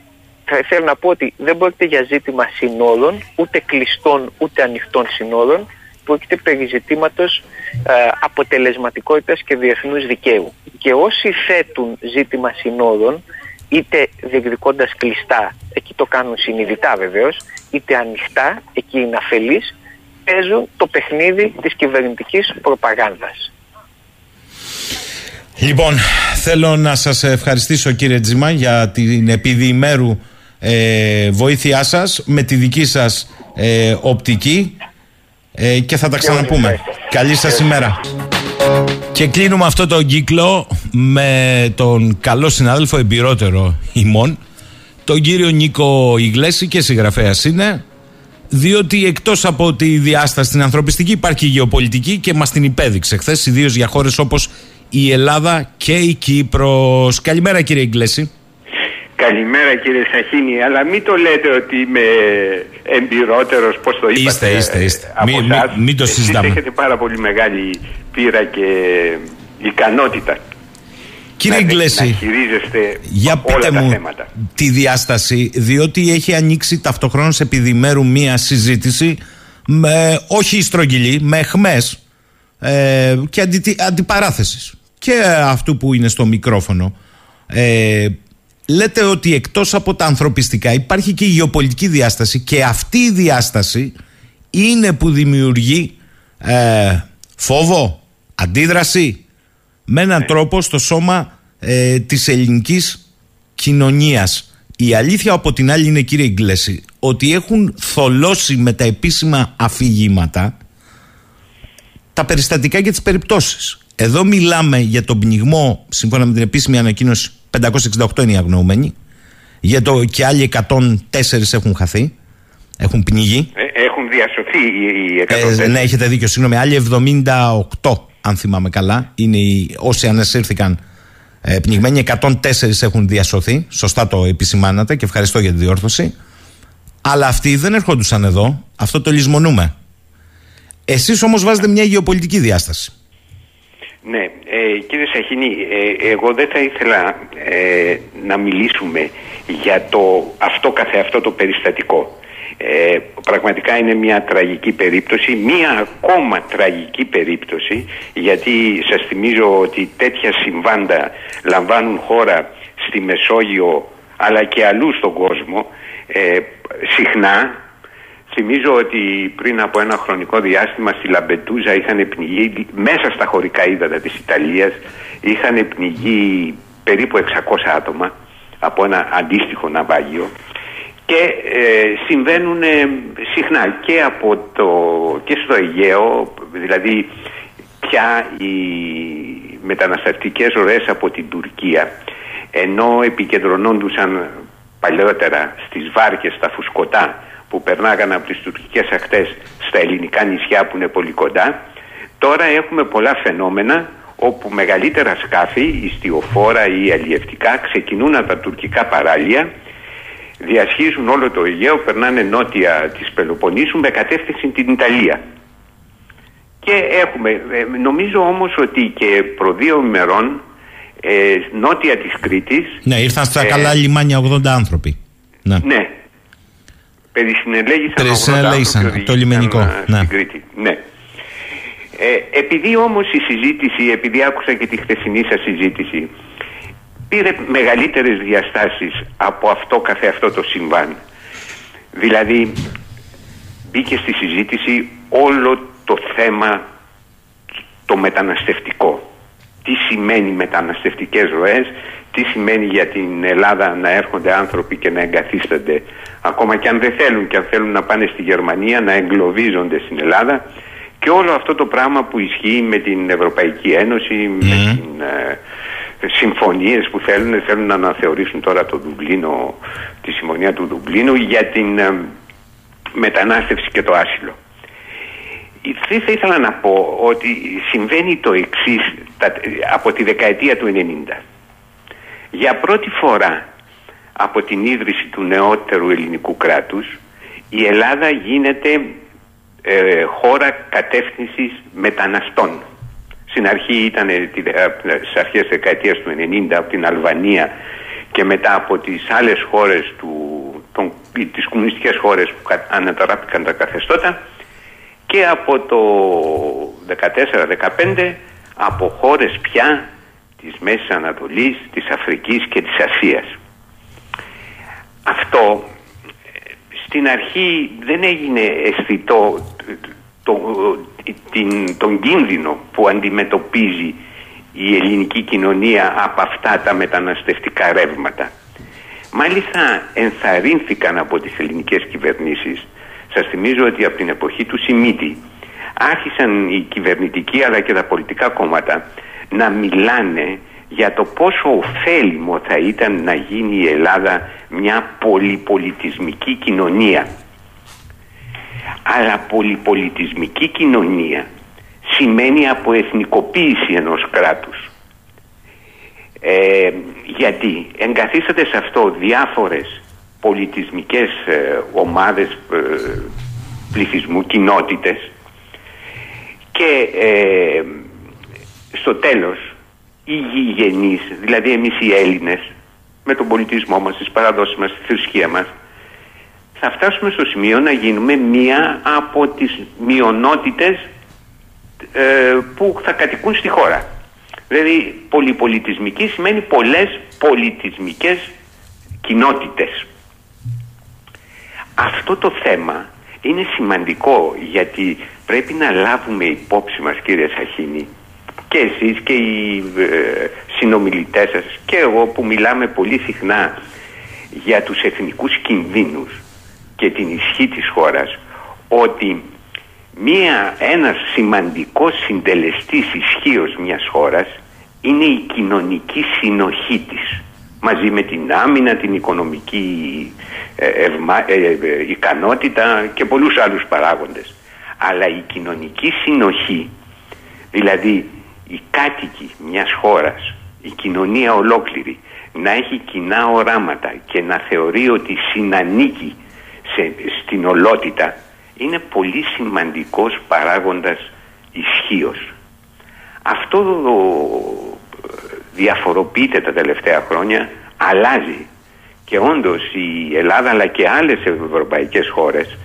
θα ήθελα να πω ότι δεν πρόκειται για ζήτημα συνόρων, ούτε κλειστών ούτε ανοιχτών συνόρων, πρόκειται περί ζητήματος ε, αποτελεσματικότητας και διεθνούς δικαίου. Και όσοι θέτουν ζήτημα συνόρων, είτε διεκδικώντας κλειστά, εκεί το κάνουν συνειδητά βεβαίως, είτε ανοιχτά, εκεί είναι αφελείς, παίζουν το παιχνίδι της κυβερνητικής προπαγάνδας. Λοιπόν, θέλω να σας ευχαριστήσω κύριε Τζίμα για την επιδιημέρου ε, βοήθειά σας με τη δική σας ε, οπτική ε, και θα τα ξαναπούμε. Καλή σας ημέρα. Και κλείνουμε αυτό το κύκλο με τον καλό συνάδελφο εμπειρότερο ημών, τον κύριο Νίκο Ιγλέση και συγγραφέας είναι, διότι εκτός από τη διάσταση την ανθρωπιστική υπάρχει η γεωπολιτική και μας την υπέδειξε χθες, ιδίως για χώρες όπως η Ελλάδα και η Κύπρος. Καλημέρα κύριε Ιγλέση. Καλημέρα κύριε Σαχίνη, αλλά μην το λέτε ότι είμαι εμπειρότερος, πώς το είπατε. Είστε, είστε, είστε. από Μην- εσάς. μην- μην το Εσείς συζητάμε. έχετε πάρα πολύ μεγάλη πείρα και ικανότητα. Κύριε να, Ιγκλέση, να χειρίζεστε Για όλα πείτε τα μου θέματα. τη διάσταση, διότι έχει ανοίξει ταυτοχρόνως επί μέρου μία συζήτηση με, όχι στρογγυλή, με εχμές ε, και αντι, αντιπαράθεσης και αυτού που είναι στο μικρόφωνο. Ε, λέτε ότι εκτός από τα ανθρωπιστικά υπάρχει και η γεωπολιτική διάσταση και αυτή η διάσταση είναι που δημιουργεί ε, φόβο, αντίδραση με έναν τρόπο στο σώμα ε, της ελληνικής κοινωνίας. Η αλήθεια από την άλλη είναι κύριε Ιγκλέση ότι έχουν θολώσει με τα επίσημα αφηγήματα τα περιστατικά και τις περιπτώσεις. Εδώ μιλάμε για τον πνιγμό, σύμφωνα με την επίσημη ανακοίνωση, 568 είναι οι αγνοούμενοι. Για το και άλλοι 104 έχουν χαθεί, έχουν πνιγεί. Ε, έχουν διασωθεί οι, οι 104. Ε, ναι, έχετε δίκιο. Συγγνώμη. Άλλοι 78, αν θυμάμαι καλά, είναι οι, όσοι ανασύρθηκαν ε, πνιγμένοι. 104 έχουν διασωθεί. Σωστά το επισημάνατε και ευχαριστώ για τη διόρθωση. Αλλά αυτοί δεν ερχόντουσαν εδώ. Αυτό το λησμονούμε. Εσείς όμως βάζετε μια γεωπολιτική διάσταση. Ναι, ε, κύριε Σαχίνη, ε, εγώ δεν θα ήθελα ε, να μιλήσουμε για το αυτό καθεαυτό το περιστατικό. Ε, πραγματικά είναι μια τραγική περίπτωση, μια ακόμα τραγική περίπτωση γιατί σας θυμίζω ότι τέτοια συμβάντα λαμβάνουν χώρα στη Μεσόγειο αλλά και αλλού στον κόσμο ε, συχνά Θυμίζω ότι πριν από ένα χρονικό διάστημα στη Λαμπετούζα είχαν πνιγεί μέσα στα χωρικά ύδατα της Ιταλίας είχαν πνιγεί περίπου 600 άτομα από ένα αντίστοιχο ναυάγιο και ε, συμβαίνουν ε, συχνά και, από το, και στο Αιγαίο, δηλαδή πια οι μεταναστευτικές ροές από την Τουρκία ενώ επικεντρωνόντουσαν παλαιότερα στις βάρκες, στα φουσκωτά που περνάγαν από τις τουρκικές ακτές στα ελληνικά νησιά που είναι πολύ κοντά τώρα έχουμε πολλά φαινόμενα όπου μεγαλύτερα σκάφη, ιστιοφόρα ή αλλιευτικά ξεκινούν από τα τουρκικά παράλια διασχίζουν όλο το Αιγαίο, περνάνε νότια της Πελοποννήσου με κατεύθυνση την Ιταλία. Και έχουμε, ε, νομίζω όμως ότι και προ δύο ημερών ε, νότια της Κρήτης Ναι, ήρθαν στα ε, καλά λιμάνια 80 άνθρωποι. Ναι. Ναι. Περισυνελέγησαν 80 Περισυνελέγησαν, άνθρωποι το λιμενικό, οδηγήθηκαν, ε, ναι. Στην Κρήτη. Ναι. Ε, επειδή όμως η συζήτηση, επειδή άκουσα και τη χθεσινή σας συζήτηση, πήρε μεγαλύτερες διαστάσεις από αυτό καθε αυτό το συμβάν. Δηλαδή μπήκε στη συζήτηση όλο το θέμα το μεταναστευτικό. Τι σημαίνει μεταναστευτικές ροές, τι σημαίνει για την Ελλάδα να έρχονται άνθρωποι και να εγκαθίστανται. Ακόμα και αν δεν θέλουν και αν θέλουν να πάνε στη Γερμανία να εγκλωβίζονται στην Ελλάδα. Και όλο αυτό το πράγμα που ισχύει με την Ευρωπαϊκή Ένωση, με την, ε, συμφωνίες που θέλουν, θέλουν να αναθεωρήσουν τώρα το Δουβλίνο, τη συμφωνία του Δουβλίνου για την ε, μετανάστευση και το άσυλο. Τι θα ήθελα να πω ότι συμβαίνει το εξής από τη δεκαετία του 90. Για πρώτη φορά από την ίδρυση του νεότερου ελληνικού κράτους η Ελλάδα γίνεται ε, χώρα κατεύθυνσης μεταναστών. Στην αρχή ήταν ε, τη- ε, στις αρχές της δεκαετίας του 90 από την Αλβανία και μετά από τις άλλες χώρες του, των, τις κομμουνιστικές χώρες που κα- αναταράπηκαν τα καθεστώτα και από το 14-15 από χώρες πια της Μέσης Ανατολής, της Αφρικής και της Ασίας. Αυτό ε, στην αρχή δεν έγινε αισθητό το, την, τον κίνδυνο που αντιμετωπίζει η ελληνική κοινωνία από αυτά τα μεταναστευτικά ρεύματα. Μάλιστα ενθαρρύνθηκαν από τις ελληνικές κυβερνήσεις. Σας θυμίζω ότι από την εποχή του Σιμίτη άρχισαν οι κυβερνητικοί αλλά και τα πολιτικά κόμματα να μιλάνε για το πόσο ωφέλιμο θα ήταν να γίνει η Ελλάδα μια πολυπολιτισμική κοινωνία. Αλλά πολυπολιτισμική κοινωνία σημαίνει αποεθνικοποίηση ενός κράτους. Ε, γιατί εγκαθίσταται σε αυτό διάφορες πολιτισμικές ε, ομάδες ε, πληθυσμού, κοινότητες και ε, στο τέλος οι γηγενείς, δηλαδή εμείς οι Έλληνες με τον πολιτισμό μας, τις παραδόσεις μας, τη θρησκεία μας θα φτάσουμε στο σημείο να γίνουμε μία από τις μειονότητες ε, που θα κατοικούν στη χώρα. Δηλαδή πολυπολιτισμική σημαίνει πολλές πολιτισμικές κοινότητες. Αυτό το θέμα είναι σημαντικό γιατί πρέπει να λάβουμε υπόψη μας κύριε Σαχίνη και εσείς και οι ε, συνομιλητές σας και εγώ που μιλάμε πολύ συχνά για τους εθνικούς κινδύνους και την ισχύ της χώρας ότι μία, ένας σημαντικός συντελεστής ισχύως μιας χώρας είναι η κοινωνική συνοχή της μαζί με την άμυνα, την οικονομική ε, ευμά- ε, ε, ικανότητα και πολλούς άλλους παράγοντες. Αλλά η κοινωνική συνοχή, δηλαδή οι κάτοικοι μιας χώρας, η κοινωνία ολόκληρη, να έχει κοινά οράματα και να θεωρεί ότι συνανίκει σε, στην ολότητα, είναι πολύ σημαντικός παράγοντας ισχύως. Αυτό ε, διαφοροποιείται τα τελευταία χρόνια, αλλάζει και όντως η Ελλάδα αλλά και άλλες ευρωπαϊκές χώρες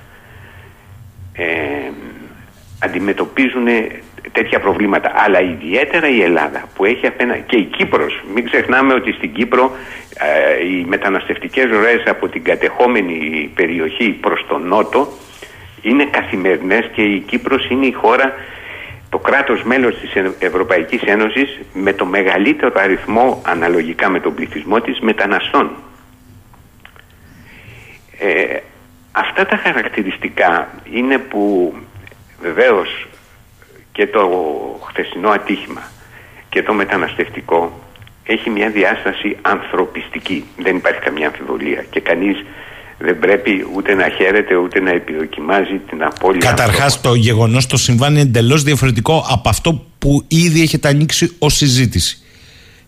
ε, αντιμετωπίζουν τέτοια προβλήματα. Αλλά ιδιαίτερα η Ελλάδα που έχει απένα... και η Κύπρος. Μην ξεχνάμε ότι στην Κύπρο ε, οι μεταναστευτικές ροές από την κατεχόμενη περιοχή προς τον νότο είναι καθημερινές και η Κύπρος είναι η χώρα το κράτος μέλος της Ε- Ευρωπαϊκής Ένωσης με το μεγαλύτερο αριθμό αναλογικά με τον πληθυσμό της μεταναστών. Ε, αυτά τα χαρακτηριστικά είναι που βεβαίως και το χθεσινό ατύχημα και το μεταναστευτικό έχει μια διάσταση ανθρωπιστική. Δεν υπάρχει καμιά αμφιβολία και κανείς δεν πρέπει ούτε να χαίρεται ούτε να επιδοκιμάζει την απώλεια Καταρχάς, το γεγονός το συμβάν είναι εντελώς διαφορετικό από αυτό που ήδη έχετε ανοίξει ως συζήτηση.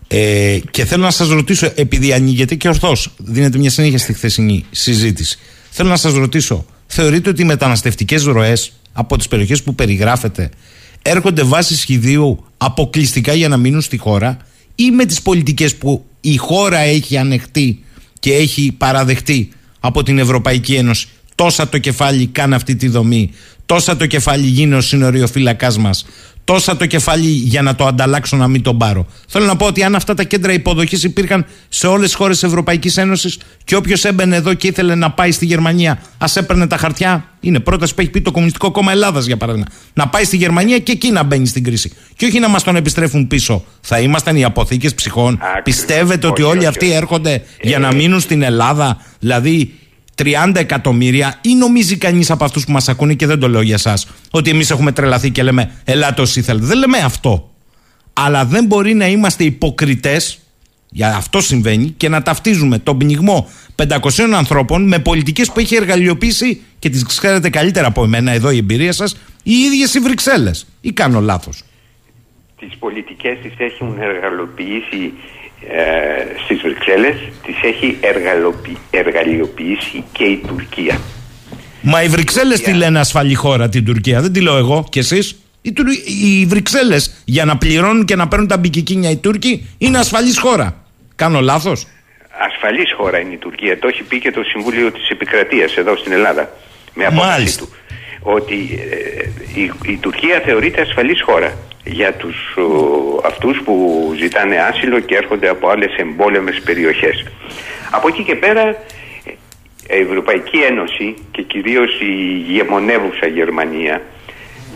Ε, και θέλω να σας ρωτήσω, επειδή ανοίγεται και ορθώς, δίνετε μια συνέχεια στη χθεσινή συζήτηση. Θέλω να σας ρωτήσω, θεωρείτε ότι οι μεταναστευτικές ροές από τις περιοχές που περιγράφετε έρχονται βάσει σχεδίου αποκλειστικά για να μείνουν στη χώρα ή με τις πολιτικές που η χώρα έχει ανεχτεί και έχει παραδεχτεί από την Ευρωπαϊκή Ένωση. Τόσα το κεφάλι κάνει αυτή τη δομή. Τόσα το κεφάλι γίνει ο συνοριοφύλακάς μας τόσα το κεφάλι για να το ανταλλάξω να μην τον πάρω. Θέλω να πω ότι αν αυτά τα κέντρα υποδοχής υπήρχαν σε όλες τις χώρες της Ευρωπαϊκής Ένωσης και όποιος έμπαινε εδώ και ήθελε να πάει στη Γερμανία, ας έπαιρνε τα χαρτιά. Είναι πρόταση που έχει πει το Κομμουνιστικό Κόμμα Ελλάδας, για παράδειγμα. Να πάει στη Γερμανία και εκεί να μπαίνει στην κρίση. Και όχι να μας τον επιστρέφουν πίσω. Θα ήμασταν οι αποθήκες ψυχών. Πιστεύετε ότι όλοι αυτοί έρχονται για να μείνουν στην Ελλάδα, δηλαδή 30 εκατομμύρια, ή νομίζει κανείς από αυτούς που μας ακούνε και δεν το λέω για εσάς, ότι εμείς έχουμε τρελαθεί και λέμε Ελάτε όσοι θέλετε. Δεν λέμε αυτό. Αλλά δεν μπορεί να είμαστε υποκριτές, για αυτό συμβαίνει, και να ταυτίζουμε τον πνιγμό 500 ανθρώπων με πολιτικές που έχει εργαλειοποιήσει και τις ξέρετε καλύτερα από εμένα εδώ η εμπειρία σας, οι ίδιες οι Βρυξέλλες. Ή κάνω λάθος. τις πολιτικές τις έχουν εργαλοποιήσει ε, στις Βρυξέλλες, τις έχει εργαλοποιη- εργαλειοποιήσει και η Τουρκία. Μα οι Βρυξέλλες τη λένε ασφαλή χώρα την Τουρκία, δεν τη λέω εγώ κι εσείς. Οι, Τουρ... οι Βρυξέλλες για να πληρώνουν και να παίρνουν τα μπικικίνια οι Τούρκοι είναι ασφαλής χώρα. Κάνω λάθος; Ασφαλής χώρα είναι η Τουρκία. Το έχει πει και το Συμβούλιο της Επικρατείας εδώ στην Ελλάδα. Με απόφαση Μάλιστα. του. Ότι ε, η, η Τουρκία θεωρείται ασφαλής χώρα για τους ο, αυτούς που ζητάνε άσυλο και έρχονται από άλλες εμπόλεμες περιοχές. Από εκεί και πέρα ε, η Ευρωπαϊκή Ένωση και κυρίως η γεμονεύουσα Γερμανία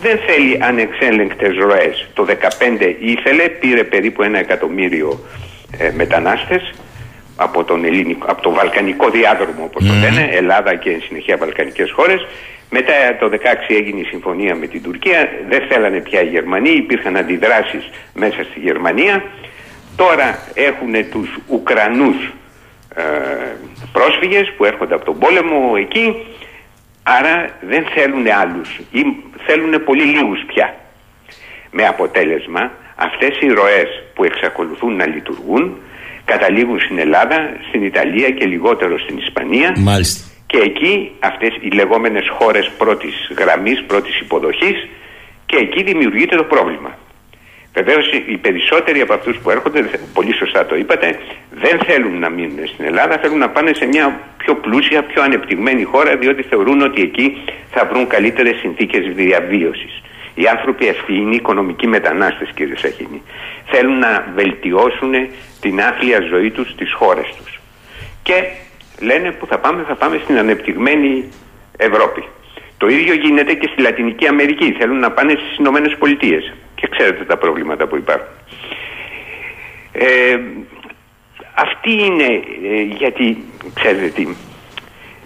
δεν θέλει ανεξέλεγκτες ροές. Το 2015 ήθελε, πήρε περίπου ένα εκατομμύριο ε, μετανάστες από, τον ελληνικό, από το βαλκανικό διάδρομο όπως το λένε, Ελλάδα και εν συνεχεία βαλκανικές χώρες. Μετά το 2016 έγινε η συμφωνία με την Τουρκία, δεν θέλανε πια οι Γερμανοί, υπήρχαν αντιδράσεις μέσα στη Γερμανία. Τώρα έχουν τους Ουκρανούς ε, πρόσφυγες που έρχονται από τον πόλεμο εκεί, άρα δεν θέλουν άλλους ή θέλουν πολύ λίγους πια. Με αποτέλεσμα αυτές οι ροές που εξακολουθούν να λειτουργούν καταλήγουν στην Ελλάδα, στην Ιταλία και λιγότερο στην Ισπανία Μάλιστα. Και εκεί αυτές οι λεγόμενες χώρες πρώτης γραμμής, πρώτης υποδοχής και εκεί δημιουργείται το πρόβλημα. Βεβαίως οι περισσότεροι από αυτούς που έρχονται, δε- πολύ σωστά το είπατε, δεν θέλουν να μείνουν στην Ελλάδα, θέλουν να πάνε σε μια πιο πλούσια, πιο ανεπτυγμένη χώρα, διότι θεωρούν ότι εκεί θα βρουν καλύτερες συνθήκες διαβίωσης. Οι άνθρωποι αυτοί είναι οικονομικοί μετανάστες, κύριε Σαχίνη. Θέλουν να βελτιώσουν την άθλια ζωή τους στις χώρες τους. Και λένε που θα πάμε, θα πάμε στην ανεπτυγμένη Ευρώπη. Το ίδιο γίνεται και στη Λατινική Αμερική. Θέλουν να πάνε στις Ηνωμένες Πολιτείες. Και ξέρετε τα προβλήματα που υπάρχουν. Ε, αυτή είναι ε, γιατί, ξέρετε τι,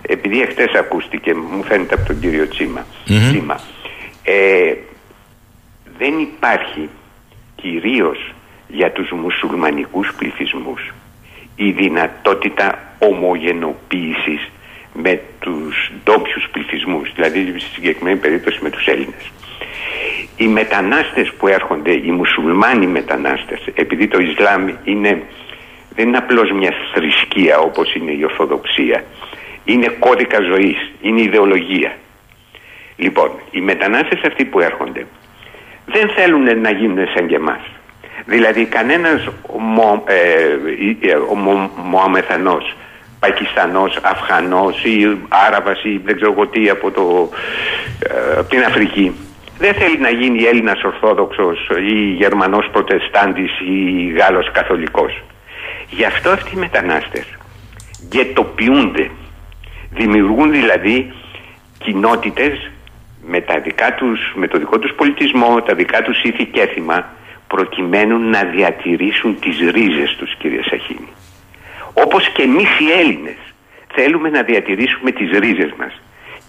επειδή εχθές ακούστηκε, μου φαίνεται από τον κύριο Τσίμα, Τσίμα ε, δεν υπάρχει κυρίως για τους μουσουλμανικούς πληθυσμούς η δυνατότητα ομογενοποίησης με τους ντόπιους πληθυσμούς, δηλαδή στη συγκεκριμένη περίπτωση με τους Έλληνες. Οι μετανάστες που έρχονται, οι μουσουλμάνοι μετανάστες, επειδή το Ισλάμ είναι, δεν είναι απλώς μια θρησκεία όπως είναι η Ορθοδοξία, είναι κώδικα ζωής, είναι ιδεολογία. Λοιπόν, οι μετανάστες αυτοί που έρχονται δεν θέλουν να γίνουν σαν και εμάς. Δηλαδή κανένας ομο, ε, ε, ομο- Μωαμεθανός, Πακιστανός, Αφγανός ή Άραβας ή δεν ξέρω εγώ τι από, το, ε, από την Αφρική δεν θέλει να γίνει Έλληνας Ορθόδοξος ή Γερμανός Προτεστάντης ή Γάλλος Καθολικός. Γι' αυτό αυτοί οι μετανάστες γετοποιούνται. Δημιουργούν δηλαδή κοινότητες με, τα δικά τους, με το δικό τους πολιτισμό, τα δικά τους ήθη και έθιμα προκειμένου να διατηρήσουν τις ρίζες τους κύριε Σαχίνη. Όπως και εμείς οι Έλληνες θέλουμε να διατηρήσουμε τις ρίζες μας.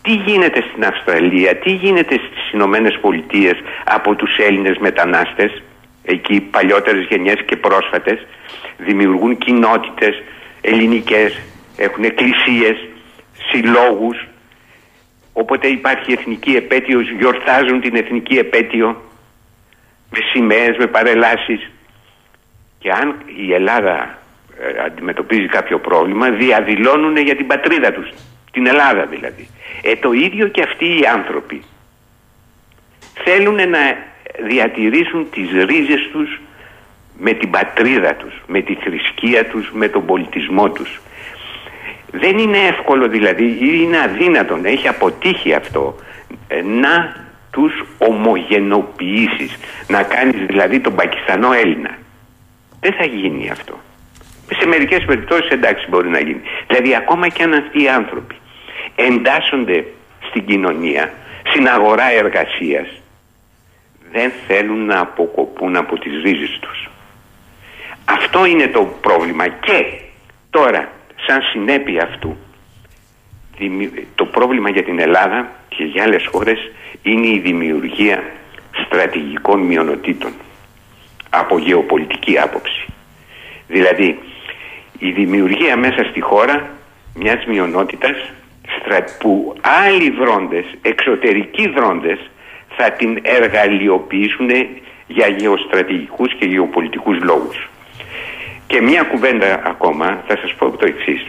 Τι γίνεται στην Αυστραλία, τι γίνεται στις Ηνωμένες Πολιτείες από τους Έλληνες μετανάστες, εκεί παλιότερες γενιές και πρόσφατες, δημιουργούν κοινότητες ελληνικές, έχουν εκκλησίες, συλλόγους, όποτε υπάρχει εθνική επέτειος γιορτάζουν την εθνική επέτειο με σημαίες, με παρελάσεις και αν η Ελλάδα ε, αντιμετωπίζει κάποιο πρόβλημα διαδηλώνουν για την πατρίδα τους, την Ελλάδα δηλαδή. Ε, το ίδιο και αυτοί οι άνθρωποι θέλουν να διατηρήσουν τις ρίζες τους με την πατρίδα τους, με τη θρησκεία τους, με τον πολιτισμό τους. Δεν είναι εύκολο δηλαδή ή είναι αδύνατο να έχει αποτύχει αυτό ε, να τους ομογενοποιήσεις, να κάνεις δηλαδή τον Πακιστανό Έλληνα. Δεν θα γίνει αυτό. Σε μερικές περιπτώσεις εντάξει μπορεί να γίνει. Δηλαδή ακόμα και αν αυτοί οι άνθρωποι εντάσσονται στην κοινωνία, στην αγορά εργασίας, δεν θέλουν να αποκοπούν από τις ρίζες τους. Αυτό είναι το πρόβλημα και τώρα σαν συνέπεια αυτού το πρόβλημα για την Ελλάδα και για άλλες χώρες είναι η δημιουργία στρατηγικών μειονοτήτων από γεωπολιτική άποψη. Δηλαδή η δημιουργία μέσα στη χώρα μιας μειονότητας που άλλοι δρόντες, εξωτερικοί δρόντες θα την εργαλειοποιήσουν για γεωστρατηγικούς και γεωπολιτικούς λόγους. Και μια κουβέντα ακόμα θα σας πω το εξής.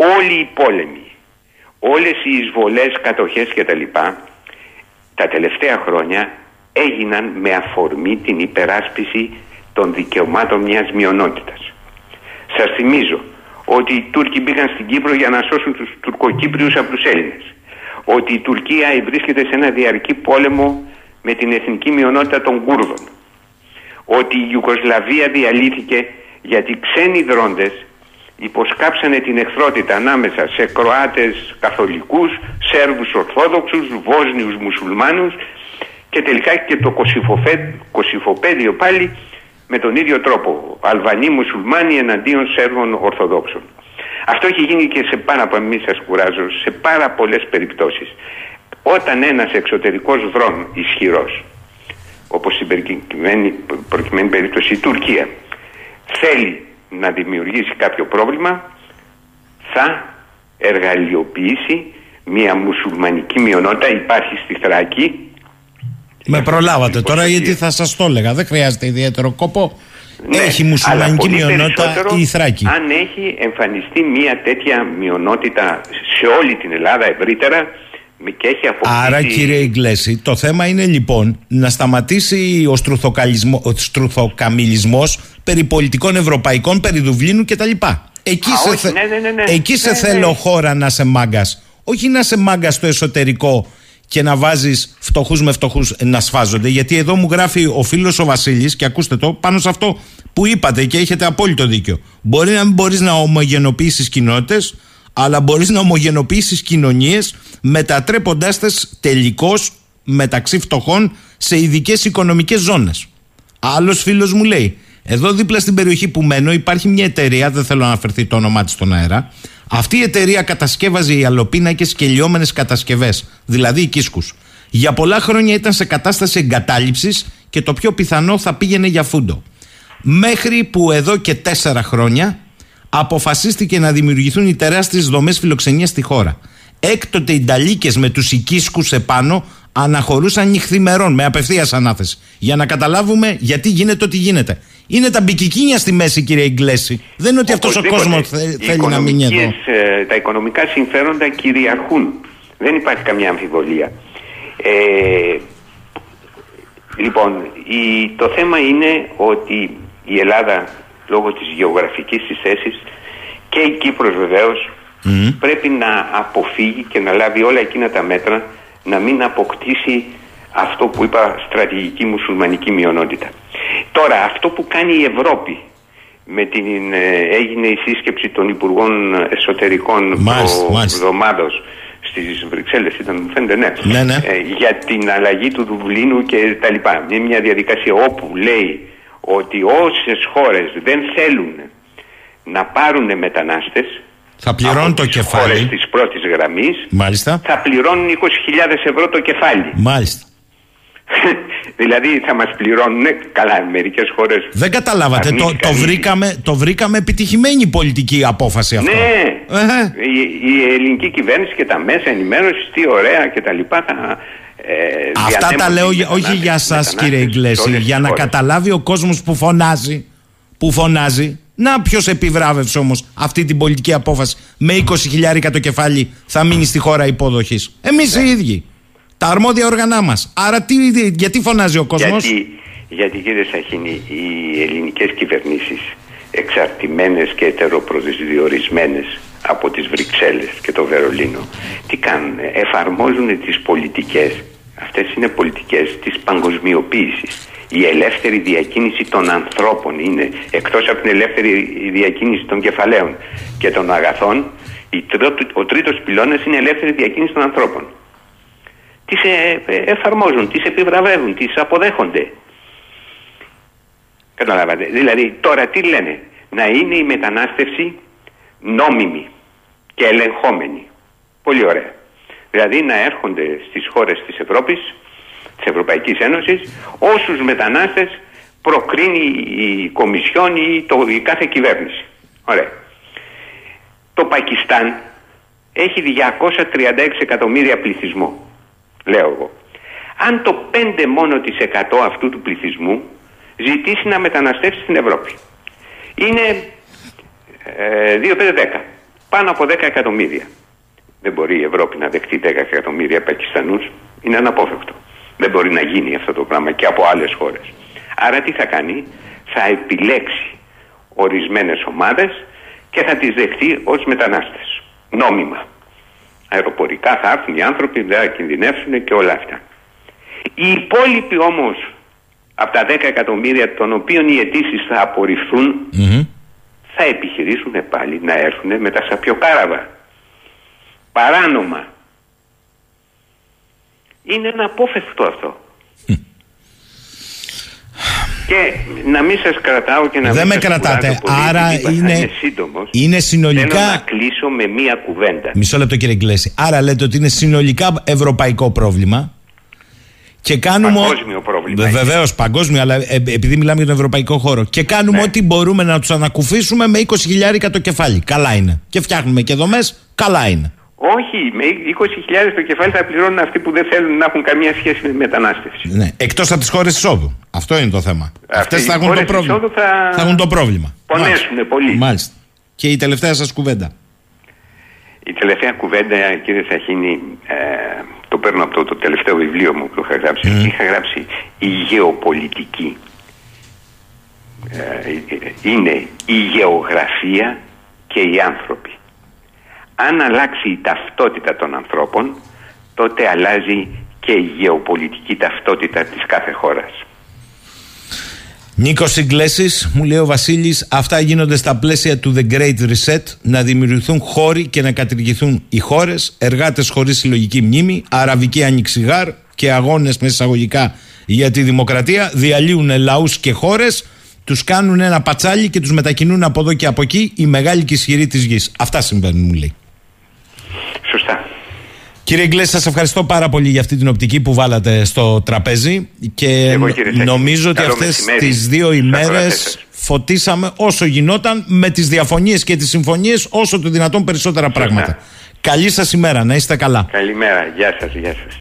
Όλοι οι πόλεμοι, όλες οι εισβολές, κατοχές κτλ. τα τελευταία χρόνια έγιναν με αφορμή την υπεράσπιση των δικαιωμάτων μιας μειονότητας. Σας θυμίζω ότι οι Τούρκοι μπήκαν στην Κύπρο για να σώσουν τους Τουρκοκύπριους από τους Έλληνες. Ότι η Τουρκία βρίσκεται σε ένα διαρκή πόλεμο με την εθνική μειονότητα των Κούρδων. Ότι η Ιουκοσλαβία διαλύθηκε γιατί ξένοι δρόντες υποσκάψανε την εχθρότητα ανάμεσα σε Κροάτες καθολικούς, Σέρβους Ορθόδοξους, Βόσνιους Μουσουλμάνους και τελικά και το Κωσυφοπέδιο πάλι με τον ίδιο τρόπο. Αλβανοί μουσουλμάνοι εναντίον Σέρβων Ορθοδόξων. Αυτό έχει γίνει και σε πάρα από εμείς σας κουράζω, σε πάρα πολλές περιπτώσεις. Όταν ένας εξωτερικός δρόμ ισχυρός, όπως στην προκειμένη, προκειμένη περίπτωση η Τουρκία, θέλει να δημιουργήσει κάποιο πρόβλημα, θα εργαλειοποιήσει μια μουσουλμανική μειονότητα, υπάρχει στη Θράκη, με προλάβατε τώρα γιατί θα σας το έλεγα. Δεν χρειάζεται ιδιαίτερο κόπο. Ναι, έχει μουσουλμανική μειονότητα η Θράκη. Αν έχει εμφανιστεί μια τέτοια μειονότητα σε όλη την Ελλάδα ευρύτερα και έχει αποκτήσει... Άρα κύριε Ιγκλέση, το θέμα είναι λοιπόν να σταματήσει ο, ο στρουθοκαμιλισμός περί πολιτικών ευρωπαϊκών, περί Δουβλίνου κτλ. Εκεί, σε, ναι, ναι, ναι, ναι. εκεί σε Ναι, θέλω ναι. χώρα να σε μάγκας. Όχι να σε μάγκας στο εσωτερικό και να βάζεις φτωχούς με φτωχούς να σφάζονται. Γιατί εδώ μου γράφει ο φίλος ο Βασίλης, και ακούστε το, πάνω σε αυτό που είπατε και έχετε απόλυτο δίκιο. Μπορεί να μην μπορείς να ομογενοποιήσεις κοινότητες, αλλά μπορείς να ομογενοποιήσεις κοινωνίες μετατρέποντάς τες τελικώς μεταξύ φτωχών σε ειδικές οικονομικές ζώνες. Άλλος φίλος μου λέει, εδώ δίπλα στην περιοχή που μένω υπάρχει μια εταιρεία, δεν θέλω να αναφερθεί το όνομά της στον αέρα. Αυτή η εταιρεία κατασκεύαζε οι αλοπίνακες και λιώμενε κατασκευές, δηλαδή οι κίσκους. Για πολλά χρόνια ήταν σε κατάσταση εγκατάλειψης και το πιο πιθανό θα πήγαινε για φούντο. Μέχρι που εδώ και τέσσερα χρόνια αποφασίστηκε να δημιουργηθούν οι τεράστιες δομές φιλοξενίας στη χώρα. Έκτοτε οι νταλίκες με τους οικίσκους επάνω αναχωρούσαν νυχθημερών με απευθείας ανάθεση. Για να καταλάβουμε γιατί γίνεται ό,τι γίνεται. Είναι τα μπικικίνια στη μέση, κύριε Ιγκλέση. Δεν είναι ότι αυτός ο Οπωσδήποτε. κόσμος Οι θέλει να μείνει εδώ. οικονομικές, ε, τα οικονομικά συμφέροντα κυριαρχούν. Δεν υπάρχει καμιά αμφιβολία. Ε, λοιπόν, η, το θέμα είναι ότι η Ελλάδα λόγω της γεωγραφικής της θέσης και η Κύπρος βεβαίως πρέπει να αποφύγει και να λάβει όλα εκείνα τα μέτρα να μην αποκτήσει αυτό που είπα στρατηγική μουσουλμανική μειονότητα. Τώρα αυτό που κάνει η Ευρώπη με την, ε, έγινε η σύσκεψη των Υπουργών Εσωτερικών Μάλιστα, μάλιστα. εβδομάδος στη στις Βρυξέλλες ήταν, μου φαίνεται, ναι. Ναι, ναι. Ε, για την αλλαγή του Δουβλίνου και τα λοιπά. Είναι μια διαδικασία όπου λέει ότι όσες χώρες δεν θέλουν να πάρουν μετανάστες Θα πληρώνουν το χώρες κεφάλι. της πρώτης γραμμής Μάλιστα. θα πληρώνουν 20.000 ευρώ το κεφάλι. Μάλιστα. δηλαδή θα μας πληρώνουν, καλά, μερικές χώρες... Δεν καταλάβατε. Το, το, αρνήθηκαν ήδη. βρήκαμε, το βρήκαμε επιτυχημένη πολιτική απόφαση αυτό. Ναι, η, η ελληνική κυβέρνηση και τα μέσα ενημέρωσης, τι ωραία και τα λοιπά. Θα, ε, Αυτά τα διανέμουν λέω τις για- όχι μετανάστες- για σας μετανάστες κύριε σε Ιγκλέση, όλες τις για να χώρες. καταλάβει ο κόσμος που φωνάζει, που φωνάζει. Να ποιος επιβράβευσε όμως αυτή την πολιτική απόφαση με 20 χιλιάρικα το κεφάλι θα μείνει στη χώρα υποδοχής. Εμείς Ναι. οι ίδιοι. Τα αρμόδια όργανά μας. Άρα τι, γιατί φωνάζει ο κόσμος; Γιατί, γιατί κύριε Σαχίνη, οι ελληνικές κυβερνήσεις εξαρτημένες και ετεροπροσδιορισμένες από τις Βρυξέλλες και το Βερολίνο τι κάνουν, εφαρμόζουν τις πολιτικές αυτές είναι πολιτικές της παγκοσμιοποίησης η ελεύθερη διακίνηση των ανθρώπων είναι εκτός από την ελεύθερη διακίνηση των κεφαλαίων και των αγαθών η τρίτο- ο τρίτος πυλώνας είναι η ελεύθερη διακίνηση των ανθρώπων τις ε, ε, εφαρμόζουν, τις επιβραβεύουν, τις αποδέχονται. Καταλάβατε. Δηλαδή τώρα τι λένε; Να είναι η μετανάστευση νόμιμη και ελεγχόμενη. Πολύ ωραία. Δηλαδή να έρχονται στις χώρες της Ευρώπης, της Ευρωπαϊκής Ένωσης, όσους μετανάστες προκρίνει η Κομισιόν ή το, η κάθε κυβέρνηση. Ωραία. Το Πακιστάν έχει 236 εκατομμύρια πληθυσμό λέω εγώ. Αν το 5 μόνο της 100 αυτού του πληθυσμού ζητήσει να μεταναστεύσει στην Ευρώπη. Είναι ε, 2-5-10. Πάνω από 10 εκατομμύρια. Δεν μπορεί η Ευρώπη να δεχτεί 10 εκατομμύρια Πακιστανούς. Είναι αναπόφευκτο. Δεν μπορεί να γίνει αυτό το πράγμα και από άλλες χώρες. Άρα τι θα κάνει; Θα επιλέξει ορισμένες ομάδες και θα τις δεχτεί ως μετανάστες. Νόμιμα αεροπορικά θα έρθουν οι άνθρωποι, δεν θα κινδυνεύσουν και όλα αυτά. Οι υπόλοιποι όμως από τα 10 εκατομμύρια των οποίων οι αιτήσεις θα απορριφθούν θα επιχειρήσουν πάλι να έρθουν με τα σαπιοκάραβα. Παράνομα. Είναι αναπόφευκτο αυτό. Και να μην σας κρατάω και να Δεν μην με σας κρατάτε. κουράζω πολύ, Άρα επειδή θα είναι- είμαι σύντομος. είναι συνολικά- Θέλω να κλείσω με μία κουβέντα. Μισό λεπτό κύριε Ιγκλέση. Άρα λέτε ότι είναι συνολικά ευρωπαϊκό πρόβλημα. Και κάνουμε. Παγκόσμιο πρόβλημα. Βεβαίως παγκόσμιο, αλλά ε, επειδή μιλάμε για τον ευρωπαϊκό χώρο. Και κάνουμε ό,τι μπορούμε να τους ανακουφίσουμε με 20 χιλιάρικα το κεφάλι. Καλά είναι. Και φτιάχνουμε και δομές. Καλά είναι. Όχι, με 20.000 το κεφάλι θα πληρώνουν αυτοί που δεν θέλουν να έχουν καμία σχέση με μετανάστευση. Ναι. Εκτός από τις χώρες εισόδου. Αυτό είναι το θέμα. Αυτές οι θα έχουν το χώρες πρόβλημα. εισόδου θα- θα έχουν το πρόβλημα. Πονέσουν πολύ. Μάλιστα. Και η τελευταία σας κουβέντα. Η τελευταία κουβέντα, κύριε Σαχίνη, ε, το παίρνω από το, το τελευταίο βιβλίο μου που είχα γράψει. Είχα γράψει «Η γεωπολιτική». Ε, ε, είναι η γεωγραφία και οι άνθρωποι. Αν αλλάξει η ταυτότητα των ανθρώπων, τότε αλλάζει και η γεωπολιτική ταυτότητα της κάθε χώρας. Νίκος Ιγκλέσης, μου λέει ο Βασίλης, αυτά γίνονται στα πλαίσια του The Great Reset, να δημιουργηθούν χώροι και να κατηργηθούν οι χώρες, εργάτες χωρίς συλλογική μνήμη, αραβική ανοιξιγάρ και αγώνες με εισαγωγικά για τη δημοκρατία, διαλύουν λαούς και χώρες, τους κάνουν ένα πατσάλι και τους μετακινούν από εδώ και από εκεί οι μεγάλοι και ισχυροί της γης. Αυτά συμβαίνουν, μου λέει. Σωστά. Κύριε Ιγκλέση, σας ευχαριστώ πάρα πολύ για αυτή την οπτική που βάλατε στο τραπέζι και Εγώ, κύριε Σάκη. νομίζω ότι Καλό αυτές μεσημέρι τις δύο στους ημέρες ακροατές σας. φωτίσαμε όσο γινόταν με τις διαφωνίες και τις συμφωνίες όσο το δυνατόν περισσότερα πράγματα. Καλή σας ημέρα, να είστε καλά. Καλημέρα. Γεια σας, γεια σας.